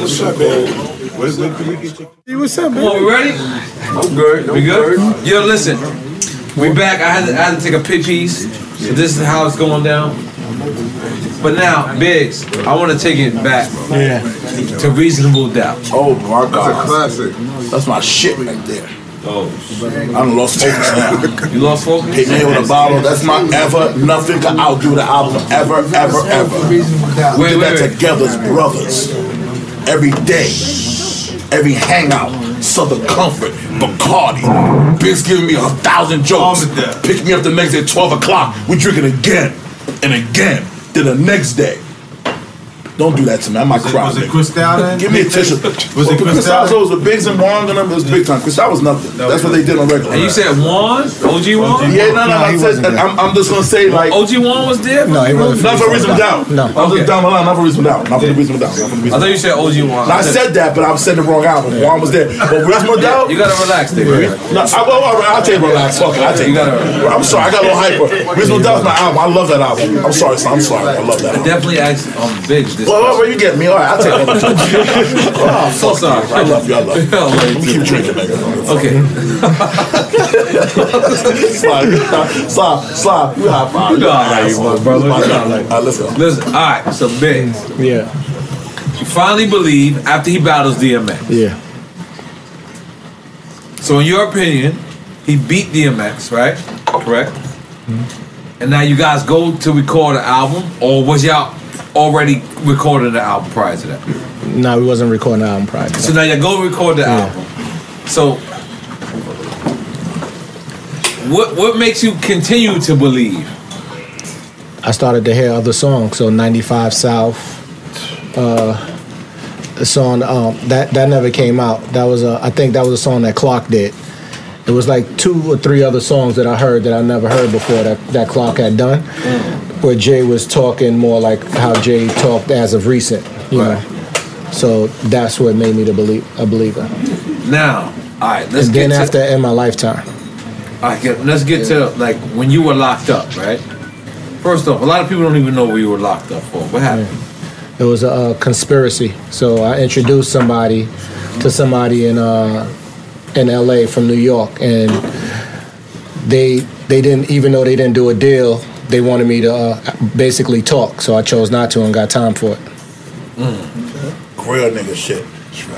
What's up, man? Where, where can we get your Hey, what's up, Come on, we ready? I'm good. We good? Yo, listen. We back. I had to, I had to take a pit piece. So this is how it's going down. But now, Biggs, I want to take it back Yeah. to reasonable doubt. Oh my God. That's a classic. That's my shit right there. Oh, I done lost focus now. you lost focus? Hit me with a bottle. That's my ever. Nothing can outdo the album. Ever, ever, ever. We Wait, did wait, that wait. together as brothers. Every day. Every hangout. Southern Comfort. Bacardi. Big's giving me a thousand jokes. Pick me up the next day at 12 o'clock. We drinking again. And again. Then the next day. Don't do that to me. I might cry. was it nigga. Cristal then? Give me a tissue. Was it Cristal? Cristal? was the Biggs and Wong and them. It was big time. Cristal was nothing. That's what they did on regular. And you said Juan? OG Juan? Yeah, no, no, No, I said, I'm, I'm just gonna say like OG Juan was there? No, he wasn't. not for reason doubt. No. I was just down the line, not for reason doubt. Not for the reason doubt. Not for the I thought you said OG Juan. I said that, but I was saying the wrong album. Juan was there, but reasonable doubt. You gotta relax, nigga. No, I, well, all right, I'll take relax. Fuck it, I'll take You gotta- it. I'm sorry, I got a little hyper. Reasonable Doubt's my album. I love that album. I'm sorry, son. I'm sorry. I love that album. Definitely ask um, Biggs this. Well, well, well, you get me. All right, I'll take that. oh, So fuck sorry. you. I love you. I love you. I love you keep drinking, nigga. Okay. Slide, slide, slide. You high five. You know I like you, my brother. All You know I like right, let's go. Listen, all right. So Biggs, Yeah. you finally believe after he battles DMX. Yeah. So in your opinion, he beat DMX, right? Correct. Mm-hmm. And now you guys go to record an album, or was y'all already recorded the album prior to that? No, we wasn't recording the album prior. to So now you go record the Yeah. album. So what what makes you continue to believe? I started to hear other songs. So 95 South, uh, the song um, that that never came out. That was a I think that was a song that Clark did. It was like two or three other songs that I heard that I never heard before that that Clark had done, where Jay was talking more like how Jay talked as of recent. You know. So that's what made me to believe a believer. Now, all right, let's and get then to, after in my lifetime. all right, get- let's get to like when you were locked up, right? First off, a lot of people don't even know where you were locked up for. What happened? It was a, uh conspiracy. So I introduced somebody to somebody in uh, in L.A. from New York, and they they didn't even though they didn't do a deal, they wanted me to uh, basically talk. So I chose not to and got time for it. Real nigga shit.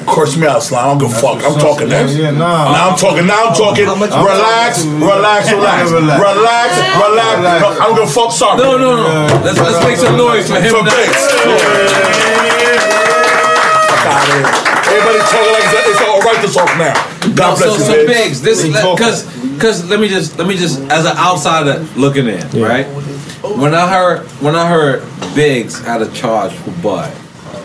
Curse me out, slime. I don't give a fuck. I'm talking now. Yeah, nah. Now I'm talking. Now I'm talking. Relax, relax, relax, relax, relax. No, I don't give a fuck. Sorry. No, no, no. Let's let's make some noise for him. For now. Biggs. Fuck outta here. Everybody talking like it's, it's all right to talk now. God so, bless you, so Biggs. Biggs, this because because let me just let me just as an outsider looking in, right? When I heard when I heard Biggs had a charge for Bud,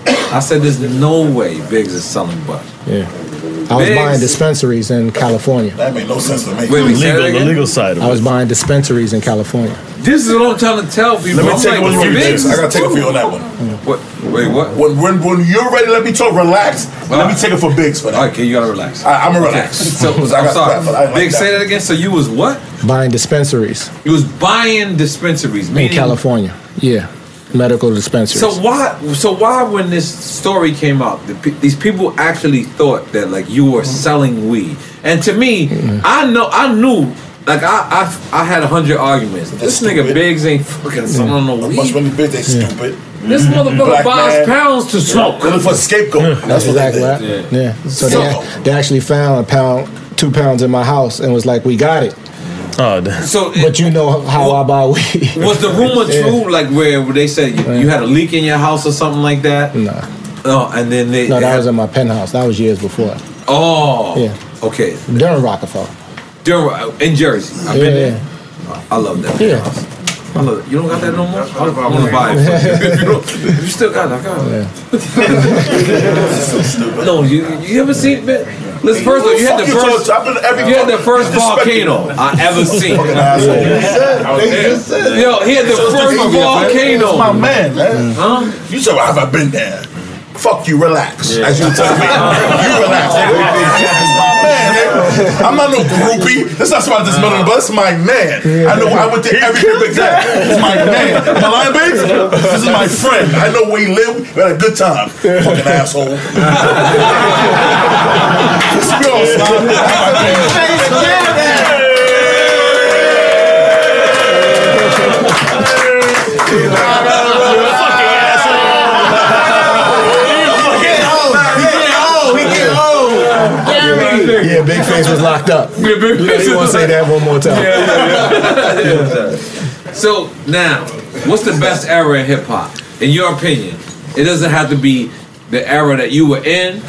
I said there's no way Biggs is selling Bud. Yeah. I was Biggs. buying dispensaries in California. That made no sense to me. Wait, wait, Legal, the legal side of I was buying dispensaries in California. This is what I'm trying to tell people. Let me I'm take like, it with you, Biggs Biggs. I gotta take it for you on that one. What? Wait, what? When when when you're ready, let me talk. Relax. Let me take it for Biggs for that. Okay, you gotta relax. I, I'm gonna Okay. relax. So, 'Cause I I'm got sorry. that, like Big, that. say that again. So you was what? Buying dispensaries You was buying dispensaries, in. California. Yeah, medical dispensaries. So why? So why, when this story came out, the, these people actually thought that like you were mm-hmm. selling weed, and to me, I know, I knew. Like I, I, I had a hundred arguments. This nigga Biggs ain't fucking selling no weed. Much money big, they stupid. This mm-hmm. motherfucker Black buys pounds to smoke. Looking for a scapegoat. That's what they exactly did. right. Yeah. So they, they actually found a pound, two pounds in my house, and was like, "We got it." Oh, oh so but you know how I buy weed. Was the rumor Yeah. true? Like where they said you, you had a leak in your house or something like that? Nah. Oh, and then they. No, that was in my penthouse. That was years before. Oh. Yeah. Okay. During Roc-A-Fella. Durham, uh, in Jersey. I've Yeah, been there. I love that. Yeah. I love it. You don't got that no more? I want to buy it. You. if, you don't, if you still got it, I got it. no, you you ever seen it? Listen, first of all, you had the first. I've been every you had the first volcano. I ever seen. Fucking asshole. Yo, he had the first volcano. My man, man. Mm-hmm. Huh? You said, "Have I been there? Fuck you, relax. As you tell me. you relax. I'm not no groupie. That's not somebody that's middle of the bus. This my man. I know I went to every big. This is my man. My line base? This is my friend. I know where he lived. We had a good time. Fucking asshole. Let's go, son. Yeah, Big Face was locked up. Yeah, Big Face You want was to say that one more time? So now, what's the best era in hip hop, in your opinion? It doesn't have to be the era that you were in.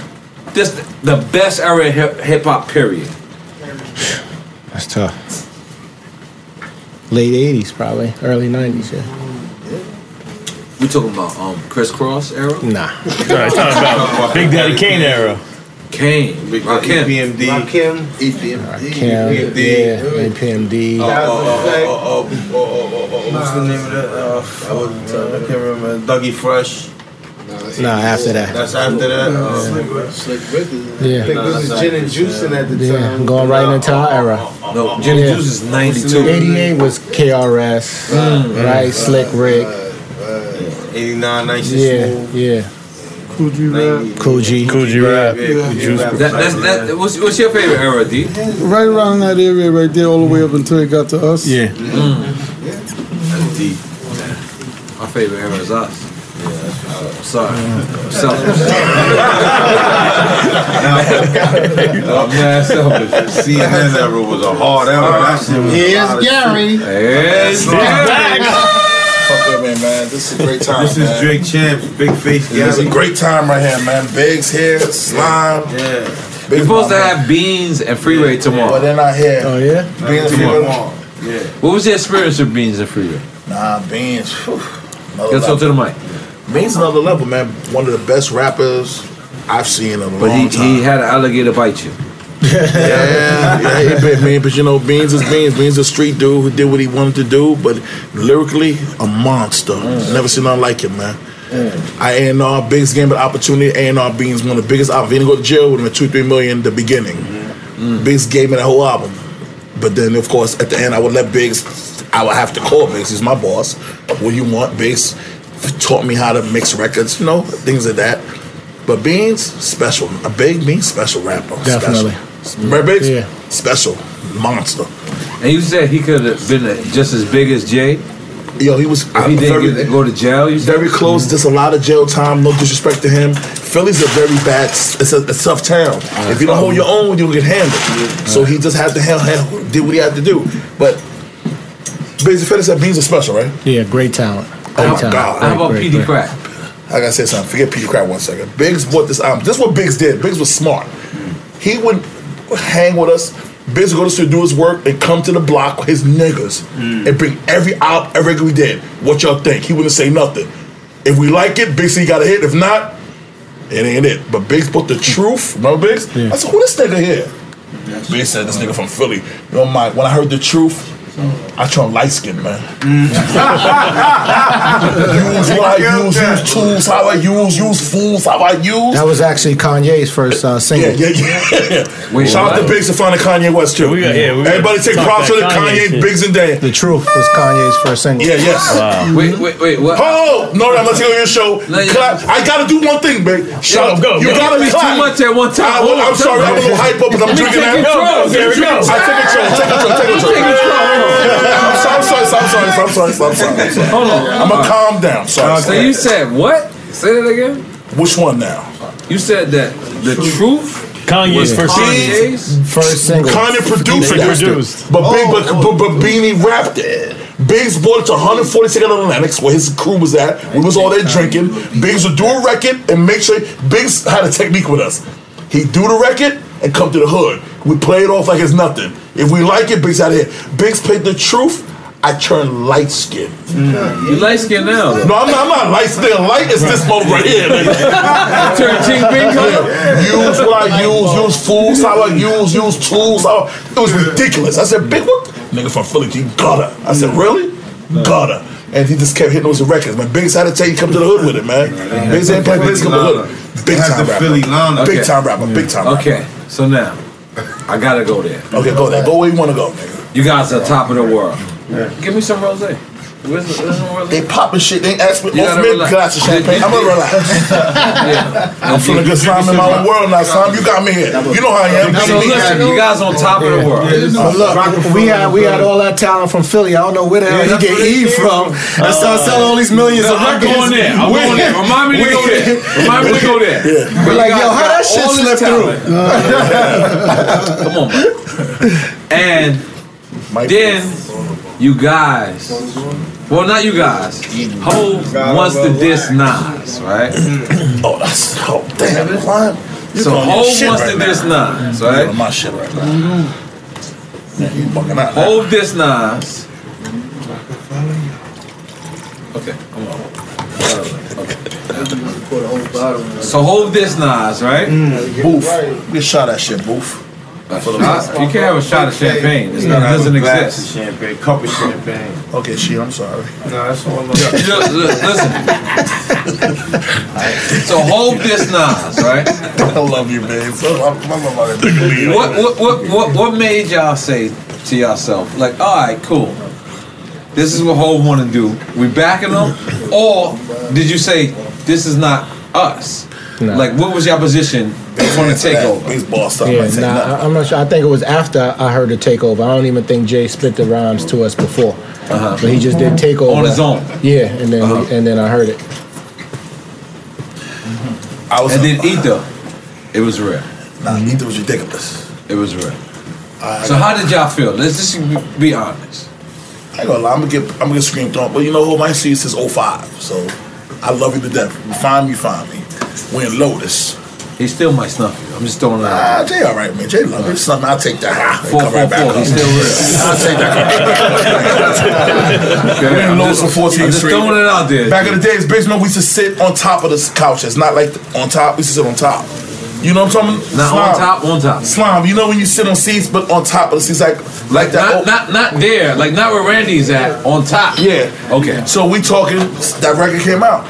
Just the best era in hip hop. Period. That's tough. Late '80s, probably early '90s. Yeah. We talking about um Kris Kross era? Nah. Sorry, it's talking about Big Daddy Kane era. Kane, Rakim. EPMD. Rakim, EPMD. Cam, yeah, EPMD. Uh, uh, uh, uh, uh, uh, uh, What's the name of that? Uh, I, would, uh, I can't remember. Dougie Fresh. Nah, after that. That's after that. Uh, Slick Rick. Yeah. I think this is gin and juicing at the Yeah, going right into our era. No, Gin and Juice is 92. 88 was KRS, Mm. right? Slick Rick. 89, 96 Yeah, Smooth. yeah. Kool G Rap. Kool G. Kool G Rap. Yeah, That, that's, that, what's, what's your favorite era, D? Right around that area right there, all the way up until it got to us. Yeah. That's deep. My favorite era is us. I'm sorry. I'm selfish. I'm mad selfish. CNN era was a hard era. That shit was a Here's lot Gary. Yes, Fuck with me, man. This is a great time, This is man. Drink Champs, Big Face It's a great time right here, man. Biggs here, Slime. Yeah. We're supposed to have Beans and Freeway But tomorrow. they're not here. Oh, yeah? Beans Tomorrow. Yeah. What was your experience with Beans and Freeway? Nah, Beans. Let's talk to the mic. Beans another level, man. One of the best rappers I've seen in a But long he, time. he had an alligator bite you. Yeah, yeah, he bit me, but you know, Beans is Beans. Beans is a street dude who did what he wanted to do, but lyrically, a monster. Mm. Never seen nothing like him, man. Mm. I A&R, biggest game of opportunity. A&R Beans, one of the biggest he didn't go to jail, have been two, three million in the beginning. Mm. Biggest game of the whole album. But then, of course, at the end, I would let Biggs, I would have to call Biggs. He's my boss. What do you want? Biggs taught me how to mix records, you know, things like that. But Beans, special. A big Beans, special rapper. Definitely. Special. Remember Biggs? Yeah. Special. Monster. And you said he could have been just as big as Jay. Yo, he was If he didn't very, go to jail, you said? very close. There's a lot of jail time. No disrespect to him. Philly's a very bad. It's a, a tough town. If you don't hold your own, you'll get handled. So he just had to handle, handle, did what he had to do. But Biggs Philly said Beans are special, right? Yeah, great talent. Oh Great my talent. God. How about great, PD. Crack? I gotta say something. Forget Peedi Crakk one second. Biggs bought this album. This is what Biggs did. Biggs was smart. He would hang with us. Biggs would go to do his work, and come to the block with his niggas mm. and bring every album, every we did. What y'all think? He wouldn't say nothing. If we like it, Biggs he got a hit. If not, it ain't it. But Biggs put the truth. Remember Biggs? I said, who this nigga here? Big said, this nigga from Philly. You know, my, when I heard the truth, I turn light skin, man. use what I use, use tools how I use, use fools how I use. That was actually Kanye's first uh, single. Yeah, yeah, yeah. Shout out to Biggs for finding Kanye West too. got- yeah, we Everybody take props that for the Kanye Kanye, shit. Biggs and Dan. The Truth was Kanye's first single. Yeah, yes. Wait, wait, wait. What? Oh no, I'm not taking on your show. Clap. I gotta do one thing, big. up. go, You go. gotta be clap. too much at one time. I, Hold on, am sorry, I'm a little hype up because I'm Let me drinking take that. control. There we go. I take control. Take control. Take control. Take control. I'm sorry. I'm sorry. I'm sorry. I'm sorry. I'm sorry. I'm sorry. Hold on. I'm gonna calm down. Sorry. So you said what? Say that again. Which one now? You said that the truth. Kanye's first Kanye's First single. Kanye produced it, produced. but Big, but, oh. but, but Beanie rapped it. Biggs bought it to 142nd on Atlantic, where his crew was at. We was all there drinking. Biggs would do a record and make sure Biggs had a technique with us. He'd do the record and come to the hood. We play it off like it's nothing. If we like it, Biggs out of here. Biggs played the truth. I turn light skin. Mm. You light skin now. though. No, I'm not, I'm not light skin. Light is this moment right here. nigga. Turn Bing color. Use what I use, use fools how I use, use tools how It was ridiculous. I said, Big what? Nigga from Philly, you gotta. I said, mm. really? Mm. Gotta. And he just kept hitting those records. Man, Biggs had to tell you come to the hood with it, man. Biggs ain't playing Biggs come to the hood. Big It has time rapper. Big time rapper. Big time rapper. Okay, so now I gotta go there. Okay, go there. Go where you wanna go, nigga. You guys are top of the world. Give me some rosé. Where's the, where's the rosé? They popping shit. They ain't ask me. You gotta Off mid glass of champagne. I'm gonna relax. I'm feeling good. Slime in my own world now, Slime. You got me here. You know how I am. So listen, you guys on top of the world. But look, we had we had all that talent from Philly. I don't know where the hell he get E from. And start uh, selling all these millions No, of I'm going there. I'm going there. Remind me to go there. Remind me to go there. We're like, yo, how that shit All this through? talent. Uh, Come on, man. And then you guys, well, not you guys. Hove wants to diss Nas, right? oh, that's oh damn, Slime. You So doing your Hove shit wants right to now. diss Nas, You right? doing my shit right now. Man, you bugging out. now. Diss Nas. Okay, come on. Okay. So Hove diss Nas, right? Boof. Get shot that shit, Boof. For the Shot? You can't have a shot of champagne. It's not, it doesn't Glass exist. of champagne, cup of champagne. Okay, she. I'm sorry. No, that's all. You know, li- listen. So hold this Nas, right? I love you, babe. So, I, I love how that. What what what what what made y'all say to yourself like, all right, cool. This is what Hove want to do. We backing him, or did you say this is not us? No. Like, what was your position from the takeover? Baseball stuff. Yeah, nah, I- I'm not sure. I think it was after I heard the takeover. I don't even think Jay spit the rhymes to us before, Uh-huh. but he just did takeover On his own. Yeah, and then we, and then I heard it. I was and then Ether, it was real. Nah, Ether was ridiculous. It was real. I- So how did y'all feel? Let's just be honest. I ain't gonna lie, I'm gonna get I'm gonna get screamed on. But you know who my see since 05. So I love you to death. You find me, find me. We in Lotus. He still might snuff you. I'm just throwing it Ah, out. Jay all right, man. Jay love. Something I'll take that. Ah, Four, come right four, back four. He's still real. I'll take that. Okay, We in I'm Lotus just- on 14th I'm just Street. throwing it out there. Back in the days, basement, we used to sit on top of the couches, not like on top. We used to sit on top. You know what I'm talking? Not on top, on top. Slime. You know when you sit on seats, but on top of the seats, like like that. Not, not not there, like not where Randy's at, on top. Yeah. Okay. So we talking. That record came out.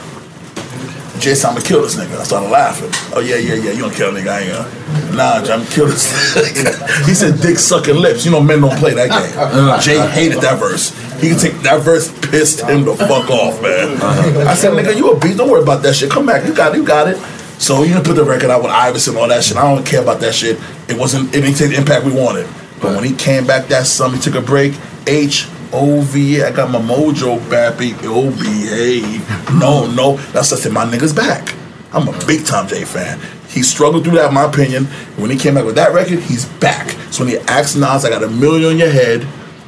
Jay said, I'm gonna kill this nigga. I started laughing. Oh yeah, yeah, yeah. You gonna kill a nigga? I ain't gonna. Nah, I'm gonna kill this. nigga. he said, "Dick sucking lips." You know, men don't play that game. Uh-huh. Jay hated that verse. He could take that verse, pissed him the fuck off, man. Uh-huh. I said, "Nigga, you a beast. Don't worry about that shit. Come back. You got it. You got it." So you didn't put the record out with Iverson and all that shit. I don't care about that shit. It wasn't. It didn't take the impact we wanted. But when he came back that summer, he took a break. H O V A. I got my mojo back. O B A. No, no. That's just in my niggas back. I'm a big time J fan. He struggled through that, in my opinion. When he came back with that record, he's back. So when he asked Nas, I got a million on your head.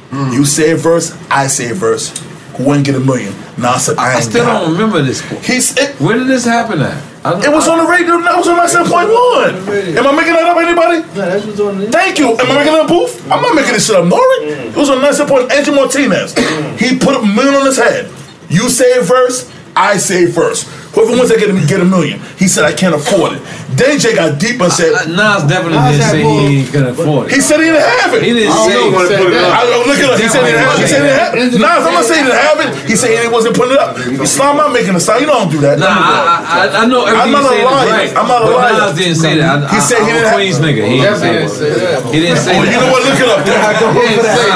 Mm. You say a verse, I say a verse. Who wouldn't get a million? Nas said, I I ain't still got don't it. remember this. He's it, Where did this happen at? It was on the radio. That was on my 7.1. Am I making that up, anybody? No, that's what's on the Thank you. Am I making that booth? I'm not making this shit up, Nori. Mm. It was on 97.1. Angie Martinez. Mm. he put a million on his head. You say a verse, I say a verse. Whoever wins, they get a, get a million. He said, I can't afford it. Then Jay got deep and said, uh, uh, Nas definitely didn't say he couldn't afford it. He said he didn't have it. He didn't I say- know. he said that. I don't- Look it up. He said he didn't have it. He said he didn't have it. Nas, I'm not saying he didn't have it. He said he wasn't putting it up. Islam, I'm making a sign. You don't do that. Nah, I, I, I know everything I'm not you a saying is liar. right. I'm not a but liar. Nas didn't say that. He said he I'm didn't a have- Queens nigga. He didn't say that. He didn't say Oh, that. you know what? Look it up. He didn't say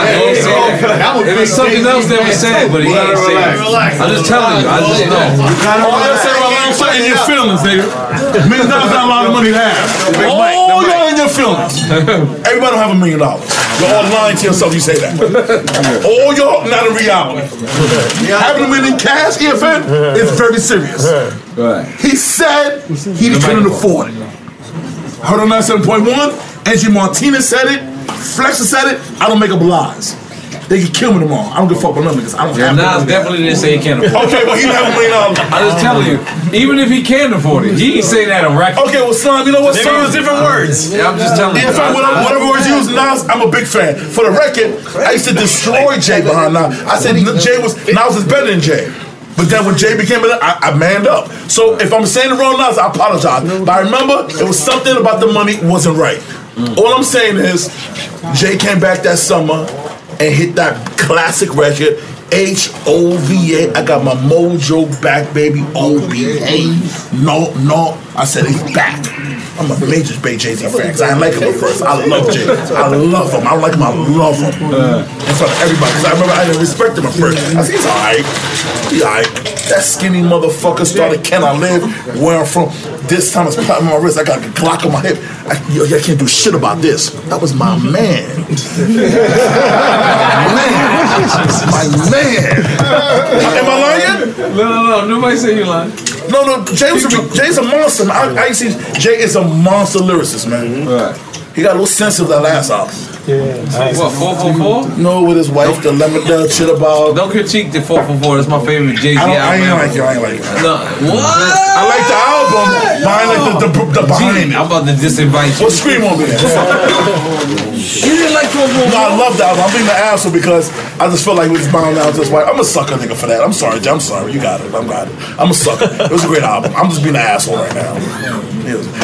that. If it's something else that was said, but he didn't say it. I'm just telling you. I just know. All y'all say about Long Shot in your feelings, nigga. Million dollars not a lot of money to have. All oh, y'all in your feelings. Everybody don't have a million dollars. You're all lying to yourself. You say that. All y'all not in reality. Having a million cash, EFN, is very serious. He said he couldn't afford it. Heard on 97.1, Angie Martinez said it, Flexa said it. I don't make up lies. They can kill me tomorrow. I don't give a fuck about nothing because I don't Yeah, have Nas definitely didn't say he can't afford it. Okay, well, he didn't have a million um, dollars. I'm um, just telling you. Even if he can afford it, he ain't say that on record. Okay, well, Slime, you know what? Maybe Slime? it different words. Yeah, I'm just telling you. Yeah, fine, whatever, whatever words you use, Nas, I'm a big fan. For the record, I used to destroy Jay behind Nas. I said Jay was Nas is better than Jay. But then when Jay became it, I, I manned up. So if I'm saying the wrong Nas, I apologize. But I remember it was something about the money wasn't right. All I'm saying is, Jay came back that summer and hit that classic record. H O V A. I got my mojo back, baby. O B A. No, no. I said he's back. I'm a major Bay Jay Z fan. 'cause I didn't like him at first. I love Jay. I love him. I don't like him. I love him. Uh. In front of everybody. Because I remember I didn't respect him at first. I said he's alright. He alright. That skinny motherfucker started Can I Live? Where I'm from. This time it's popping my wrist. I got a Glock on my hip. I, yo, I can't do shit about this. That was my man. my man. My man. Am I lying? No, no, no. Nobody say you lying. No, no. Jay was a, Jay's a monster. Man. I, I used to see Jay is a monster lyricist, man. Mm-hmm. Right. He got a little sense of that last album. What, 444? No, with his wife, the Lemonade shit about. Don't critique the 444. That's my favorite Jay Z I, don't, I ain't like it. I ain't like it. No, what? I like the album, but I ain't like the, the, the behind it. I'm about to disinvite you. Well, scream on me then. You didn't like 444? No, I love that album. I'm being an asshole because I just feel like we just bound out to his wife. I'm a sucker nigga for that. I'm sorry, I'm sorry. You got it. I'm got it. I'm a sucker. It was a great album. I'm just being an asshole right now.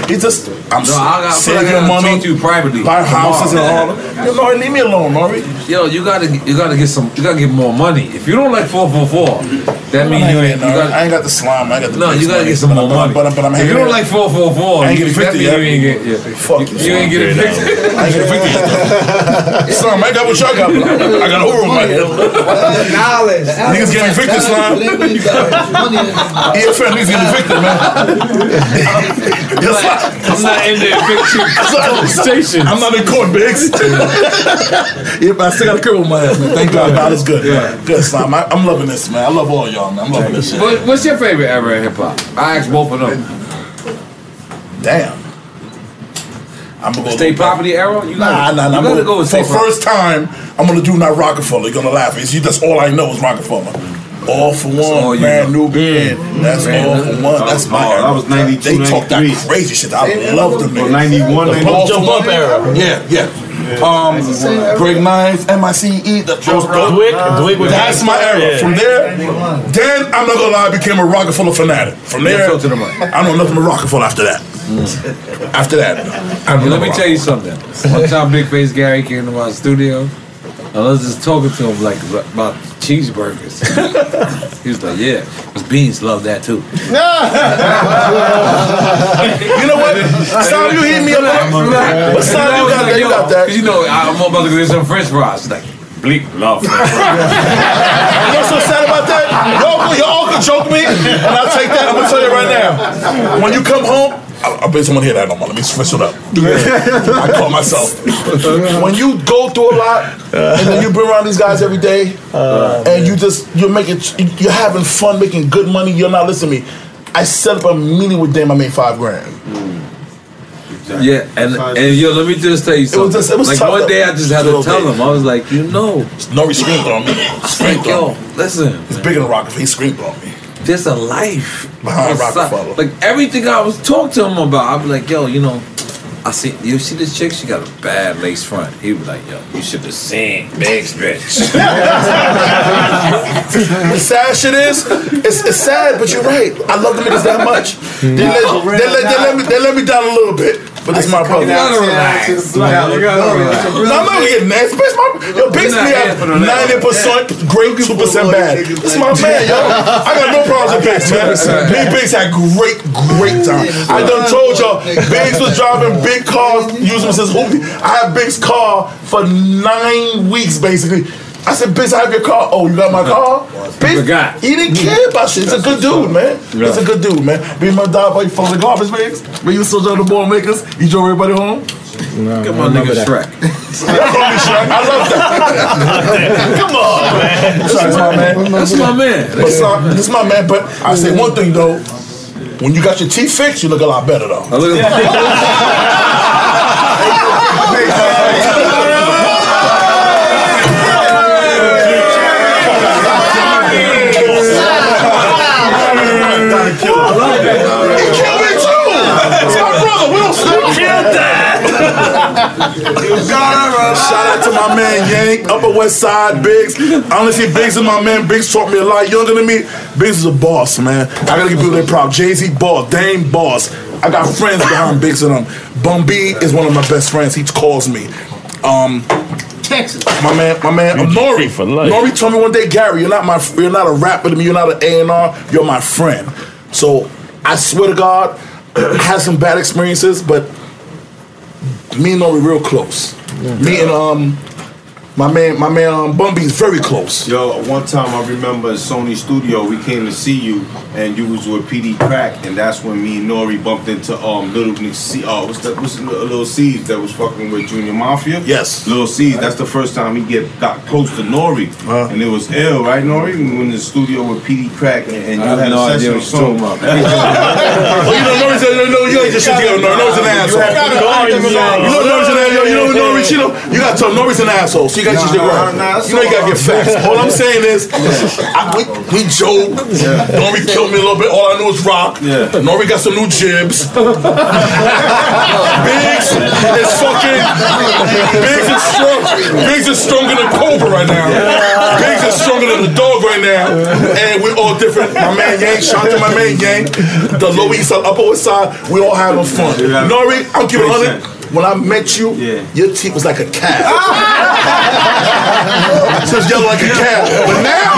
He just, I'm No, I, I feel like I saving gotta money. talk to you privately. Buy houses and all. Harlem. Yo, Nori, leave me alone, Nori. Yo, you gotta you gotta get some you gotta get more money. If you don't like 444, that means you ain't you I gotta ain't got the slime. I got the no, you gotta get some more money. But, but, but I'm if you hanging don't in. like 444, I ain't you, get that evicted means yet. you ain't get yeah. Fuck you. You ain't get evicted. I ain't get evicted yet. Slime, I got what y'all got. I got a hole my head. Knowledge. Niggas getting evicted, slime. EFN niggas getting evicted, man. I'm not in the eviction conversation. I'm not in court, Biggs. yeah, but I still got a curl in my head, man. Thank God, God is good. Yeah. Good, slime. I, I'm loving this, man. I love all y'all, man. I'm loving this shit. What's your favorite era in hip hop? I asked both of them. Damn. I'm gonna go State property era? You Nah, gotta, nah, nah. you I'm gotta gonna, go with for state first time, I'm gonna do not Roc-A-Fella. You're gonna laugh. It's, that's all I know is Roc-A-Fella. All for one, all you brand know. new band. That's Brand all for one. That's my era. that was 92, They talk that crazy shit. I love them. Or 91, The all Jump up era. Yeah, yeah. Um, Greg Nice, M.I.C.E. E, The those, Dwick, Dwick was- That's my era. Yeah. From there, then I'm not gonna lie, I became a Roc-A-Fella fanatic. From there, Yeah, filter them out. I know nothing but Roc-A-Fella after that. After that, Let me tell you something. One time, Big Face Gary came to my studio. I was just talking to him like about cheeseburgers. he was like, "Yeah, because beans love that too." You know what? Sam, you hit me up. But Sam, you got that. You got that. You know, I'm about to go get some French fries. Like, Bleek love fries. You know what's so sad about that? Your uncle, y'all can joke me, and I'll take that. I'm gonna tell you right now. When you come home, I, I bet someone hear that no more. Let me switch it up. I call myself. When you go through a lot, and then you been around these guys every day, uh, and you just you're making you're having fun, making good money. You're not listening to me. I set up a meeting with them. I made five grand. Yeah, and and yo, let me just tell you was something. just- it was like tough, one day, I just had to tell okay. him. I was like, you know, No, he screamed on me. Screamed like, yo, on me. listen, He's bigger than Roc-A-Fella. He screamed on me. There's a life Behind. Roc-A-Fella. Like everything I was talking to him about, I'd be like, yo, you know, I see you see this chick, she got a bad lace front. He was like, yo, you should have seen Big's bitch. the sad shit is, it's, it's sad, but you're right. I love the niggas that much. They mm. let, oh, they, let, they, let me, they let me down a little bit, but it's my brother. You gotta relax. You gotta relax. No, I'm not getting nasty. Bitch, my, yo, bitch, me have 90% great, 2% bad. This my man, yo. I got no problems with Biggs, man. Me and Biggs had great, great time. I done told y'all, Biggs was driving big cars, using him since hoopty. I had Biggs' car for nine weeks, basically. I said, bitch, I have your car. Oh, you got my car? Biggs, he didn't care about shit. It's a good dude, man. It's a good dude, man. Be my dog, boy, full the garbage, Biggs. When you still on the ball makers, you drove everybody home. Come on, nigga Shrek. That's only Shrek. I love that. Come on, man. That's my man. That's my man. But son, this is my man. But I say one thing though. When you got your teeth fixed, you look a lot better though. Kill Shout out to my man Yank, Upper West Side, Biggs. Honestly, Biggs is my man. Biggs taught me a lot. Younger than me, Biggs is a boss, man. I gotta give people their props. Jay Z, boss. Dame, boss. I got friends behind Biggs and them. Bun B is one of my best friends. He calls me. Um, Texas. my man, my man, Nori. Nori told me one day, Gary, you're not my, you're not a rapper to me. You're not an A and R. You're my friend. So I swear to God, I had some bad experiences, but me and Nori real close. Me and um, my man, my man, um, Bun B is very close. Yo, one time I remember at Sony Studio, we came to see you, and you was with Peedi Crakk, and that's when me and Nori bumped into um Little Nick C. Oh, what's that? What's the Lil' Cease that was fucking with Junior Mafia? Yes. Lil' Cease. That's the first time he get got close to Nori, Uh-huh. and it was ill, right, Nori? We were in the studio with Peedi Crakk, and, and you I have had no a idea session what you're talking with oh, you know Nori's a, no, you ain't just shit together. No, Nori's an asshole. You know Nori's an asshole. You know Nori, you know, you gotta tell Nori's an asshole. So you got your shit right. You know you gotta get facts. All I'm saying is, I, we, we joke. Nori killed me a little bit. All I know is rock. Nori got some new jibs. Biggs is fucking. Biggs is strong. Biggs is stronger than Cobra right now. Biggs is stronger than the dog right now. And we're all different. My man Yang, shout out to my man Yang. The Lower East Side, Upper West Side, we all having fun. Nori, I'll give it a hundred. When I met you, your teeth was like a cat. so it's yellow like a cat. But now,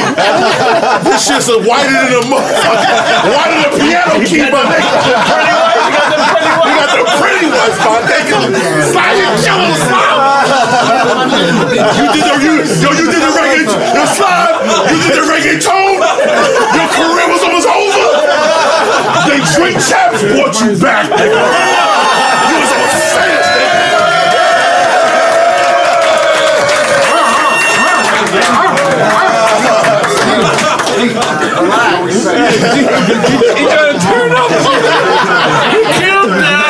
this shit's a whiter than a motherfucker. Whiter than a piano keyboard. You got the pretty ones, my nigga. Slide your killer slide. You did the you, yo, you did the reggae, yo, slide. You did the reggaeton. Your career was almost over. They Drink Champs brought you back, nigga. He trying to turn up. He killed that.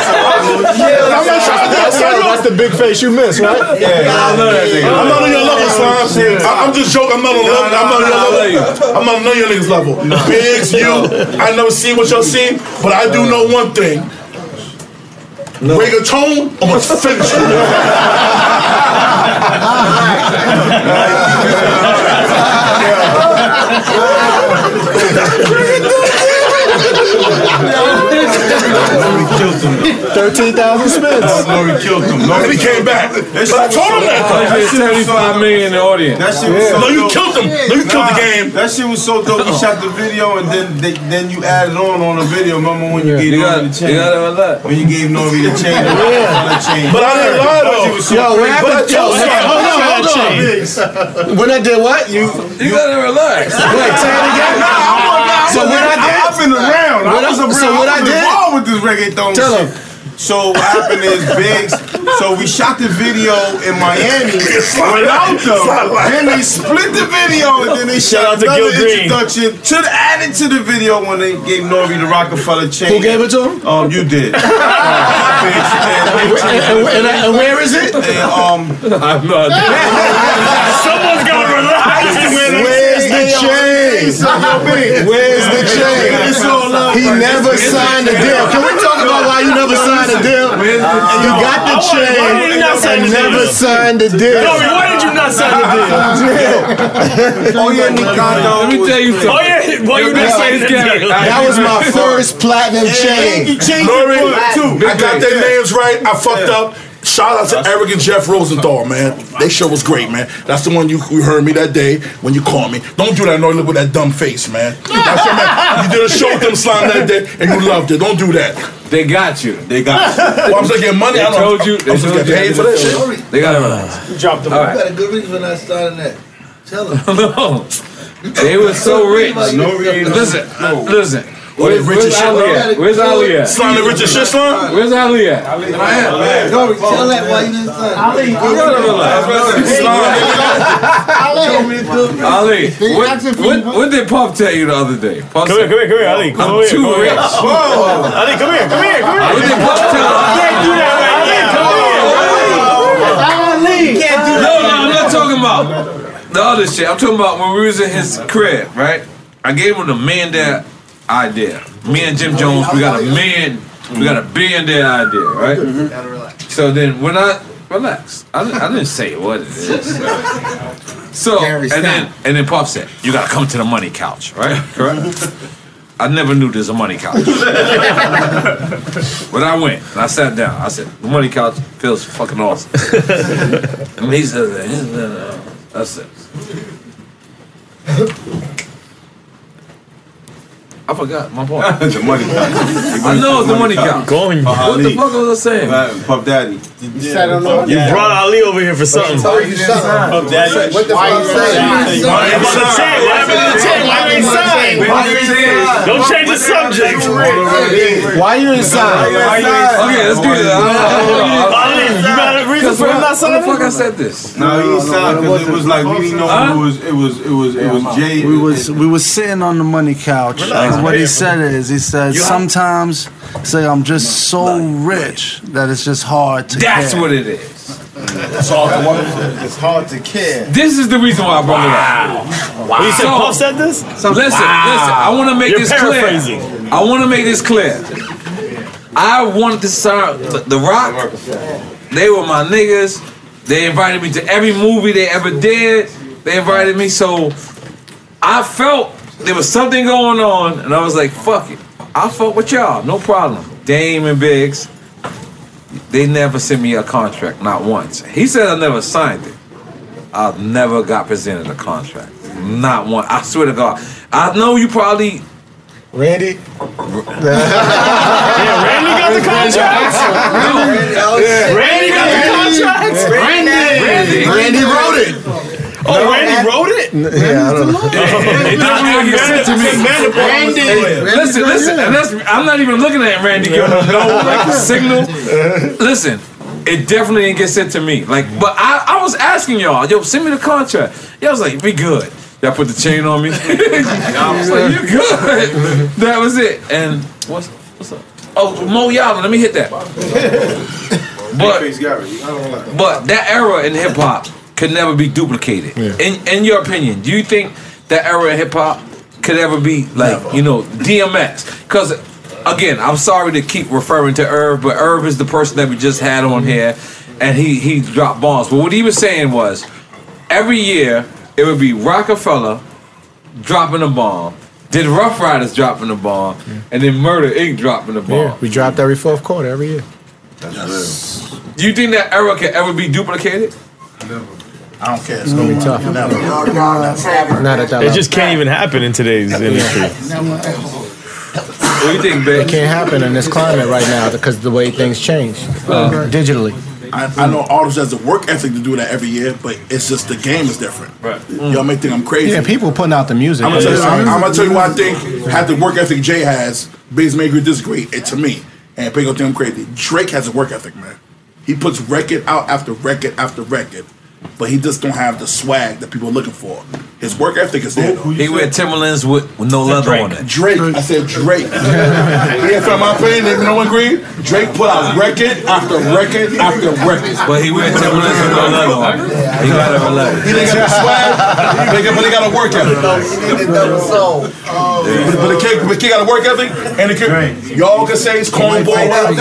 I'm not trying to That's the big face you miss, right? Yeah, I love that nigga. I'm not on your level, son. I- I'm just joking. I'm not on level. I'm not on your level. I'm not on none of your niggas' level. Biggs, you. I never seen what y'all seen, but I do know one thing. Reggaeton, I'm gonna finish you. Não, não, não. Thirteen thousand spins. Nori killed him. And he came back. But I told him that though. Seventy-five million in the audience. That shit was so No, you dope. killed him. No, you killed the game. That shit was so dope. You shot the video and then they, then you added on on the video. Remember when you gave You Nori the chain? you gotta relax. When you gave Nori the chain, the yeah. chain. But I didn't lie though. was so Yo, what crazy. happened? Yo, But I hold on, hold on. When I did what? You You gotta relax. wait, say it again. So what I did? I've been around. What I was I- around. so what I I did? involved with this reggaeton Tell shit. him. So what happened is Biggs. So we shot the video in Miami without them. Then they split the video and then they Shout shot out to another Gil Green. introduction to the added to the video when they gave Nori the Roc-A-Fella chain. Who gave it to him? Um, you did. And, and, and, and where is it? And, um, I'm not. Someone's gonna relax. Where's the chain? Where's the chain? He never signed a deal. Can we talk about why you never signed a deal? You got the chain Why you and never signed a deal. Nori, why did you not sign the deal? Oh yeah, Nikando. Let me tell you something. Oh yeah, why you not signing the deal? That was my first platinum chain. Nori, I got their names right. I fucked up. Shout out to Eric and Jeff Rosenthal, man. They show was great, man. That's the one you, you heard me that day when you called me. Don't do that, Nori, look with that dumb face, man. That's your man. You did a show with them slime that day and you loved it. Don't do that. They got you. They got you. Well, I'm just getting money. They I don't told you. They I'm just told getting you. paid for that shit. They gotta relax. You dropped the All You right. got a good reason for not starting that. Tell him. no. They were so rich. No reason. Listen, uh, listen. What, Where's, Richard where's shit, Ali bro? at? Where's Ali at? Slime the Richard shit slime? Where's Ali at? Nori, tell that why you didn't sign. Ali, You gotta relax. Show me. Ali, what, what, what did Puff tell you the other day? Puff Come here, come here, come here, Ali. Come I'm here, too come rich. here. Ali, come here, come here, come here. What did Puff tell you? can't do that right now. Ali, can't do No, no, I'm not talking about the other shit. I'm talking about when we was in his crib, right? I gave him the man dad idea. Me and Jim Jones, we got a man, we got a billion dad idea, right? So then when I relax, I, didn't- I didn't say what it is. So and then and then Puff said, "You gotta come to the money couch, right? Correct." I never knew there's a money couch. but I went and I sat down. I said, "The money couch feels fucking awesome." and he said, that. He uh, I said, I forgot my point. the money couch. I know it's the money couch. Going. What the fuck was I saying? Puff Daddy. You said on the You brought Ali over here for something. Why you didn't sign? Puff Daddy. What the fuck you saying? What happened to the check? What happened to the check? Why you ain't signed? Don't change the subject. Why you didn't sign? Okay, let's do this. Ali, you got a reason for him not What the fuck I said this? No, he signed because it was like we didn't know who was. It was. It was. It was Jay. We was we was sitting on the money couch. And what he said is he said sometimes say I'm just so rich that it's just hard to That's care. what it is. That's all I wanted. It's hard to care. This is the reason why I brought it up. Wow. You said So- Puff said this? Listen, listen. I want to make You're this paraphrasing. clear. I want to make this clear. I wanted to sign the, the Rock. They were my niggas. They invited me to every movie they ever did. They invited me, so I felt there was something going on, and I was like, "Fuck it, I'll fuck with y'all, no problem." Dame and Biggs, they never sent me a contract, not once. He said I never signed it. I never got presented a contract, not one. I swear to God, I know you probably Randy? Yeah, Randy got the contracts. Randy got the contracts. Randy. Randy wrote it. Oh, Randy wrote it. Yeah, I don't know. It definitely get sent to me. Listen, listen, and that's I'm not even looking at Randy giving him no like signal. Listen, it definitely didn't get sent to me. Like, but I, I was asking y'all, yo, send me the contract. Y'all was like, we good. Y'all put the chain on me. I was like, you good. That was it. And what's what's up? Oh, Mo Yala, let me hit that. But but that era in hip hop could never be duplicated. In in your opinion, do you think that era of hip hop could ever be like you know DMX? Because again, I'm sorry to keep referring to Irv, but Irv is the person that we just had on mm-hmm. here, and he he dropped bombs. But what he was saying was, every year it would be Roc-A-Fella dropping a bomb. Then Ruff Ryders dropping the bomb, and then Murder Inc. dropping the bomb. Yeah, we dropped every fourth quarter every year. Do you think that era can ever be duplicated? I don't care. It's gonna be tough. Not at that It just can't even happen in today's industry. What do you think, babe? It can't happen in this climate right now because the way things change uh, digitally. I, I know artists has a work ethic to do that every year, but it's just the game is different. Right. Y'all may think I'm crazy. Yeah, people putting out the music. I'm gonna, tell you, I'm, I'm gonna tell you what I think. Had the work ethic Jay has, Biz may agree disagree. It to me, and people think I'm crazy. Drake has a work ethic, man. He puts record out after record after record. But he just don't have the swag that people are looking for. His work ethic is there. though. He wear Timberlands with, with no leather on it. Drake. I said Drake. yeah, from my opinion, if no one agree, Drake put out record after record after record. But he wear Timberlands with no leather on it. He got to relax. He didn't got the swag, but he got, but he got a work ethic. But, but the kid, but the kid got a work ethic, and the kid, y'all can say it's cornball rap.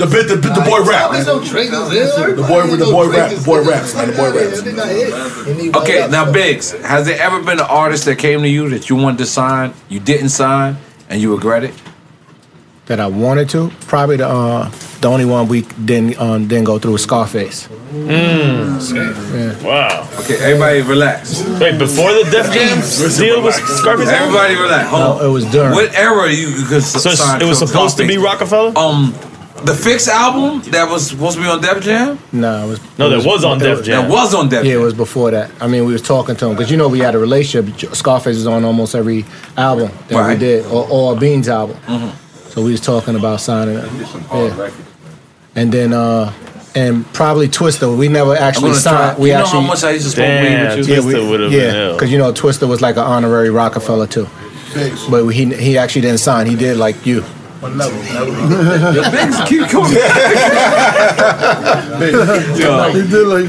The bit, the, the boy rap. The boy, with the boy rap, the boy raps, man. The boy raps. Okay, now Biggs, has there ever been an artist that came to you that you wanted to sign, you didn't sign, and you regret it? That I wanted to. Probably the uh, the only one we didn't um, didn't go through was Scarface. Mm. Wow. Okay, everybody relax. Wait, before the Def Jam deal was Scarface? Everybody relax. Hold on. No, it was during. What era you could So sign it was to supposed to be Roc-A-Fella? Um, the Fix album that was supposed to be on Def Jam. No, it was. No, it that was on it Def Jam. That was on Def Jam. Yeah, it was before that. I mean, we was talking to him because you know we had a relationship. Scarface is on almost every album that we did, or, or Beans album. Mhm. So we was talking about signing it. Yeah. And then, uh, and probably Twista. We never actually signed. try- We you know actually. how much I used to smoke weed Damn, with you? Twista yeah, we- yeah, because you know Twista was like an honorary Roc-A-Fella too. But he he actually didn't sign. He did like you. Your Biggs keep coming. Yo. He did like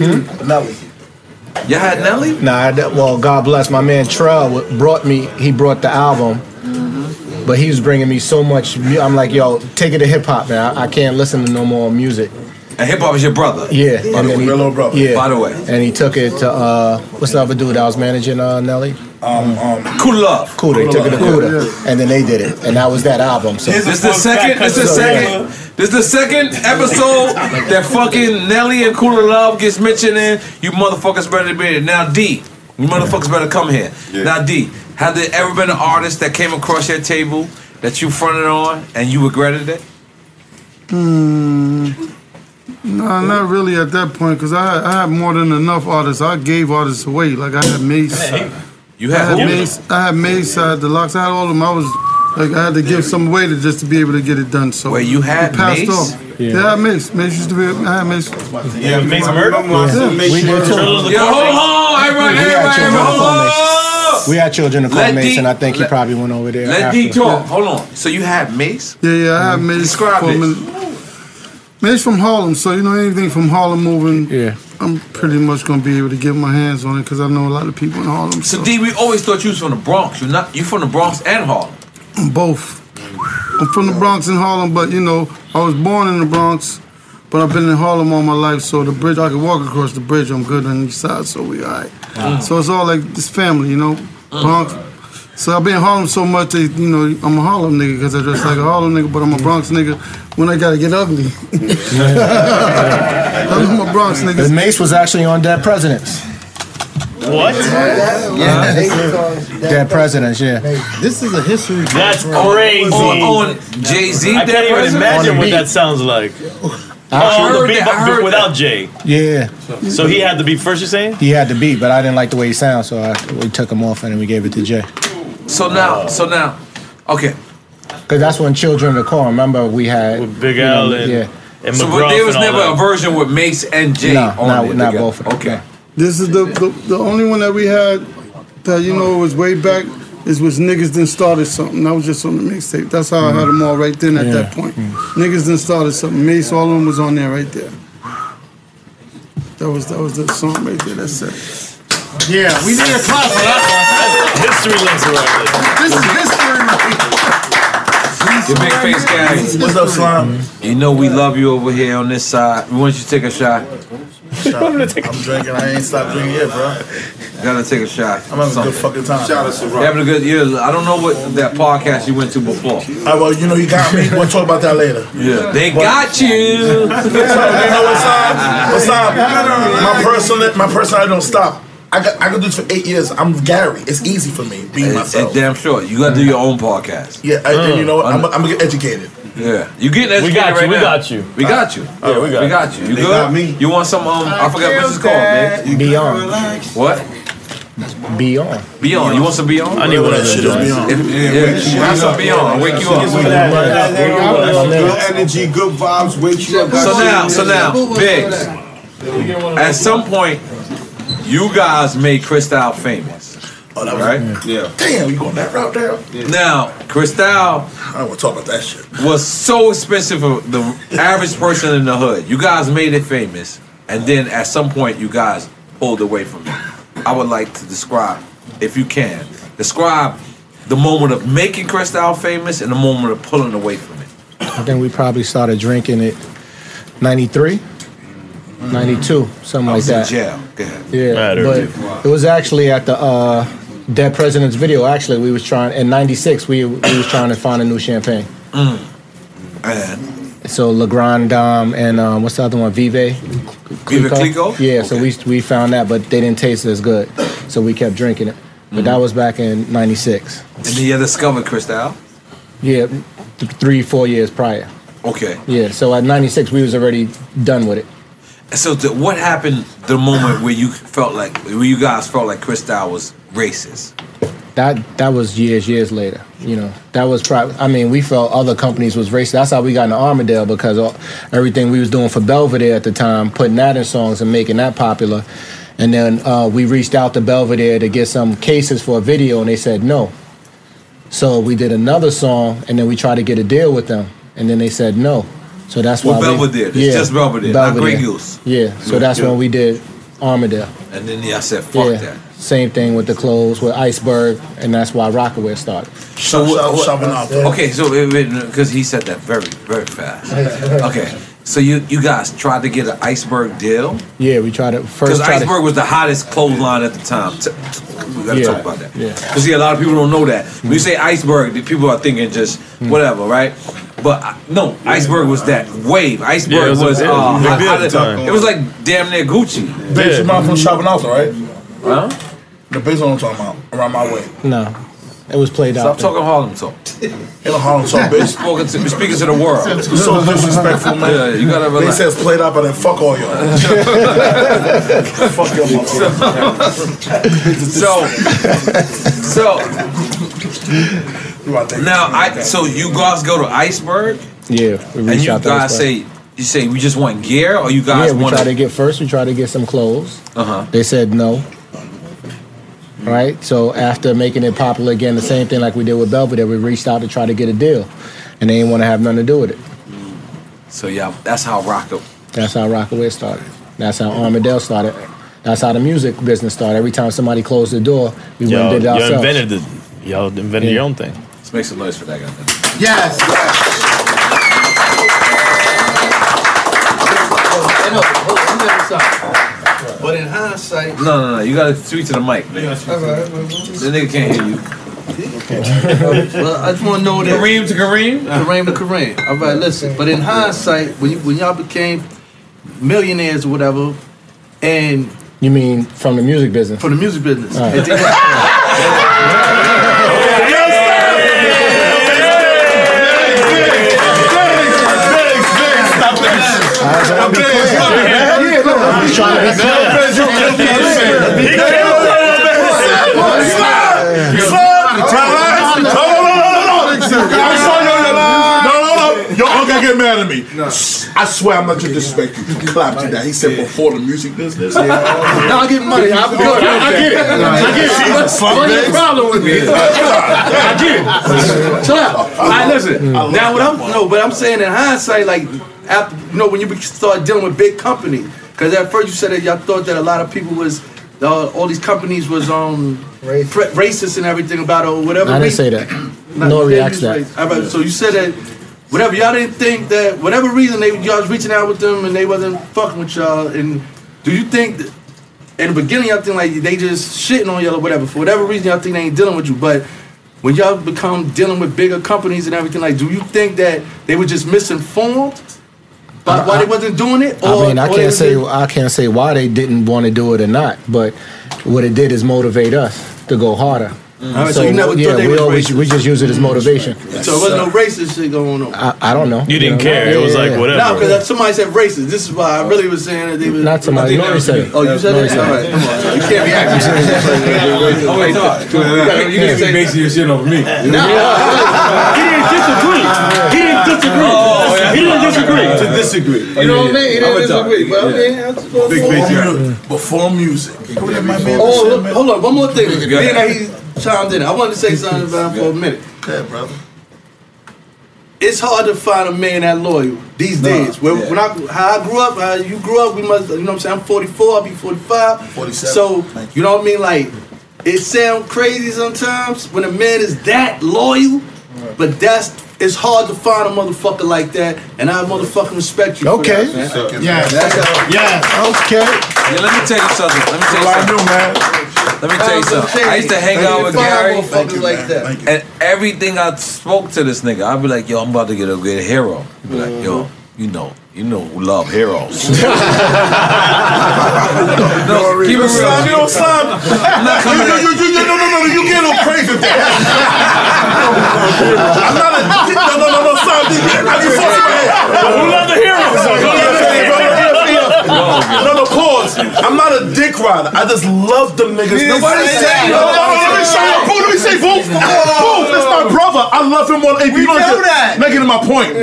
You had Nelly? Nah, I, well, God bless my man Trell brought me. He brought the album, but he was bringing me so much. I'm like, yo, take it to hip hop, man. I, I can't listen to no more music. And hip hop is your brother. Yeah, By the way, he, little brother. Yeah, By the way. and he took it to uh, what's the other dude that was managing uh, Nelly? Um, um, Cudda Love. Cudda. He took it to Cudda Cudda, Love. and then they did it, and that was that album. So This is the second. This is the second. This is the second episode that fucking Nelly and Cudda Love gets mentioned in. You motherfuckers better be here. Now D, you motherfuckers better come here. Now D, have there ever been an artist that came across your table that you fronted on and you regretted it? Hmm. No, not really at that point, because I, I had more than enough artists. I gave artists away. Like I had Mase. You I had had? Mase. I had Mase. I had Deluxe. I had all of them. I was like, I had to give some away to just to be able to get it done. So Wait, you had passed Mase? off. Yeah. I Mase. Mase used to be. I had Mase. Yeah, Mase Murder? Yeah. We did too. Yo, hold on, everybody, We had everybody, children to hold on. We had children to call Mase, D- and I think he probably went over there. Let D after. talk. Hold on. So you had Mase? Yeah, yeah, I had Mase. Describe from, this. Mase from Harlem, so you know anything from Harlem moving. Yeah. I'm pretty much gonna be able to get my hands on it because I know a lot of people in Harlem. So D, we always thought you was from the Bronx. You're not. You from the Bronx and Harlem. I'm both. I'm from the Bronx and Harlem, but you know, I was born in the Bronx, but I've been in Harlem all my life. So the bridge, I can walk across the bridge. I'm good on the east side, so we alright. Wow. So it's all like this family, you know, Bronx. So I've been in Harlem so much that you know I'm a Harlem nigga because I dress like a Harlem nigga, but I'm a Bronx nigga when I gotta get ugly. I'm a Bronx nigga. The Mase was actually on Dead Presidents. What? Yeah, Dead Presidents. Yeah. This is a history. That's bro. crazy. On, on Jay Z. I can't even imagine what that sounds like. I Oh, the beat, that, but I heard without Jay. Yeah. So he had the beat first. You're saying? He had the beat, but I didn't like the way he sounds, so I, we took him off and then we gave it to Jay. So now, so now, okay. Because that's when Children of the Corn. Remember we had With Big you know, Al and- yeah. and So McGruff but there was and all never that. a version with Mase and Jay No, on not- it not together. both of them. Okay. This is the, the the only one that we had that you know was way back is was niggas then started something. That was just on the mixtape. That's how I had them all right then at Yeah. that point. Niggas then started something. Mase, all of them was on there right there. That was that was the song right there. That's it. Yeah, we need a clap for that one. History lesson right there. This is history right Your big face guy. What's up, Slime? You know we love you over here on this side. We want you to take a shot. I'm drinking. I ain't stopped drinking yet, bro. Gotta take a shot. I'm having a good fucking time. Shout out to You having a good year. I don't know what that podcast you went to before. well, you know, you got me. We'll talk about that later. Yeah. They But- got you. So, you know what's up? What's up? My personal, my personality don't stop. I got, I could do this for eight years. I'm Gary. It's easy for me being And, myself. and damn sure. You gotta do your own podcast. Yeah, I, and you know what? I'm, I'm gonna get educated. Yeah. You getting educated We got you, right we now. got you. We got you. Yeah, we got we you. got you. You They good? got me. You want some um I forgot what it's called, man. Beyond. What? Beyond. Beyond. You want some Beyond? I need one of those. Shit is beyond. If, yeah, have some Beyond. I'll wake you up. Good energy, good vibes, wake you up. So now, so now, Biggs, at some point, you guys made Cristal famous. Oh, that was right? Yeah. Damn, you going that route there? Now, Cristal I don't want to talk about that shit. was so expensive for the average person in the hood. You guys made it famous, and then at some point, you guys pulled away from it. I would like to describe, if you can, describe the moment of making Cristal famous and the moment of pulling away from it. I think we probably started drinking it 93, 92, something I like in that. jail. Go ahead. Yeah, Right, but early. it was actually at the uh, Dead President's video. Actually, we was trying in '96. We we was trying to find a new champagne. Mm. And So Legrand Dom and um, what's the other one? Vive. Veuve Clicquot? Yeah. So we we found that, but they didn't taste as good. So we kept drinking it. But that was back in '96. and then you discovered Cristal. Yeah, th- three four years prior. Okay. Yeah. So at '96 we was already done with it. So what happened the moment where you felt like, where you guys felt like Chris Cristal was racist? That that was years years later. You know, that was probably. I mean, we felt other companies was racist. That's how we got into Armadale because all, everything we was doing for Belvedere at the time, putting that in songs and making that popular. And then uh, we reached out to Belvedere to get some cases for a video, and they said no. So we did another song, and then we tried to get a deal with them, and then they said no. So that's With why we- Belvedere. It's just Belvedere, not Grey Goose. Yeah. So Yeah. that's Yeah. when we did Armadale. And then yeah, I said, fuck yeah. that. Same thing with the clothes with Iceberg, and that's why Rocawear started. So what, what- okay, so because he said that very very fast. Okay, so you you guys tried to get an iceberg deal Yeah, we tried to first. because try to- iceberg was the hottest clothesline at the time. T- t- We gotta Yeah, talk about that. yeah. Because see, a lot of people don't know that. When you say iceberg, people are thinking just Hmm. whatever, right? But uh, no, iceberg was that wave. Iceberg Yeah, it was a- was, it uh, was a big hot- deal hot- it was like damn near Gucci. Bitch, your mom from shopping also, right? Huh? The bitch I'm talking about, around my way. No, it was played Stop out. Stop talking Harlem talk. Ain't no Harlem talk, bitch. Spoken to, we're speaking to the world. It's so disrespectful, man. Yeah, you gotta They relax. says played out, but then fuck all y'all. fuck your So, so now I so you guys go to Iceberg Yeah, we and reached you out to guys say you say we just want gear or you guys yeah, we want tried to get first. We try to get some clothes. uh huh They said no. Right. So after making it popular again, the same thing like we did with Belvedere, we reached out to try to get a deal, and they didn't want to have nothing to do with it. so yeah that's how rock up That's how Rocawear started. That's how Armadale started. That's how the music business started. Every time somebody closed the door, we went Y'all, and did it y'all ourselves. invented the, y'all invented your own thing. let's make some noise for that guy Yes. But in hindsight, no no no you gotta speak to the mic Alright, the nigga can't hear you. Well, I just want to know that Kareem to Kareem? Kareem to Kareem. All right, listen. But in hindsight, when you, when y'all became millionaires or whatever, and You mean from the music business? from the music business, All right. and then- Yeah, no, I'm just trying to be Your uncle get mad at me. I swear I'm not to disrespect you. He clapped to that. He said before the music business. No, I get money. I'm good. I, I get it. I get it. What's your problem with me? I get it. All right, listen. Now, what I'm no, but I'm saying in hindsight, like after you know when you start dealing with big companies, because at first you said that y'all thought that a lot of people was. Uh, all these companies was um racist. racist and everything about it or whatever. I didn't say that. No yeah, reacts that. was racist. So you said that whatever y'all didn't think that whatever reason they y'all was reaching out with them and they wasn't fucking with y'all and do you think that in the beginning y'all think like they just shitting on y'all or whatever for whatever reason y'all think they ain't dealing with you but when y'all become dealing with bigger companies and everything like do you think that they were just misinformed by why they wasn't doing it I mean, I can't say just- I can't say why they didn't want to do it or not, but what it did is motivate us to go harder. Mm-hmm. All right, so you never thought yeah, they we was always racist? we just use it as motivation. so it wasn't no racist shit going on I, I don't know. You didn't know? care. It was like, whatever. No, because somebody said racist. This is why I really was saying that they was. Not somebody. Nori said it. Oh, you said Nori it? said All it. right, come on. You can't be acting. oh wait no You can't be basing your shit over me He didn't disagree. He didn't disagree. Oh, Yeah. He didn't disagree. To disagree. You know what I mean? He I'm didn't disagree, but I mean, I'm just going Big for music. Before music. Oh, look, hold on, one more thing. Go ahead. Being that he chimed in, I wanted to say something about him for a minute. Okay, brother. It's hard to find a man that loyal these Nah, days. When, yeah. when I how I grew up, how you grew up, we must. You know what I'm saying? I'm 44. I'll be 45. 47. So you know what I mean? Like it sounds crazy sometimes when a man is that loyal, but that's it's hard to find a motherfucker like that, and I motherfucking respect you. Okay. For that, man. Yes. That's how- Yes. Okay. Yeah, let me tell you something. Let me tell you What I something. do, man. Let me tell you something. I used to hang out with Gary. Motherfuckers like that. And everything I spoke to this nigga, I'd be like, yo, I'm about to get a good hero. He'd be like, yo, you know, you know who love heroes. no, keep it real. Slime, you don't slime. I'm not You, coming you, get no crazy with that. I'm not a, no, no, no, no, slime. I in my head. Who love the heroes? No, no, no, pause. I'm not a dick rider. I just love them niggas. Nobody said No, no, no, let me say it. Let me say Boo. Boo, that's my brother. I love him on AP. We know that. Making it my point.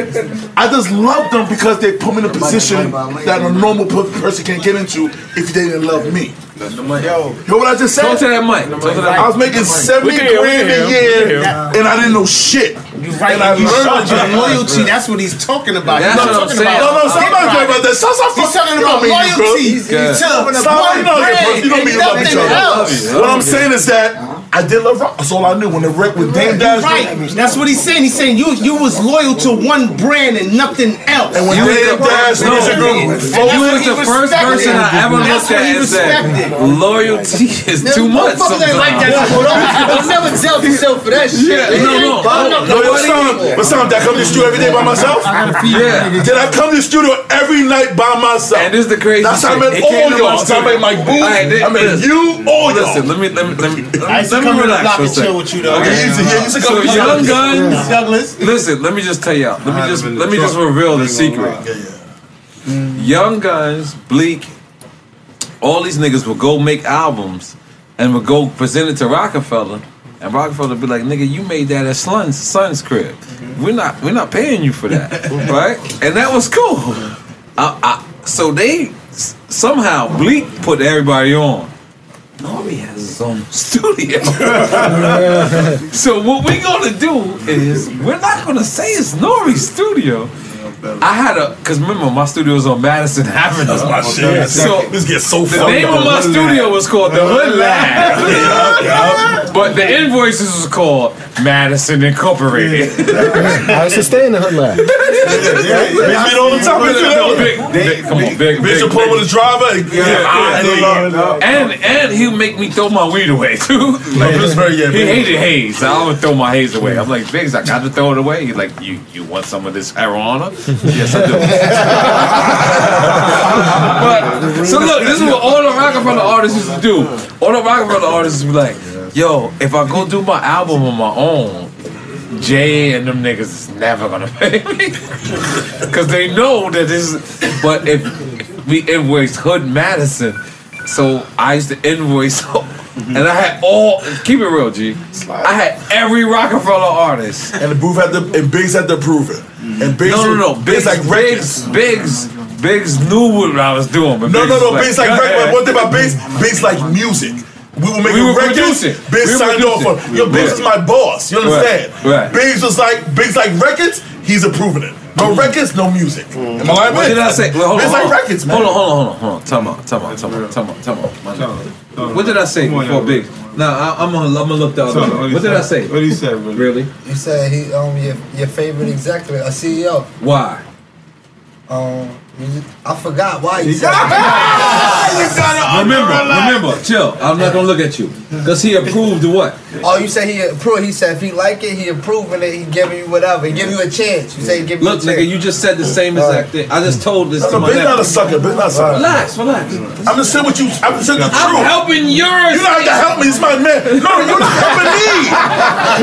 I just love them because they put me in a position that a normal person can't get into if they didn't love me. Yo. You know what I just said? Talk to that mic. To that I was making 70 We can hear, we grand a year and I didn't know shit. You right. And I You learned showed your loyalty. That's what he's talking about. That's He's what not I'm talking saying. No, about. no, stop talking about that. Stop, stop, He's talking about me, loyalty. He's Okay. talking about you know, brand you know me, you love each other. nothing else. What I'm saying is that I did love rock. That's all I knew. When the wreck with Dame Dash, Right. That's what he's saying. He's saying you you was loyal to one brand and nothing else. and when You Dame the Dash first- music group, You That's was what he the first person I ever That's looked at he and said, respected. loyalty is too much Motherfuckers ain't like that. sometimes. Don't, don't never tell yourself for that shit. Yeah, no, no. no, no, but Sam, but Sam, did I come to the studio every day by myself? Yeah. Did I come to the studio every night by myself? And this is the crazy That's how I shit. met all came to my y'all. That's how I met Mike Boo. I met you, all y'all. Listen, let me let me let me let I me, used to come to the relax block for a and chill second. with you though. Okay, you used yeah, you used to So come to young the- guns. Douglas. Listen, let me just tell y'all. Let me just let me just reveal the secret. Mm. Young Gunz, Bleek, all these niggas would go make albums and would go present it to Roc-A-Fella, and Roc-A-Fella would be like, "Nigga, you made that at Son's Son's crib. We're not we're not paying you for that, right?" And that was cool. I, I, so they somehow Bleek put everybody on. Nori has his own studio. so what we're gonna do is we're not gonna say it's Nori's studio. I had a because remember my studio was on Madison oh, Avenue. That's my shit. So this gets so funny. the name up. of my studio was called the Hood Lab, but the invoices was called Madison Incorporated. I used to stay in the hood lab. We meet all the time. We meet all big, big, come on, big, Bitch, you big, pull big. with the driver. Yeah, Yeah, and and he'll make me throw my weed away too. No, this very- yeah, he very- hated haze. I would throw my haze away. I'm like, Biggs, I got to throw it away. He's like, you you want some of this marijuana? yes, I do. but so look, this is what all the Roc-A-Fella artists used to do. All the Roc-A-Fella artists would be like, yo, if I go do my album on my own. Jay and them niggas is never gonna pay me because they know that this. Is, but if we invoiced Hood Madison, so I used to invoice, and I had all. Keep it real, G. I had every Roc-A-Fella artist, and the booth had to, and Biggs had to prove it. Mm-hmm. And Biggs, no, no, no. Biggs Biggs, like Biggs, Biggs, Biggs knew what I was doing, but No, Biggs no, no. was Biggs like "Go record. One thing about Biggs, Biggs like music. We were making We were records. producing. Biggs We signed off on. producing. Yo, Biggs is my boss. You understand? Right, right. Biggs was like Biggs like records. He's approving it. No mm-hmm. records, no music. Am I lying? What did I say? Well, hold on, Biggs hold like on. records, man. Hold on, hold on, hold on, hold on. Time out, time out, time out, time out, time out. What did I say before Biggs? Now I, I'm gonna, I'm gonna look the other way. What did I say? What did you say, bro? Really? You said he um your your favorite executive, a CEO. Why? Um, you just- I forgot why you said. Remember, remember, chill. I'm not gonna look at you because he approved the what? Oh, you said he approved. He said if he like it, he approving it. He giving you whatever. He give you a chance. You say he give you Look, a chance. nigga, you just said the same exact thing. I just told this No, to no, my Biggs not a nephew. sucker. Biggs not a sucker. Relax, relax. I'm just saying what you. I'm just saying the I'm truth. helping yours. You don't have to help me. It's my man. No, you're not helping me.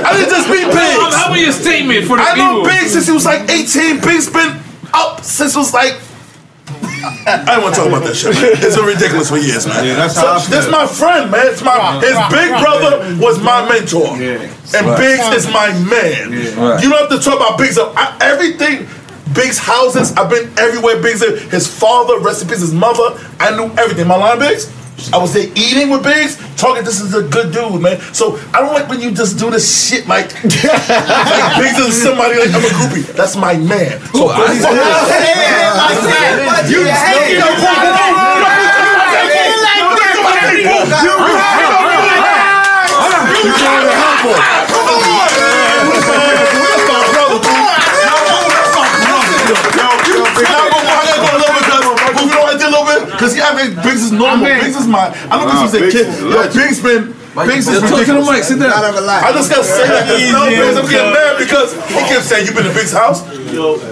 I didn't just meet Biggs. I'm helping your statement for the I know people. Biggs since he was like 18. Biggs been Oh, up since he was like. I don't want to talk about that shit. Man. It's been ridiculous for years, man. Yeah, that's so, how I. That's my friend, man. It's my his big brother was my mentor, and Right. Biggs is my man. Right. You don't have to talk about Biggs. I, everything Biggs' houses. I've been everywhere. Biggs, his father, recipes, his mother. I knew everything. My line Biggs. I was there eating with Biggs, talking. This is a good dude, man. So I don't like when you just do this shit like, like Biggs is somebody like I'm a groupie. That's my man. So I please- said- You- you- you know, You can't even help her. Because yeah, I mean, Biggs is normal. Biggs is my. I know Nah, Biggs was a kid. Yo. Biggs been. Biggs is Just talk to the mic, sit down. I just gotta say that. Easy No, Biggs, I'm getting mad because he kept saying you been to Biggs' house.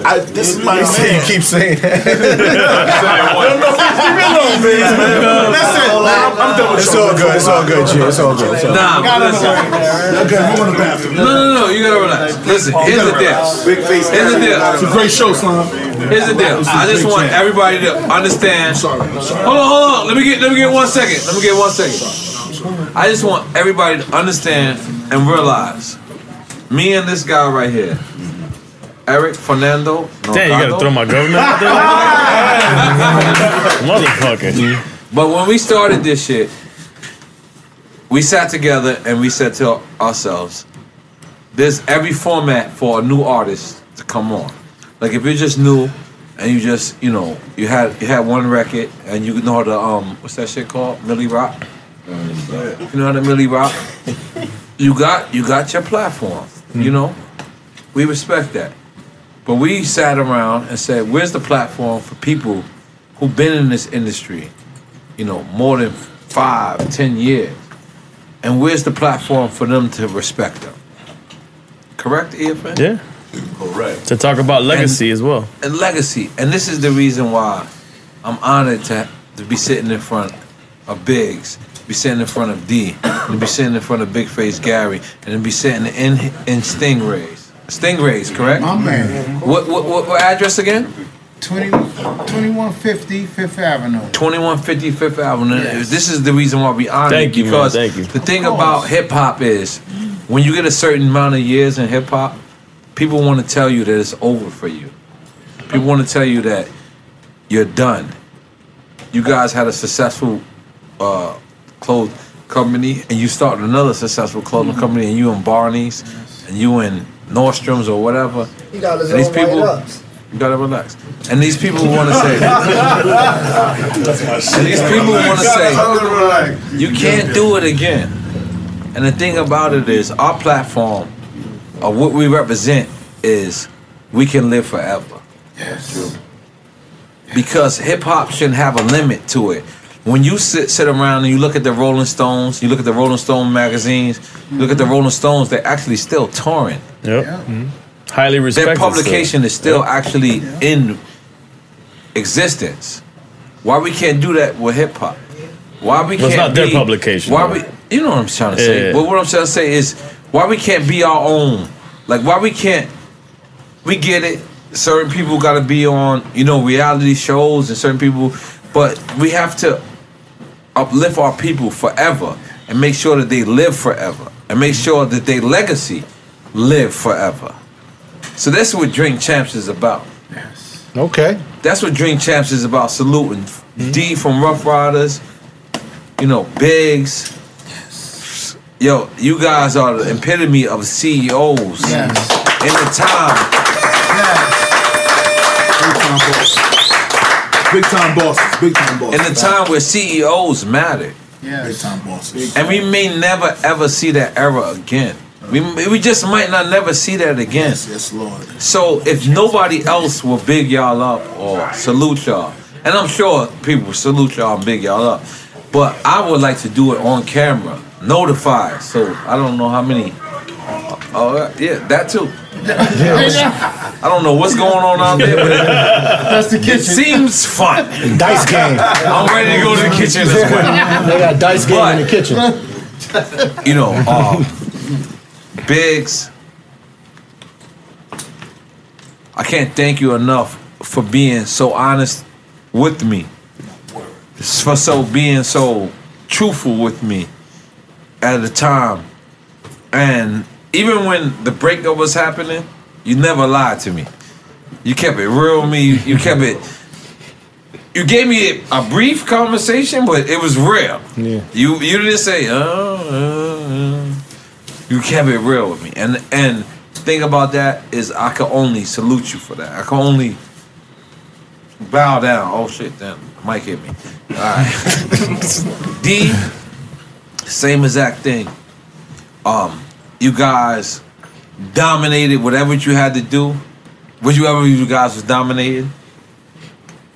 I, this is my You say you keep saying that. No, no, leave me alone, Biggs, man. Listen, I'm, I'm done with It's all good. It's all good, G. It's all good. It's all Nah, good. but listen. Okay, I'm going to the bathroom. No, no, no. You gotta relax. Listen, here's the deal. Big face. Here's the deal. It's a great show, son. Here's the deal. I just want everybody to understand. Hold on, hold on. Let me get let me get one second. Let me get one second. I just want everybody to understand and realize me and this guy right here, Eric Fernando. Damn, you gotta throw my government out there? Motherfucker. But when we started this shit, we sat together and we said to ourselves, there's every format for a new artist to come on. Like if you're just new and you just, you know, you had you had one record and you know how to um what's that shit called? Millie Rock? You know how to Millie Rock? You got you got your platform. You hmm. know? We respect that. But we sat around and said, where's the platform for people who've been in this industry, you know, more than five, ten years? And where's the platform for them to respect them? Correct, EFN? Yeah. Correct. To talk about legacy as well. And legacy. And this is the reason why I'm honored to, to be sitting in front of Biggs, be sitting in front of D, to be sitting in front of Big Face Gary, and to be sitting in in Stingrays. Stingrays, correct? My man. What, what, what, what address again? 20, 2150 Fifth Avenue. 2150 Fifth Avenue. Yes. This is the reason why we honor Thank you, man. Thank you. the thing about hip hop is when you get a certain amount of years in hip hop, people want to tell you that it's over for you. People want to tell you that you're done. You guys had a successful uh, clothes company, and you started another successful clothing mm-hmm. company, and you in Barney's, and you in Nordstrom's or whatever. He got And these people, you gotta relax. And these people want to say, and these people want to say, you can't do it again. And the thing about it is, our platform, or what we represent, is we can live forever. Yes. True. Because hip hop shouldn't have a limit to it. When you sit sit around and you look at the Rolling Stones, you look at the Rolling Stone magazines, you look at the Rolling Stones, they're actually still touring. Yep. Mhm. Highly respected. Their publication still. is still Yep. actually in existence. Why we can't do that with hip hop? Why we Well, it's can't not their be- publication, Why though. we? You know what I'm trying to say. Yeah. But what I'm trying to say is why we can't be our own. Like why we can't. We get it. Certain people got to be on, you know, reality shows, and certain people, but we have to uplift our people forever and make sure that they live forever and make mm-hmm. sure that their legacy live forever. So that's what Drink Champs is about. Okay. That's what Drink Champs is about. Saluting mm-hmm. D from Ruff Ryders, you know, Biggs. Yo, you guys are the epitome of CEOs Yes. in the time. Big time bosses. Big time bosses. In the time where CEOs mattered. Big time bosses. And we may never ever see that era again. We, we just might not never see that again. Yes, yes, Lord. So if nobody else will big y'all up or salute y'all, and I'm sure people salute y'all and big y'all up, but I would like to do it on camera, notify. So I don't know how many. Oh yeah, that too. I don't know what's going on out there, but That's the kitchen. it seems fun. Dice game. I'm ready to go to the kitchen as well. They got dice game But- in the kitchen. you know, um, Biggs, I can't thank you enough for being so honest with me, for so being so truthful with me at the time, and even when the breakup was happening, you never lied to me. You kept it real with me. You, you kept it. You gave me a brief conversation, but it was real. Yeah. You you didn't say oh. uh, uh." You kept it real with me, and and thing about that is I can only salute you for that. I can only bow down. Oh shit, damn, Mike hit me. All right, D, same exact thing. Um, you guys dominated whatever you had to do. Whichever you ever you guys was dominated.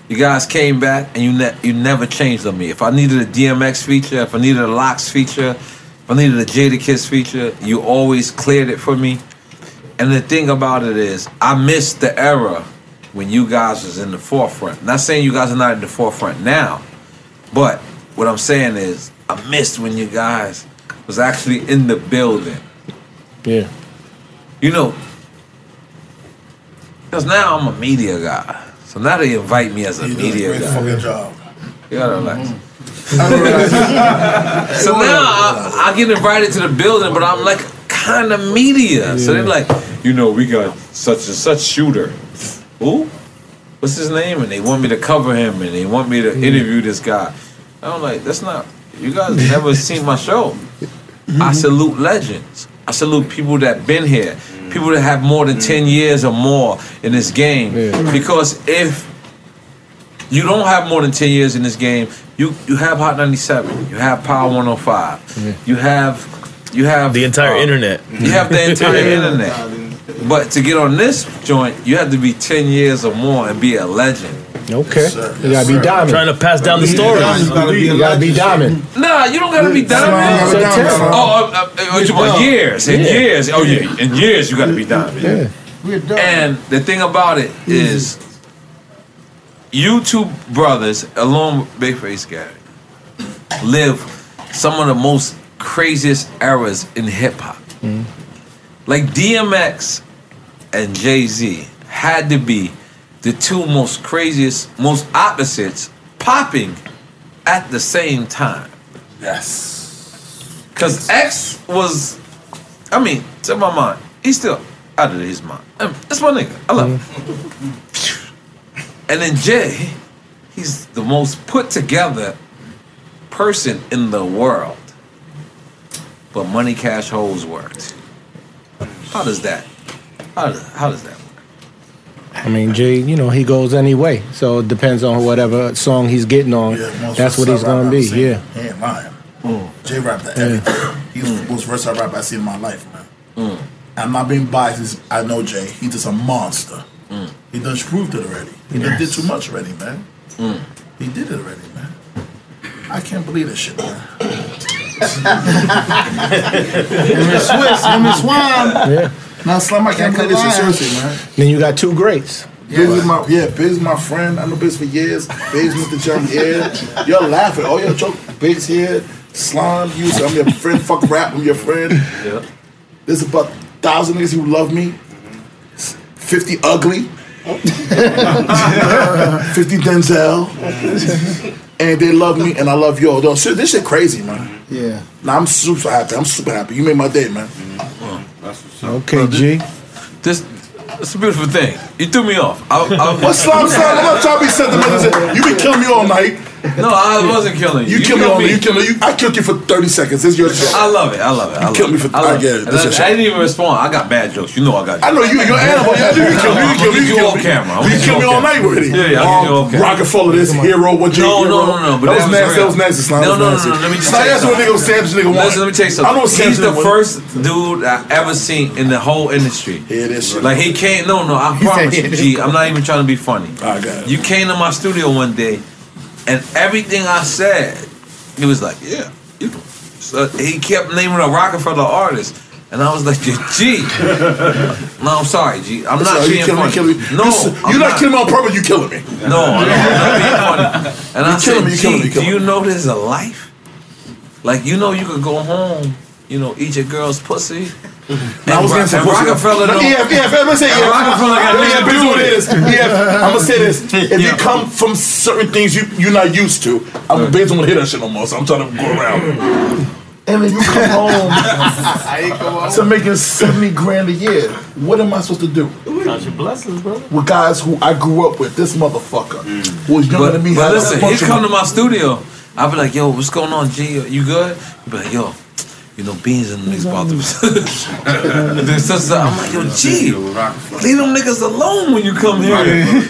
You guys came back and you ne- you never changed on me. If I needed a DMX feature, if I needed a LOX feature, if I needed a Jadakiss feature, you always cleared it for me. And the thing about it is, I missed the era when you guys was in the forefront. Not saying you guys are not in the forefront now, but what I'm saying is, I missed when you guys was actually in the building. Yeah. You know, because now I'm a media guy. So now they invite me as a You doing a media great guy. fucking job. You gotta relax. Mm-hmm. so now I, I get invited to the building, but I'm like kind of media. So they're like, you know, we got such and such shooter. Who? What's his name? And they want me to cover him, and they want me to interview this guy. I'm like, that's not. You guys never seen my show. I salute legends. I salute people that been here, people that have more than ten years or more in this game. Because if you don't have more than 10 years in this game. You you have Hot 97. You have Power 105. You have you have the entire uh, internet. You have the entire internet. But to get on this joint, you have to be 10 years or more and be a legend. Okay. You gotta be diamond. Trying to pass down the story. You gotta be diamond. Nah, you don't gotta be diamond. So. Oh, uh, uh, uh, you want years and Yeah. years. Oh yeah, in years you gotta be diamond. Yeah, And the thing about it is, you two brothers, along with Big Face Gary, live some of the most craziest eras in hip hop. Like DMX and Jay Z had to be the two most craziest, most opposites popping at the same time. Yes. Because X was, I mean, to my mind, he's still out of his mind. I mean, that's my nigga. I love him. Mm-hmm. And then Jay, he's the most put together person in the world. But Money Cash Hoes worked. How does that? How does, how does that? I mean, Jay, you know, he goes anyway. So it depends on whatever song he's getting on. most That's what he's gonna be. I've seen. Yeah. He ain't lying. Mm. J rap the everything. He's the most versatile rapper I've seen in my life, man. Mm. I'm not being biased. I know Jay. He's just a monster. Mm. He done proved it already. He done did too much already, man. He did it already, man. I can't believe this shit, man. Him and Swizz, him and Swam. Yeah. Now, Slim, I can't believe this shit. Seriously, man. Then you got two greats. Biggs is my yeah, Biz is my friend. I know Biz for years. Biggs Mr. Jump here. You're laughing. Oh, y'all joke. Biz here. Slime, you. I'm your friend. Fuck rap. I'm your friend. Yeah. There's about thousand niggas who love me. Fifty ugly. Fifty Denzel. And they love me, and I love y'all. Though, shit, this shit crazy, man. Yeah. Nah, I'm super happy. I'm super happy. You made my day, man. Mm-hmm. Okay, G. This it's a beautiful thing. You threw me off. I, I, What's slime, slime? I'm not trying to be sentimental. You been killing me all night. No, I wasn't killing you. You, killed me all killed night. You killed me. You, I killed you for 30 seconds. It's your show. I love it. I love it. You love killed me for- I, love I get it. And This I, is your I didn't even respond. I got bad jokes. You know I got. I know you. You're an animal. Yeah, you killed me. You killed me. You I'm killed me. You get killed me. camera. You gonna killed me all night camera. with it. Yeah, yeah, I'm gonna get you off camera. Roc-A-Fella, this hero. What you? No, no, no, no. But that was nasty. That was nasty. Slime. No, no, no, no. Let me just Slime, tell you that's what nigga savage nigga want. Listen, let me tell you I know something. He's the first dude I ever seen in the whole industry. Yeah, this shit. Like he came. No, no. I promise you, G. I'm not even trying to be funny. I got it. You came to my studio one day, and everything I said, he was like, "Yeah." You know. So he kept naming a Roc-A-Fella artist. And I was like, G. No, I'm sorry, G. I'm not being me, funny. killing me. No, you're not killing me on purpose. You're killing me. No, I'm not being funny. And I You said, killing me, you killing me, G, killing do you know there's a life? Like, you know you could go home, you know, eat your girl's pussy. Now, I was getting some and pussy. Roc-A-Fella don't- Yeah, yeah. I'm gonna say yeah. Roc-A-Fella got yeah, nothing to yeah, do with this. Yeah, I'm gonna say this. If you come from certain things you you're not used to, I'm basically gonna hit that shit no more. So I'm trying to go around. and then you come home to making seventy grand a year. What am I supposed to do? Count your blessings, bro. With guys who I grew up with, this motherfucker mm. who was younger But, than me. but listen, he'd come to my studio. I'd be like, yo, what's going on, G? You good? He'd be like, yo, you know, beans and them niggas about to. Then I'm like, yo, G, leave them niggas alone when you come here.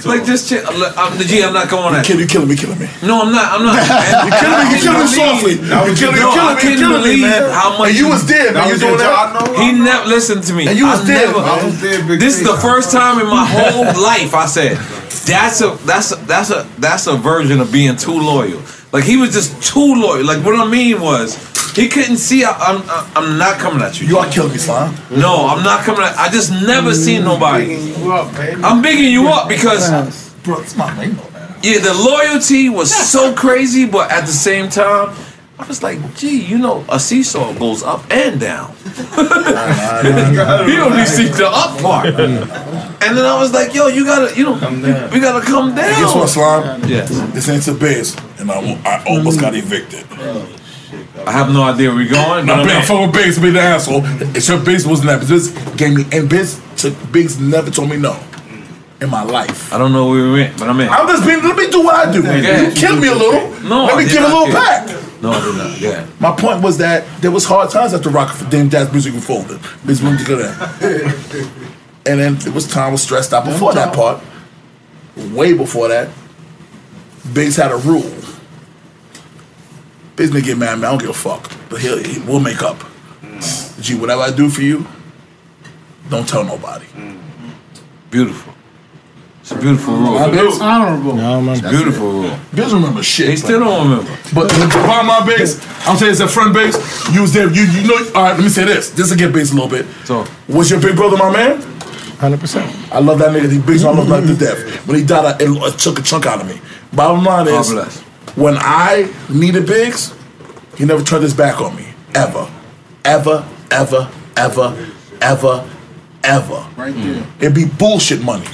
like this shit. I'm, the G. I'm not going on that. You killing me, killing me. No, I'm not. I'm not. You killing me, you killing me softly. You killing me, you I killing me, you couldn't killing me, man. how much And you was there, man. You doing that? He never listened to me. And you was I there. never- I was there, Big This is the first time in my whole life I said that's a that's a that's a that's a version of being too loyal. Like he was just too loyal. Like what I mean was he couldn't see. I, I'm I'm not coming at you. You are killing me, son. No, I'm not coming. at I just never seen nobody. I'm bigging you up because bro, it's my name, yeah, the loyalty was so crazy, but at the same time, I was like, gee, you know, a seesaw goes up and down. you don't need to see the up part. Mm. And then I was like, yo, you gotta, you know, come down. we gotta come down. Hey, guess what, Slime? Yes. This ain't the base, and I, I almost got evicted. I have no idea where we're going. Now, but I'm man, in. fuck with Biggs, be the asshole. It's your Biggs wasn't that, but this gave me, and Biggs, took, Biggs never told me no in my life. I don't know where we went, but I'm in. I'm just being, let me do what I do. Okay. You killed me a little. No, let I me did give a little kill. back. No, I did not. Yeah. My point was that there was hard times after Rock for Dame Dash Music and folded. Biz room to go there. And then it was time was stressed out before that part. Way before that, Biggs had a rule. Biggs may get mad at me, I don't give a fuck. But he'll, he, we'll make up. Gee, whatever I do for you, don't tell nobody. Beautiful. It's a beautiful rule. It's honorable. It's a beautiful rule. Biggs remember shit. They still don't remember. But the my line, Biggs, I'm saying as a friend, Biggs, you was there. You you know. All right, let me say this. This will get Biggs a little bit. So, was your big brother my man? Hundred percent. I love that nigga. He Biggs, I love him to death. When he died, I, it, it took a chunk out of me. Bottom line is, bless. when I needed Biggs, he never turned his back on me. Ever, ever, ever, ever, ever, ever. Right there. It'd be bullshit money.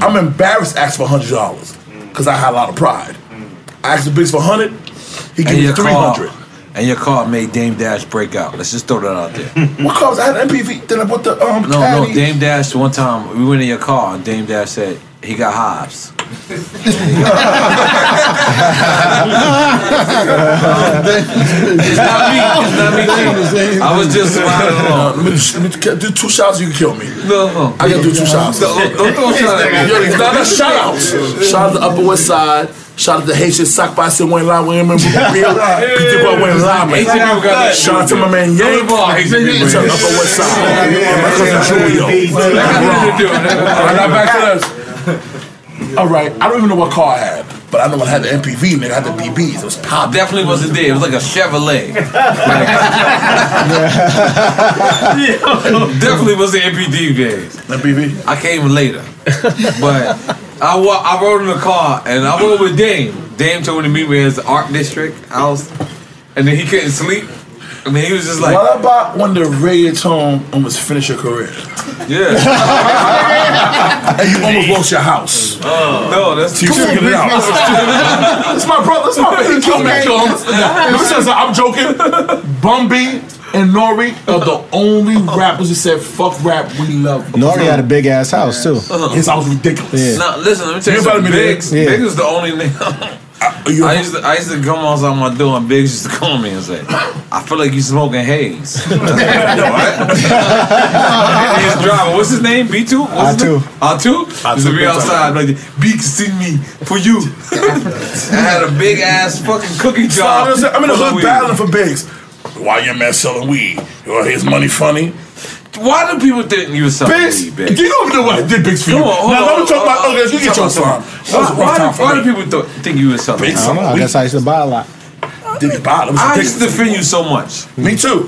I'm embarrassed to ask for hundred dollars because I had a lot of pride. I asked the Biggs for hundred. He gave me your three car, hundred. And your car made Dame Dash break out. Let's just throw that out there. What cars? I had MPV. Then I put the um. No, caddy. no, Dame Dash. One time we went in your car, and Dame Dash said he got hives. it's not me. It's not me. I was just riding along. Let me, do two shots. You can kill me. No, no. I gotta do two shots. Don't- don't throw a shot at me. Yo, no, that's shout outs. Shout out to Upper West Side. Shout out to Haitian Sock by St. Wayne Line. Wayne Real. People go Wayne Line. Haitian people got that. Shout out to my man Yank. Don't involve Haitian people. Shout out to Upper West Side. And my cousin Julio. Alright, now back to this. All right, I don't even know what car I had, but I know I had the MPV, nigga. I had the BBs. It was pop. Definitely wasn't there. It was like a Chevrolet. Definitely was the MPD days. MPV. I came later, but I wa- I rode in the car and I rode with Dame. Dame told me to meet me at the Art District house, and then he couldn't sleep. And then he was just like, what about when the reggaeton almost finished your career? Yeah. and you almost lost your house. Uh, no, that's So you Come on, figured it out. Big Man. That's my brother. It's my brother. He killed me. Kill him. Let me say something. I'm joking. Bumby and Nori are the only rappers who said "fuck rap." We love. Nori had a big ass house too. Uh-huh. His house was ridiculous. Yeah. No, listen, let me tell you You something. invited me there. Biggs, Yeah. Biggs was the only nigga. Uh, I used to I used to come outside my door and Biggs used to call me and say, I feel like you smoking haze. his driver, what's his name? B2? What's two. name? R2? Used to be outside like, B can see me for you. I had a big ass fucking cookie So, jar. I'm in the full of hood battling for Biggs. Why your man selling weed? Well, his money funny. Why do people think you was selling Biggs, weed, Biggs? you don't know what I did Biggs for you. Come on, hold now on, let me talk about on, others. You get your about slime. something. That was a Why, why, time do, why do people th- think you was selling Big weed? I don't know. I guess I used to buy a lot. Did he buy it? It I used to defend you so much. Me too.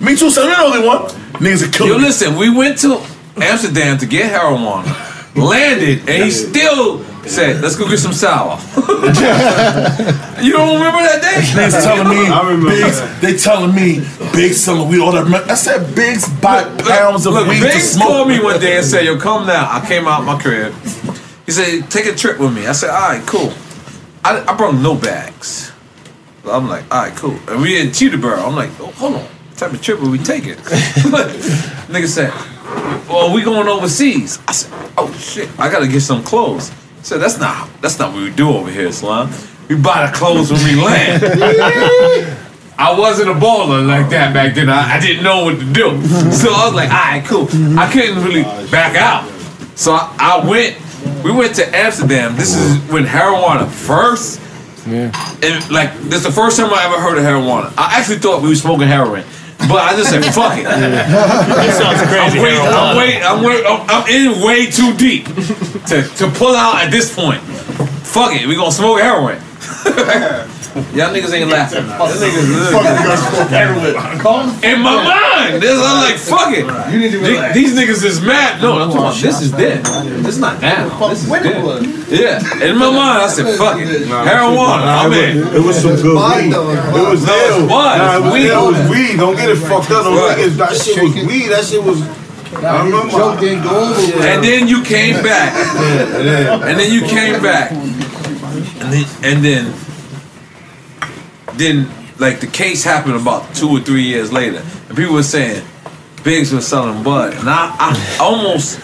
Me too. So you're the only one. Niggas are killing Yo, me. listen, we went to Amsterdam to get heroin, landed, and he still said, "Let's go get some sour." you don't remember that day? Niggas telling me, Biggs, they telling me, Biggs selling weed, all that. money. I said, Biggs buy pounds of Look, weed to smoke. called me one day and said, "Yo, come now." I came out my crib. He said, "Take a trip with me." I said, "All right, cool." I, I brought no bags. I'm like, all right, cool. And we in Teterboro. I'm like, oh, hold on. What type of trip are we taking? Nigga said, well, we going overseas. I said, oh shit, I gotta get some clothes. I said, that's not that's not what we do over here, Slime. We buy the clothes when we land. I wasn't a baller like that back then. I, I didn't know what to do. So I was like, all right, cool. I couldn't really back out. So I, I went, we went to Amsterdam. This is when Marijuana first, Yeah. and like, this is the first time I ever heard of Marijuana. I actually thought we were smoking heroin. But I just said, fuck it. That sounds crazy, I'm, way, heroin. I'm, way, I'm, way, I'm, I'm in way too deep to, to pull out at this point. Fuck it, we gonna smoke heroin. Y'all niggas ain't laughing. Y'all niggas In my mind, this, I'm like, fuck it. These- These niggas is mad. No, I'm talking about this is dead. This is not now. This is dead. Yeah. In my mind, I said, fuck it. Heroin, I'm in. It was some good weed. It was No, it was. Nah, it was Weed. weed. It was weed. Don't get it fucked up. Don't Right. think it's, that shit was weed. That shit was. I remember. And then you came back. And then you came back. And then, and then, then, like the case happened about two or three years later, and people were saying Biggs was selling bud, and I, I almost,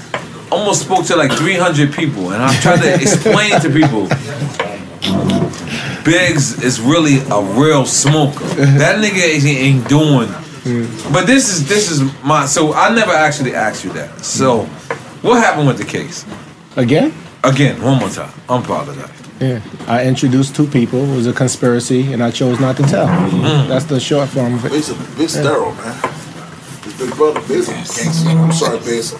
almost spoke to like 300 people, and I tried to explain to people. Biggs is really a real smoker. That nigga ain't, ain't doing. But this is this is my. So I never actually asked you that. So, what happened with the case? Again? Again, one more time. I'm proud of that. Yeah. I introduced two people. It was a conspiracy, and I chose not to tell. Mm. That's the short form of it. Big's a big sterile, man. His big brother, Big's a gangster. I'm sorry, Big's.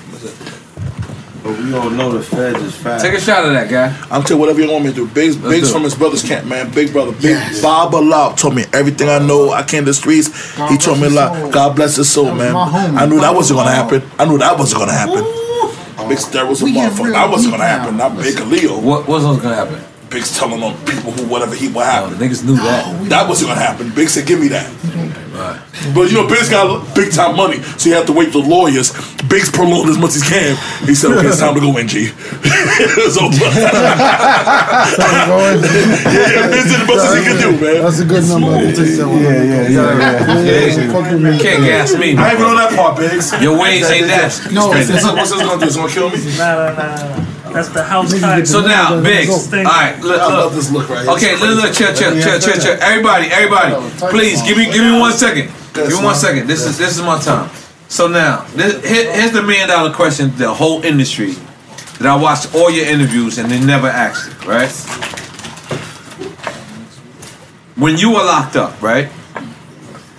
But we all know the feds is fast. Take a shot of that guy. I'll tell you whatever you want me to do. Big's, Let's Big's do from his brother's camp, man. Big brother, Big Baba Lau told me everything I know. I came to the streets. he told me a lot. God bless his soul, man. I knew that wasn't gonna happen. I knew that wasn't gonna happen. Big Star was a motherfucker. That wasn't gonna happen. Not Big Leo. What wasn't gonna happen? Big's telling on people who whatever he what happened. Oh, niggas knew that. That wasn't gonna happen. Big said, "Give me that." But you know, Big's got big time money, so you have to wait for lawyers. Big's prolonged as much as he can. He said, "Okay, it's time to go in, G." it's over. yeah, Big's did the best as he could do, man. That's a good number. I'll take that one. Yeah, yeah, yeah, Yeah, Fuck. Can't gas me. I ain't even on that part, Biggs. Your ways ain't that. No, what's this gonna do? It's gonna kill me. Nah, nah, nah, nah. That's the house type. So now, Biggs. All right, look, I love look. this look right here. Okay, look, look, chill, chill, chill, chill, chill. Everybody, everybody, please give me, give me one second. Give me one second. This is, this is my time. So now, this, here- here's the million dollar question: the whole industry that I watched all your interviews and they never asked it, right? When you were locked up, right?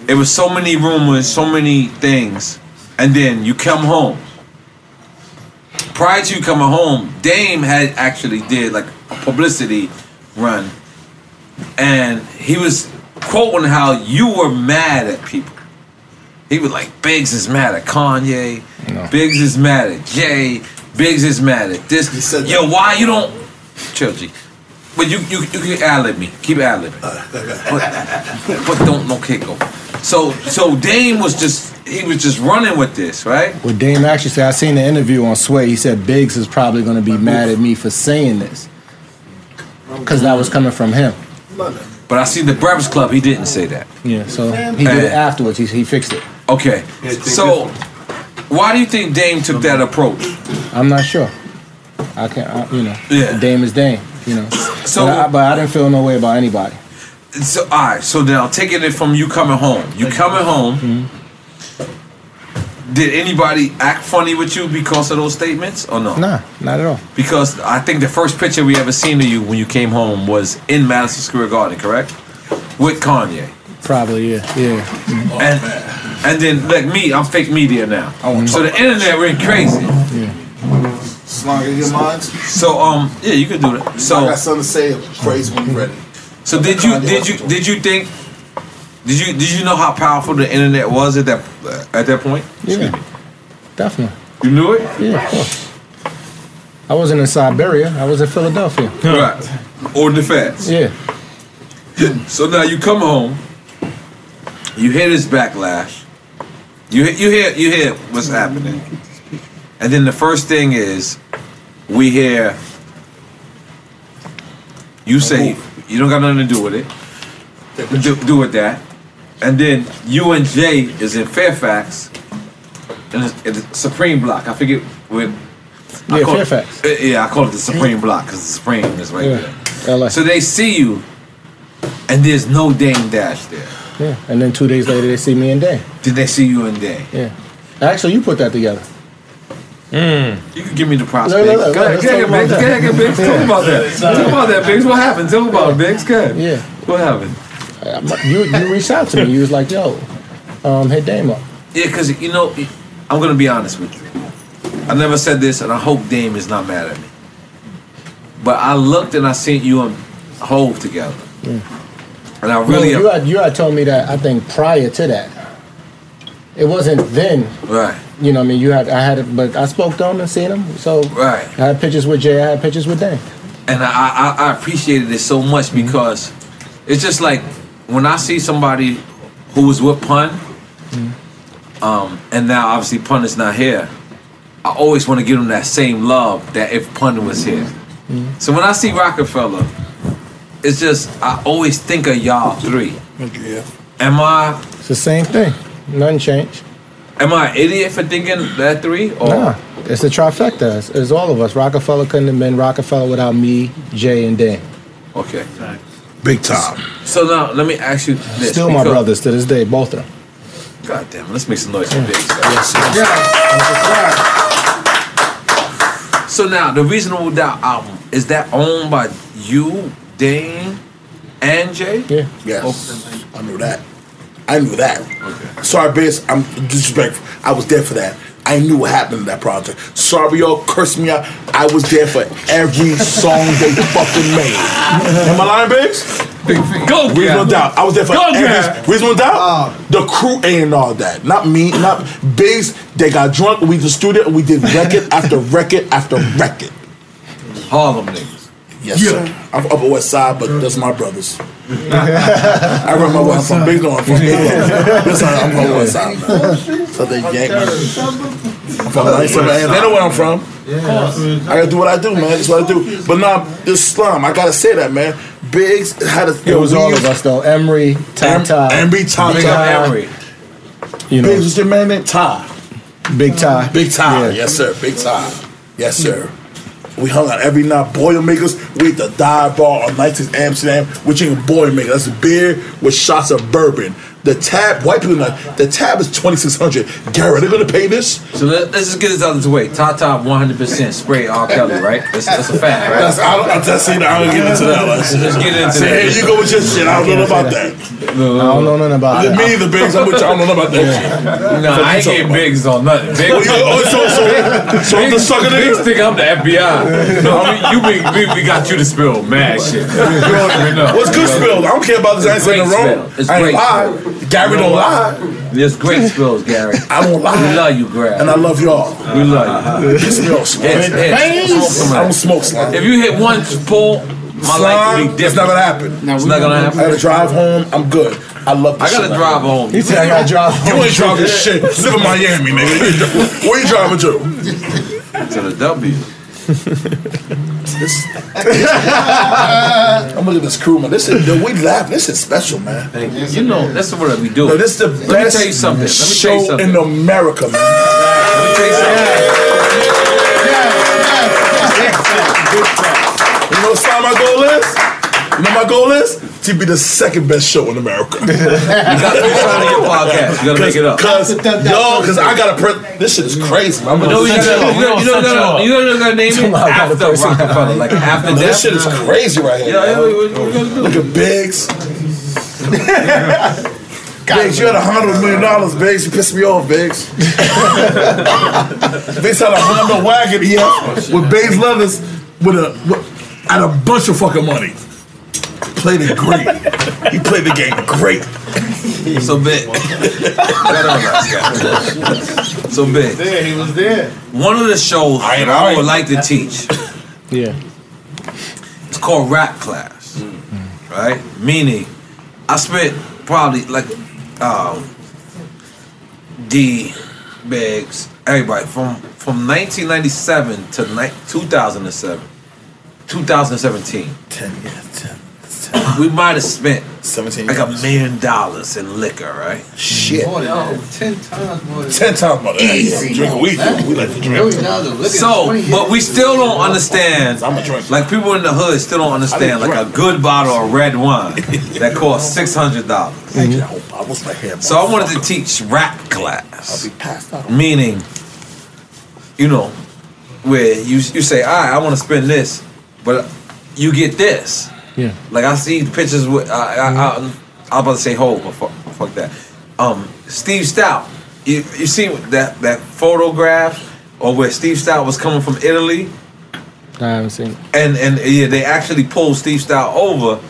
It was so many rumors, so many things, and then you come home. Prior to you coming home, Dame had actually did like a publicity run, and he was quoting how you were mad at people. He was like, Biggs is mad at Kanye, Biggs is mad at Jay, Biggs is mad at this. He said, Yo, why you don't chill, G? But you you you can ad lib me, keep ad libbing, but, but don't no kick over. So so Dame was just he was just running with this, right? What Dame actually said, I seen the interview on Sway. He said Biggs is probably going to be mad at me for saying this because that was coming from him. But I see the Breakfast Club. He didn't say that. Yeah, so he did it afterwards. He, he fixed it. Okay. So, why do you think Dame took that approach? I'm not sure. I can't, I, you know. Yeah. Dame is Dame, you know. So- but, I, but I didn't feel no way about anybody. So, all right. So now, taking it from you coming home, you coming home. Did anybody act funny with you because of those statements, or no? Nah, not at all. Because I think the first picture we ever seen of you when you came home was in Madison Square Garden, correct? With Kanye. Probably, yeah, yeah. Mhm. And and then like me, I'm fake media now. So the internet went crazy. Slung in your minds. So um yeah, you could do that. So I got something to say crazy when you're ready. So did you did you did you think did you did you know how powerful the internet was at that uh, at that point? Yeah, definitely. You knew it? Yeah, of course. I wasn't in Siberia. I was in Philadelphia. Right. Or the feds. Yeah. So now you come home, you hear this backlash, you you hear you hear what's happening, and then the first thing is we hear you say you don't got nothing to do with it. do, do with that. And then you and Jay is in Fairfax, and it's, it's Supreme Block. I forget what. I Yeah, call Fairfax. uh, yeah, I call it the Supreme Block because the Supreme is right Yeah, there. So they see you, and there's no Dame Dash there. Yeah, and then two days later they see me and Dame. Did they see you and Dame? Yeah. Actually, you put that together. You can give me the No, prospect. no, no, Go ahead, let's go ahead, talk about Biggs. Go that. ahead, go ahead, Biggs. Talk about that. Talk about that, Biggs. What happened? Talk about it, Biggs. Go ahead. Yeah. What happened? You you reached out to me. You was like, "Yo, um, hit Dame up." Yeah, because, you know, I'm going to be honest with you. I never said this, and I hope Dame is not mad at me. But I looked and I seen you and Hove together. And I really. No, you had you had told me that. I think prior to that, it wasn't then. Right. You know, what I mean, you had I had, it, but I spoke to him and seen him. So Right. I had pictures with Jay. I had pictures with Dame. and I, I, I appreciated it so much Mm-hmm. because it's just like when I see somebody who was with Pun, Mm-hmm. um, and now obviously Pun is not here, I always want to give them that same love that if Pun was here. Mm-hmm. So when I see Roc-A-Fella, it's just I always think of y'all three. Yeah. Am I It's the same thing. Nothing changed. am I an idiot for thinking that three? Or Nah, it's the trifecta. It's, it's all of us. Roc-A-Fella couldn't have been Roc-A-Fella without me, Jay, and Dame. okay. Big time. So now let me ask you this. Still my brothers to this day, both of them. God damn it, let's make some noise for Biggs. So now the Reasonable Doubt album is that owned by you, Dame, and Jay? Yeah. Yes. I knew that. I knew that. Okay. Sorry, bitch. I'm disrespectful. I was there for that. I knew what happened in that project. Sorry, y'all cursed me out. I was there for every song they fucking made. Am I lying, Biggs? Go, Reasonable Gab. doubt. I was there for Go, every Gab. reasonable doubt. Uh, the crew ain't all that. Not me. Not Biggs. They got drunk. We the studio we did record after record after record. Harlem niggas. Yes, sir. I'm Upper West Side, but that's my brothers. I remember where I'm from. Big know I'm from. Big know. This time I'm from West Side. So they yank me. I'm from 97 and They know where I'm from. Yeah, I gotta do what I do, man. That's what I do. But now, this slum, I gotta say that, man. Biggs had a. It was all of us though. Emery, Tata, Emery, Tata. Big Ty, Emery. You know, Biggs was your man named Ty. Big Ty. Big Ty, yes sir. Big Ty, yes sir. We hung out every night. Boilermakers. We at the dive bar on 19th Amsterdam. We're drinking Boilermaker. That's a beer with shots of bourbon. The tab, white people know. The tab is 2600 Gary, are gonna pay this? So let, let's just get this out of the way. Tata 100% spray R. Kelly, right? That's, that's a fact, right? That's, I don't, I'm just saying, I don't get into that. Let's, Let's get into Say, that. Here you go with your shit. I don't know about that. I don't know nothing about it. Me either, Biggs. I'm with you. I don't know about that shit. No, I ain't getting Biggs on nothing. Biggs, Oh, you- oh, so- so- so I'm the sucker nigga? Biggs think I'm the FBI. No, you, we, we, we got you to spill mad shit. You don't even know. What's good spills? I don't care about this. I ain't It's saying great the wrong. It's I ain't great lie. spill. Gary You don't know lie. There's great spills, Gary. I don't lie. We love you, Greg. And I love y'all. We love you. This smells Hits, hits. Smoke I don't smoke slime. If you hit one pull, my life will Slime, be different. it's not gonna happen. No, It's not gonna happen. I gotta drive home. I'm good. I love this I gotta shit, drive man. home. He said I gotta drive You ain't driving shit. Live in Miami, nigga. Where you driving to? To the W. I'm looking at this crew, man. This is we laugh. This is special, man. You know, that's what we do. No, this is the Let me best tell you something. Let me tell show you something. in America, man. Let me tell you something. You know what time my goal is? You know my goal is to be the second best show in America. You got to sign in your podcast. You gotta make it up. Cause y'all, cause I gotta print. This shit is crazy. man. I'm You know, gonna you gotta, you gotta, you gotta, you gotta, you gotta name it after Roc-A-Fella, like after No, death. this shit is crazy right here. Yeah, yeah? Look at Biggs. Biggs, you had a hundred million dollars, Biggs. You pissed me off, Biggs. Biggs had a Honda wagon here oh, with Biggs leathers with a with, and a bunch of fucking money. Played it great. He played the game great. So big. so big. There, he was there. One of the shows I ain't that I lying. would like to teach. Yeah. It's called rap class, right? Meaning, I spent probably like um, D, Biggs, everybody from from 1997 to ni- 2007, 2017. Ten years, ten. we might have spent 17 like a million dollars in liquor, right? Shit. More than that. Ten times more than Ten times more than that. Easy. Drinking weed, though. We like to drink. Million dollars of liquor in So, but we still don't oh. understand. I'm a drinker. Like people in the hood still don't understand. Like a good bottle of red wine that costs six hundred dollars. Thank you. I was right here. So I wanted to teach rap class. I'll be passed out. Meaning, you know, where you you say, all right, I want to spend this, but you get this. Yeah. Like I see pictures with, I, I, I, I was about to say Hov, but fuck, fuck that. Um, Steve Stoute. You you see that that photograph or where Steve Stoute was coming from Italy, I haven't seen it. and and yeah, they actually pulled Steve Stoute over,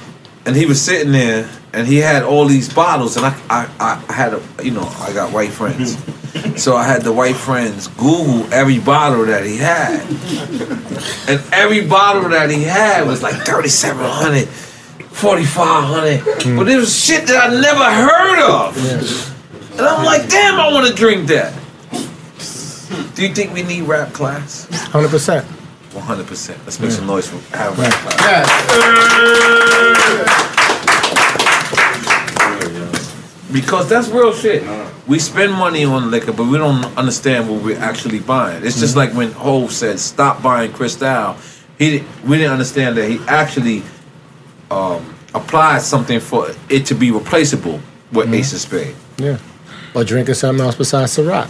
and he was sitting there, and he had all these bottles, and I I, I had a you know I got white friends, so I had the white friends Google every bottle that he had, and every bottle that he had was like thirty seven hundred. 4500 hmm. but it was shit that I never heard of. And I'm like, damn, I want to drink that. Do you think we need rap class? Hundred percent. 100%. Let's make some noise for having rap class. Because that's real shit. We spend money on liquor, but we don't understand what we're actually buying. It's just mm-hmm. like when Hov said, "Stop buying Cristal." He we didn't understand that he actually um, applied something for it to be replaceable with mm-hmm. Ace of Spade. Yeah. Or drinking something else besides Ciroc.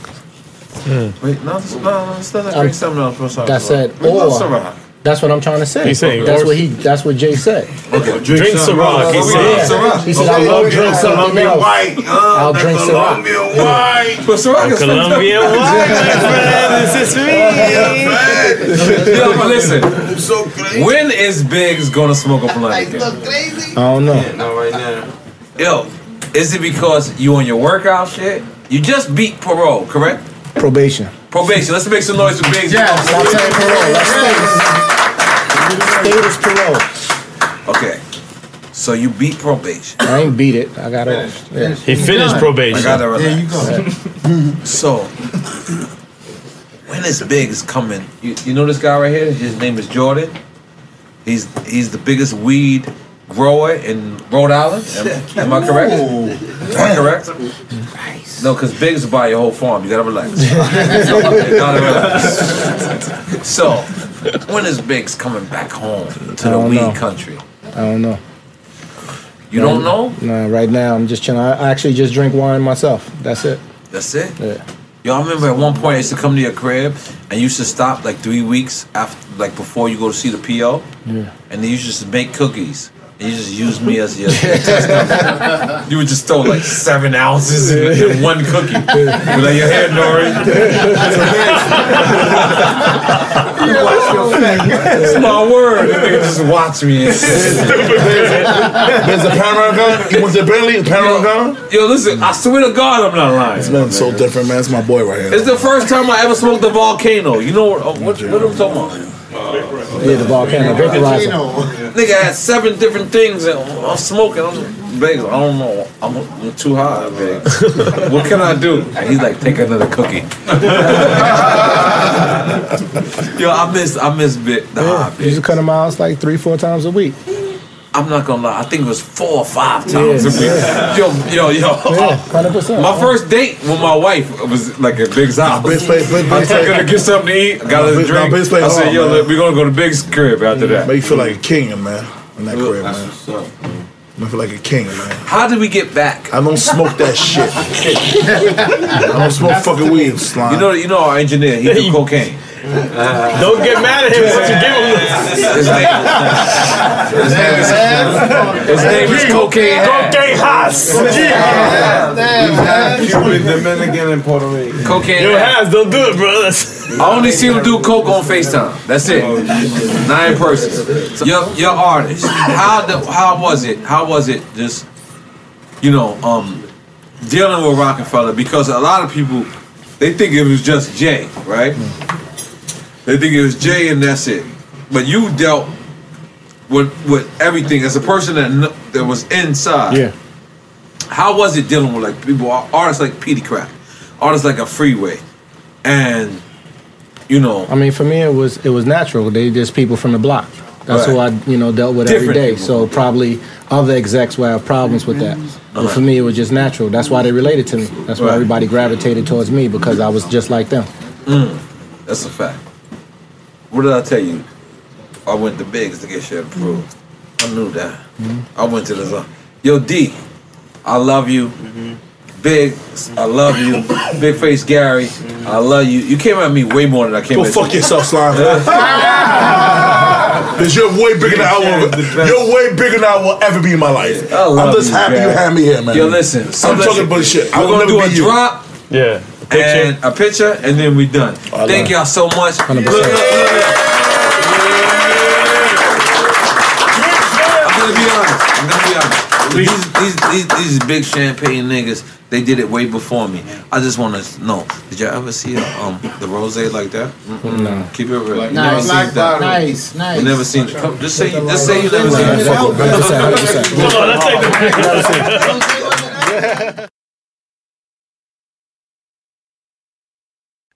Wait, no, no, no, it's not um, drink something else. besides That's Ciroc. it. We love Or Ciroc. That's what I'm trying to say. He's saying that's what he. That's what Jay said. Okay, Drink Ciroc, he said. He said, I love drink something Colombian white. I'll drink Ciroc. Colombian white. But Ciroc is Colombian white, my friend. This is me. Yo, but listen. When is Biggs gonna smoke a blunt again? I don't know. Not right now. Yo, is it because you on your workout shit? You just beat parole, correct? Probation. Probation. Let's make some noise for Biggs. Yeah, stop saying parole. That's status. Status parole. Okay. So you beat probation. I ain't beat it. I got off. Yeah. He finished probation. I gotta relax. There you go. So, when is Biggs coming? You, you know this guy right here? His name is Jordan. He's he's the biggest weed grower in Rhode Island. Am, am I correct? Am I correct? No, because Biggs will buy your whole farm. You gotta relax. you gotta relax. So, when is Biggs coming back home to the don't weed know. country? I don't know. You don't know? No, right now I'm just chilling. I I actually just drink wine myself. That's it. That's it. Yeah. Yo, I remember at one point I used to come to your crib and you used to stop like three weeks after, like before you go to see the PO, Yeah. and then you just make cookies. And you just used me as your. test you would just throw like seven ounces in, in one cookie. Be like, your head, Nori. It's my word. The nigga just watch me. There's a panorama gun. You went to Bentley, a panorama gun? Yo, listen, I swear to God, I'm not lying. This man's so different, man. It's my boy right here. It's the first time I ever smoked a volcano. You know what? oh, what, what am I talking about? Yeah, the volcano vaporizer. Nigga had seven different things and I'm smoking. I'm big. I don't know. I'm, I'm too high, big. what can I do? And he's like, take another cookie. Yo, I miss I miss bit the high Yeah, used to cut them out like three, four times a week. I'm not gonna lie. I think it was four or five times Yeah, a week. Yo, yo, yo. Yeah, hundred percent. My first date with my wife was like at Biggs' house. Biggs play- Biggs I play- took her to get something to eat. I Got her a Biggs- drink. Biggs play I said, hard, "Yo, look, we're gonna go to Biggs' crib after that." Make you feel like a king, man. In that crib, man. I feel like a king, man. How did we get back? I don't smoke that shit. I don't smoke fucking weed, slime. You know, you know our engineer. He do cocaine. Don't get mad at him once you give him this. His name, his name is, his name is Cocaine. Hat. Cocaine Haas. Cuban, Dominican, and Puerto Rico. Cocaine. Yo, Haas, don't do it, bro. I only see him do coke on Facetime. That's it. Nine persons. Your your artist. How the, how was it? How was it? Just you know, um, dealing with Roc-A-Fella because a lot of people they think it was just Jay, right? They think it was Jay and that's it. But you dealt with with everything as a person that that was inside. Yeah. How was it dealing with like people, artists like Peedi Crakk, artists like a Freeway, and you know, I mean, for me, it was it was natural. They just people from the block. That's who I, you know, dealt with every Different day. people. So probably other execs will have problems with that. But for me, it was just natural. That's why they related to me. That's why Right. everybody gravitated towards me because I was just like them. Mm, that's a fact. What did I tell you? I went to Biggs to get shit approved. I knew that. Mm-hmm. I went to the zone. Yo, D, I love you. Mm-hmm. Big, I love you. Big Face Gary, mm-hmm. I love you. You came at me way more than I came Go at fuck you. yourself, slime. Because you're way bigger than I will. You're way bigger than I will ever be in my life. I love I'm just you, happy you Gary. had me here, man. Yo, listen. so I'm talking bullshit. I We're gonna do a you. drop. Yeah. And a picture, and then we done. Thank y'all so much. Look, look, look. I'm gonna be honest. I'm gonna be honest. These, these, these, these big champagne niggas, they did it way before me. I just want to know: Did y'all ever see um the rose like that? Mm-mm. No. Keep it real. You Nice. never seen Black that. bottle. Nice, nice. You never seen it. Come, just say, just say you never seen it. Hold on, let's take the